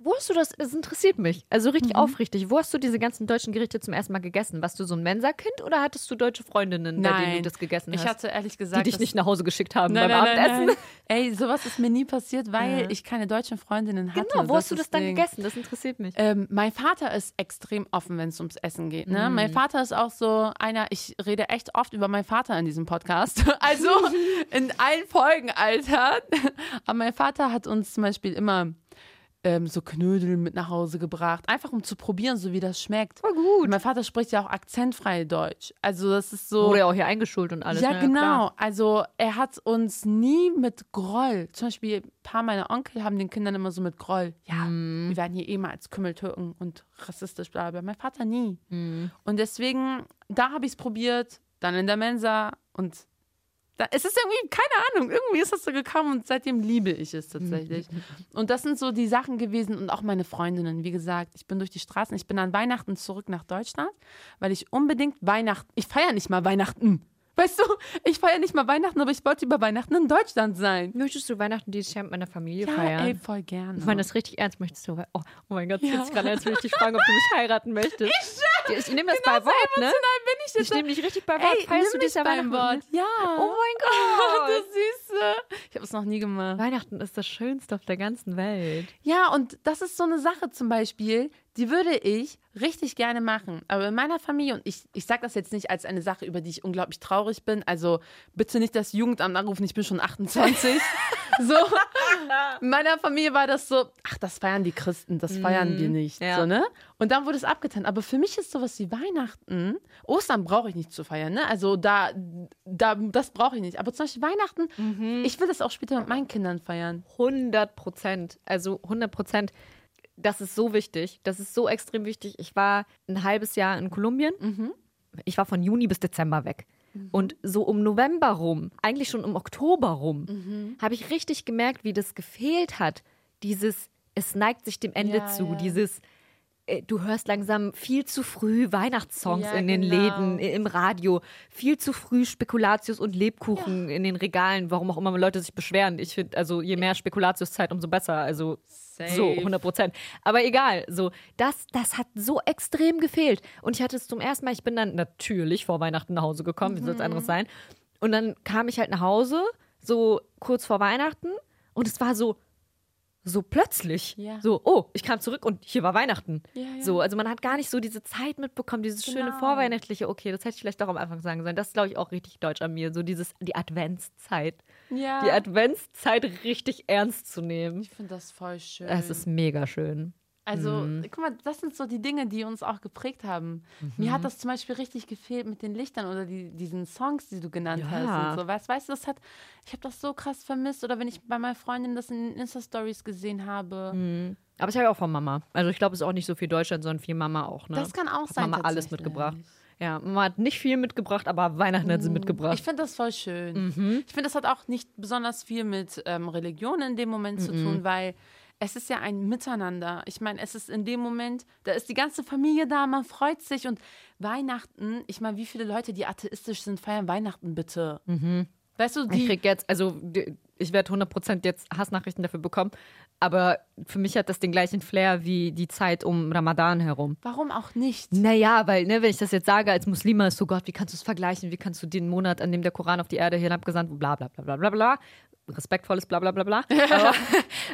[SPEAKER 1] Wo hast du das? Das interessiert mich. Also richtig
[SPEAKER 3] Mhm.
[SPEAKER 1] aufrichtig. Wo hast du diese ganzen deutschen Gerichte zum ersten Mal gegessen? Warst du so ein Mensa-Kind oder hattest du deutsche Freundinnen, bei denen du das gegessen hast?
[SPEAKER 3] Ich hatte ehrlich
[SPEAKER 1] die
[SPEAKER 3] gesagt.
[SPEAKER 1] dich
[SPEAKER 3] das-
[SPEAKER 1] nicht nach Hause geschickt haben
[SPEAKER 3] Nein,
[SPEAKER 1] beim
[SPEAKER 3] nein, nein,
[SPEAKER 1] Abendessen.
[SPEAKER 3] nein. Ey, sowas ist mir nie passiert, weil
[SPEAKER 1] Ja.
[SPEAKER 3] ich keine deutschen Freundinnen hatte.
[SPEAKER 1] Genau, wo hast du das dann
[SPEAKER 3] Ding.
[SPEAKER 1] gegessen? Das interessiert mich.
[SPEAKER 3] Ähm, mein Vater ist extrem offen, wenn es ums Essen geht. Ne?
[SPEAKER 1] Mhm.
[SPEAKER 3] Mein Vater ist auch so einer, ich rede echt oft über meinen Vater in diesem Podcast. Also in allen Folgen, Alter. Aber mein Vater hat uns zum Beispiel immer ähm, so Knödel mit nach Hause gebracht, einfach um zu probieren, so wie das schmeckt.
[SPEAKER 1] Voll gut.
[SPEAKER 3] Und mein Vater spricht ja auch akzentfrei Deutsch. Also das ist so.
[SPEAKER 1] Wurde ja auch hier eingeschult und alles.
[SPEAKER 3] Ja,
[SPEAKER 1] ne?
[SPEAKER 3] genau.
[SPEAKER 1] klar.
[SPEAKER 3] Also er hat uns nie mit Groll, zum Beispiel ein paar meiner Onkel haben den Kindern immer so mit Groll, ja,
[SPEAKER 1] Mhm.
[SPEAKER 3] wir werden hier eh mal als Kümmeltürken und rassistisch bla bla. Mein Vater nie.
[SPEAKER 1] Mhm.
[SPEAKER 3] Und deswegen, da habe ich es probiert, dann in der Mensa und da, es ist irgendwie, keine Ahnung, irgendwie ist das so gekommen und seitdem liebe ich es tatsächlich. Und das sind so die Sachen gewesen und auch meine Freundinnen. Wie gesagt, ich bin durch die Straßen, ich bin an Weihnachten zurück nach Deutschland, weil ich unbedingt Weihnachten, ich feiere nicht mal Weihnachten. Weißt du, ich feiere nicht mal Weihnachten, aber ich wollte über Weihnachten in Deutschland sein.
[SPEAKER 1] Möchtest du Weihnachten dieses Jahr mit meiner Familie
[SPEAKER 3] Ja,
[SPEAKER 1] feiern?
[SPEAKER 3] ey, voll gerne.
[SPEAKER 1] Ich meine das richtig ernst. Möchtest du? Oh, oh mein Gott,
[SPEAKER 3] Ja.
[SPEAKER 1] jetzt gerade als würde ich dich fragen, ob du mich heiraten möchtest. Ich, ich nehme das bei Wort, ne?
[SPEAKER 3] Emotional bin ich jetzt.
[SPEAKER 1] Ich nehme dich richtig bei Wort.
[SPEAKER 3] Ey,
[SPEAKER 1] Feierst du
[SPEAKER 3] mich
[SPEAKER 1] dieses Jahr
[SPEAKER 3] beim
[SPEAKER 1] Weihnachten?
[SPEAKER 3] Wort. Ja.
[SPEAKER 1] Oh mein Gott.
[SPEAKER 3] Süße. Ich habe es noch nie gemacht.
[SPEAKER 1] Weihnachten ist das Schönste auf der ganzen Welt.
[SPEAKER 3] Ja, und das ist so eine Sache zum Beispiel, die würde ich richtig gerne machen. Aber in meiner Familie, und ich, ich sage das jetzt nicht als eine Sache, über die ich unglaublich traurig bin, also bitte nicht das Jugendamt anrufen, ich bin schon 28. so, in meiner Familie war das so, ach, das feiern die Christen, das feiern wir nicht.
[SPEAKER 1] ja.
[SPEAKER 3] So, ne? Und dann wurde es abgetan. Aber für mich ist sowas wie Weihnachten, Ostern brauche ich nicht zu feiern, ne? Also da, da das brauche ich nicht. Aber zum Beispiel Weihnachten, ich will das auch später mit meinen Kindern feiern.
[SPEAKER 1] 100 Prozent. Also 100 Prozent. Das ist so wichtig. Das ist so extrem wichtig. Ich war ein halbes Jahr in Kolumbien. Ich war von Juni bis Dezember weg. Und so um November rum, eigentlich schon um Oktober rum, habe ich richtig gemerkt, wie das gefehlt hat. Dieses, es neigt sich dem Ende
[SPEAKER 3] Ja,
[SPEAKER 1] zu.
[SPEAKER 3] ja.
[SPEAKER 1] Dieses, du hörst langsam viel zu früh Weihnachtssongs
[SPEAKER 3] Ja,
[SPEAKER 1] in den
[SPEAKER 3] genau.
[SPEAKER 1] Läden, im Radio. Viel zu früh Spekulatius und Lebkuchen in den Regalen, warum auch immer Leute sich beschweren. Ich finde, also je mehr Spekulatiuszeit, umso besser. Also so, 100 Prozent. Aber egal, so, das, das hat so extrem gefehlt. Und ich hatte es zum ersten Mal, ich bin dann natürlich vor Weihnachten nach Hause gekommen, wie soll es
[SPEAKER 3] Mhm.
[SPEAKER 1] anderes sein? Und dann kam ich halt nach Hause, so kurz vor Weihnachten, und es war so, so plötzlich.
[SPEAKER 3] Ja.
[SPEAKER 1] So, oh, ich kam zurück und hier war Weihnachten.
[SPEAKER 3] Ja, ja.
[SPEAKER 1] So, also man hat gar nicht so diese Zeit mitbekommen, dieses schöne
[SPEAKER 3] Genau.
[SPEAKER 1] vorweihnachtliche, okay, das hätte ich vielleicht doch am Anfang sagen sollen. Das ist, glaube ich, auch richtig deutsch an mir. So dieses, die Adventszeit.
[SPEAKER 3] Ja.
[SPEAKER 1] Die Adventszeit richtig ernst zu nehmen.
[SPEAKER 3] Ich finde das voll schön.
[SPEAKER 1] Es ist mega schön.
[SPEAKER 3] Also,
[SPEAKER 1] Mhm.
[SPEAKER 3] guck mal, das sind so die Dinge, die uns auch geprägt haben. Mir
[SPEAKER 1] Mhm.
[SPEAKER 3] hat das zum Beispiel richtig gefehlt mit den Lichtern oder die, diesen Songs, die du genannt
[SPEAKER 1] Ja.
[SPEAKER 3] hast und so. Weißt, weißt du, das hat, ich habe das so krass vermisst. Oder wenn ich bei meiner Freundin das in Insta-Stories gesehen habe.
[SPEAKER 1] Mhm. Aber ich habe auch von Mama. Also ich glaube, es ist auch nicht so viel Deutschland, sondern viel Mama auch. Ne?
[SPEAKER 3] Das kann auch
[SPEAKER 1] Hat
[SPEAKER 3] sein.
[SPEAKER 1] Mama alles mitgebracht. Ja, Mama hat nicht viel mitgebracht, aber Weihnachten hat sie mitgebracht.
[SPEAKER 3] Ich finde das voll schön.
[SPEAKER 1] Mhm.
[SPEAKER 3] Ich finde, das hat auch nicht besonders viel mit ähm, Religion in dem Moment zu
[SPEAKER 1] Mhm.
[SPEAKER 3] tun, weil es ist ja ein Miteinander. Ich meine, es ist in dem Moment, da ist die ganze Familie da, man freut sich und Weihnachten, ich meine, wie viele Leute, die atheistisch sind, feiern Weihnachten bitte? Weißt du,
[SPEAKER 1] Mhm. ich
[SPEAKER 3] die,
[SPEAKER 1] krieg jetzt, also die- ich werde 100% jetzt Hassnachrichten dafür bekommen, aber für mich hat das den gleichen Flair wie die Zeit um Ramadan herum.
[SPEAKER 3] warum auch nicht?
[SPEAKER 1] Naja, weil, ne, wenn ich das jetzt sage als Muslima, ist so Gott, wie kannst du es vergleichen? Wie kannst du den Monat, an dem der Koran auf die Erde hinabgesandt, bla bla bla bla bla bla. Respektvolles bla bla bla bla. Aber,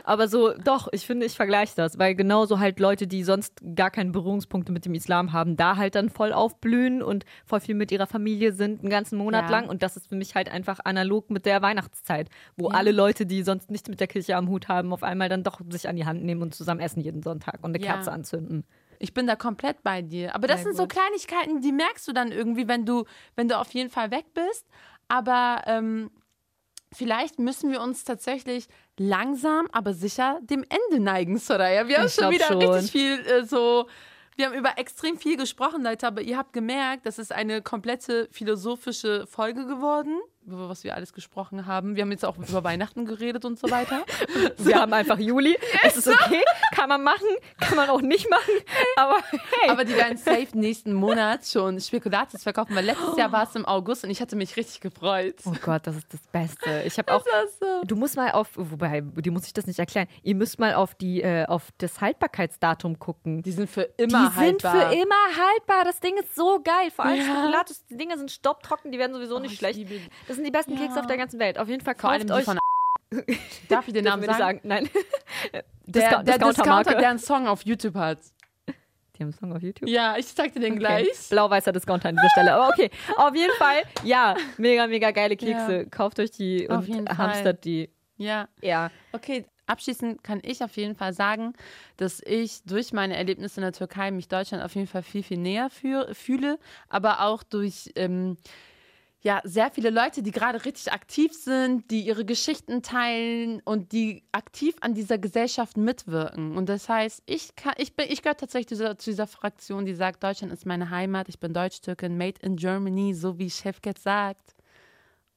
[SPEAKER 1] aber so, doch, ich finde, ich vergleiche das, weil genauso halt Leute, die sonst gar keine Berührungspunkte mit dem Islam haben, da halt dann voll aufblühen und voll viel mit ihrer Familie sind, einen ganzen Monat
[SPEAKER 3] Ja.
[SPEAKER 1] lang. Und das ist für mich halt einfach analog mit der Weihnachtszeit, wo
[SPEAKER 3] Ja.
[SPEAKER 1] alle Leute, die sonst nichts mit der Kirche am Hut haben, auf einmal dann doch sich an die Hand nehmen und zusammen essen jeden Sonntag und eine
[SPEAKER 3] Ja.
[SPEAKER 1] Kerze anzünden.
[SPEAKER 3] Ich bin da komplett bei dir. Aber das
[SPEAKER 1] Sehr
[SPEAKER 3] sind so
[SPEAKER 1] gut.
[SPEAKER 3] Kleinigkeiten, die merkst du dann irgendwie, wenn du, wenn du auf jeden Fall weg bist. Aber ähm, vielleicht müssen wir uns tatsächlich langsam, aber sicher dem Ende neigen, Soraya. Wir haben
[SPEAKER 1] Ich
[SPEAKER 3] schon wieder
[SPEAKER 1] schon.
[SPEAKER 3] richtig viel äh, so. Wir haben über extrem viel gesprochen, Leute, aber ihr habt gemerkt, das ist eine komplette philosophische Folge geworden, über was wir alles gesprochen haben. Wir haben jetzt auch über Weihnachten geredet und so weiter.
[SPEAKER 1] Wir haben einfach Juli. Es ist okay, kann man machen, kann man auch nicht machen. Aber hey,
[SPEAKER 3] Aber die werden safe nächsten Monat schon Spekulatius verkaufen, weil letztes Jahr war es im August und ich hatte mich richtig gefreut.
[SPEAKER 1] oh Gott, das ist das Beste. Ich habe auch
[SPEAKER 3] so.
[SPEAKER 1] Du musst mal auf, wobei, dir muss ich das nicht erklären. Ihr müsst mal auf die, äh, auf das Haltbarkeitsdatum gucken.
[SPEAKER 3] Die sind für
[SPEAKER 1] Die
[SPEAKER 3] immer
[SPEAKER 1] sind
[SPEAKER 3] haltbar.
[SPEAKER 1] für immer haltbar. Das Ding ist so geil. Vor allem
[SPEAKER 3] Ja.
[SPEAKER 1] Spekulatius, die Dinger sind stopptrocken, die werden sowieso nicht
[SPEAKER 3] ich
[SPEAKER 1] schlecht. Das sind die besten
[SPEAKER 3] Ja.
[SPEAKER 1] Kekse auf der ganzen Welt. Auf jeden Fall
[SPEAKER 3] Vor
[SPEAKER 1] kauft
[SPEAKER 3] allem die
[SPEAKER 1] euch.
[SPEAKER 3] von Darf ich den Namen
[SPEAKER 1] nicht
[SPEAKER 3] sagen?
[SPEAKER 1] sagen? Nein.
[SPEAKER 3] Der,
[SPEAKER 1] Discount-
[SPEAKER 3] der. Discounter, der einen Song auf YouTube hat.
[SPEAKER 1] Die haben einen Song auf YouTube.
[SPEAKER 3] Ja, ich zeig dir den
[SPEAKER 1] Okay.
[SPEAKER 3] gleich.
[SPEAKER 1] Blau-weißer Discounter an dieser Stelle. Aber okay, auf jeden Fall, ja, mega, mega geile Kekse. Kauft euch die
[SPEAKER 3] Auf
[SPEAKER 1] und hamstert die.
[SPEAKER 3] Ja.
[SPEAKER 1] Ja.
[SPEAKER 3] Okay, abschließend kann ich auf jeden Fall sagen, dass ich durch meine Erlebnisse in der Türkei mich Deutschland auf jeden Fall viel, viel näher fühle, aber auch durch ähm, ja, sehr viele Leute, die gerade richtig aktiv sind, die ihre Geschichten teilen und die aktiv an dieser Gesellschaft mitwirken. Und das heißt, ich, kann, ich, bin, ich gehöre tatsächlich zu dieser, zu dieser Fraktion, die sagt, Deutschland ist meine Heimat, ich bin Deutsch-Türkin, made in Germany, so wie Chefket sagt.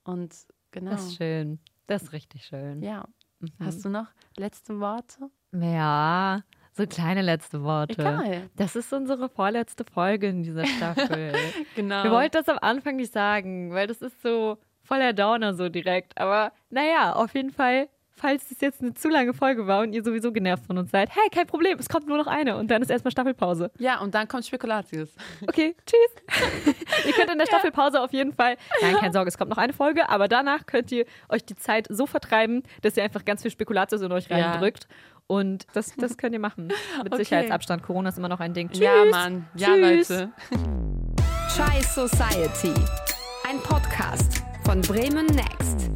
[SPEAKER 3] Und genau.
[SPEAKER 1] Das ist schön. Das ist richtig schön.
[SPEAKER 3] Ja. Hast du noch letzte Worte?
[SPEAKER 1] Ja, so kleine letzte Worte.
[SPEAKER 3] Egal.
[SPEAKER 1] Das ist unsere vorletzte Folge in dieser Staffel.
[SPEAKER 3] Genau.
[SPEAKER 1] Wir wollten das am Anfang nicht sagen, weil das ist so voller Downer so direkt. Aber naja, auf jeden Fall, falls es jetzt eine zu lange Folge war und ihr sowieso genervt von uns seid, hey, kein Problem, es kommt nur noch eine und dann ist erstmal Staffelpause.
[SPEAKER 3] ja, und dann kommt Spekulatius.
[SPEAKER 1] Okay, tschüss. ihr könnt in der Staffelpause auf jeden Fall, nein, keine Sorge, es kommt noch eine Folge, aber danach könnt ihr euch die Zeit so vertreiben, dass ihr einfach ganz viel Spekulatius in euch
[SPEAKER 3] Ja.
[SPEAKER 1] reindrückt. Und das, das könnt ihr machen. Mit
[SPEAKER 3] Okay.
[SPEAKER 1] Sicherheitsabstand. Corona ist immer noch ein Ding. Tschüss.
[SPEAKER 3] Ja, Mann. Ja,
[SPEAKER 1] Tschüss.
[SPEAKER 3] Leute.
[SPEAKER 2] Chai Society. Ein Podcast von Bremen Next.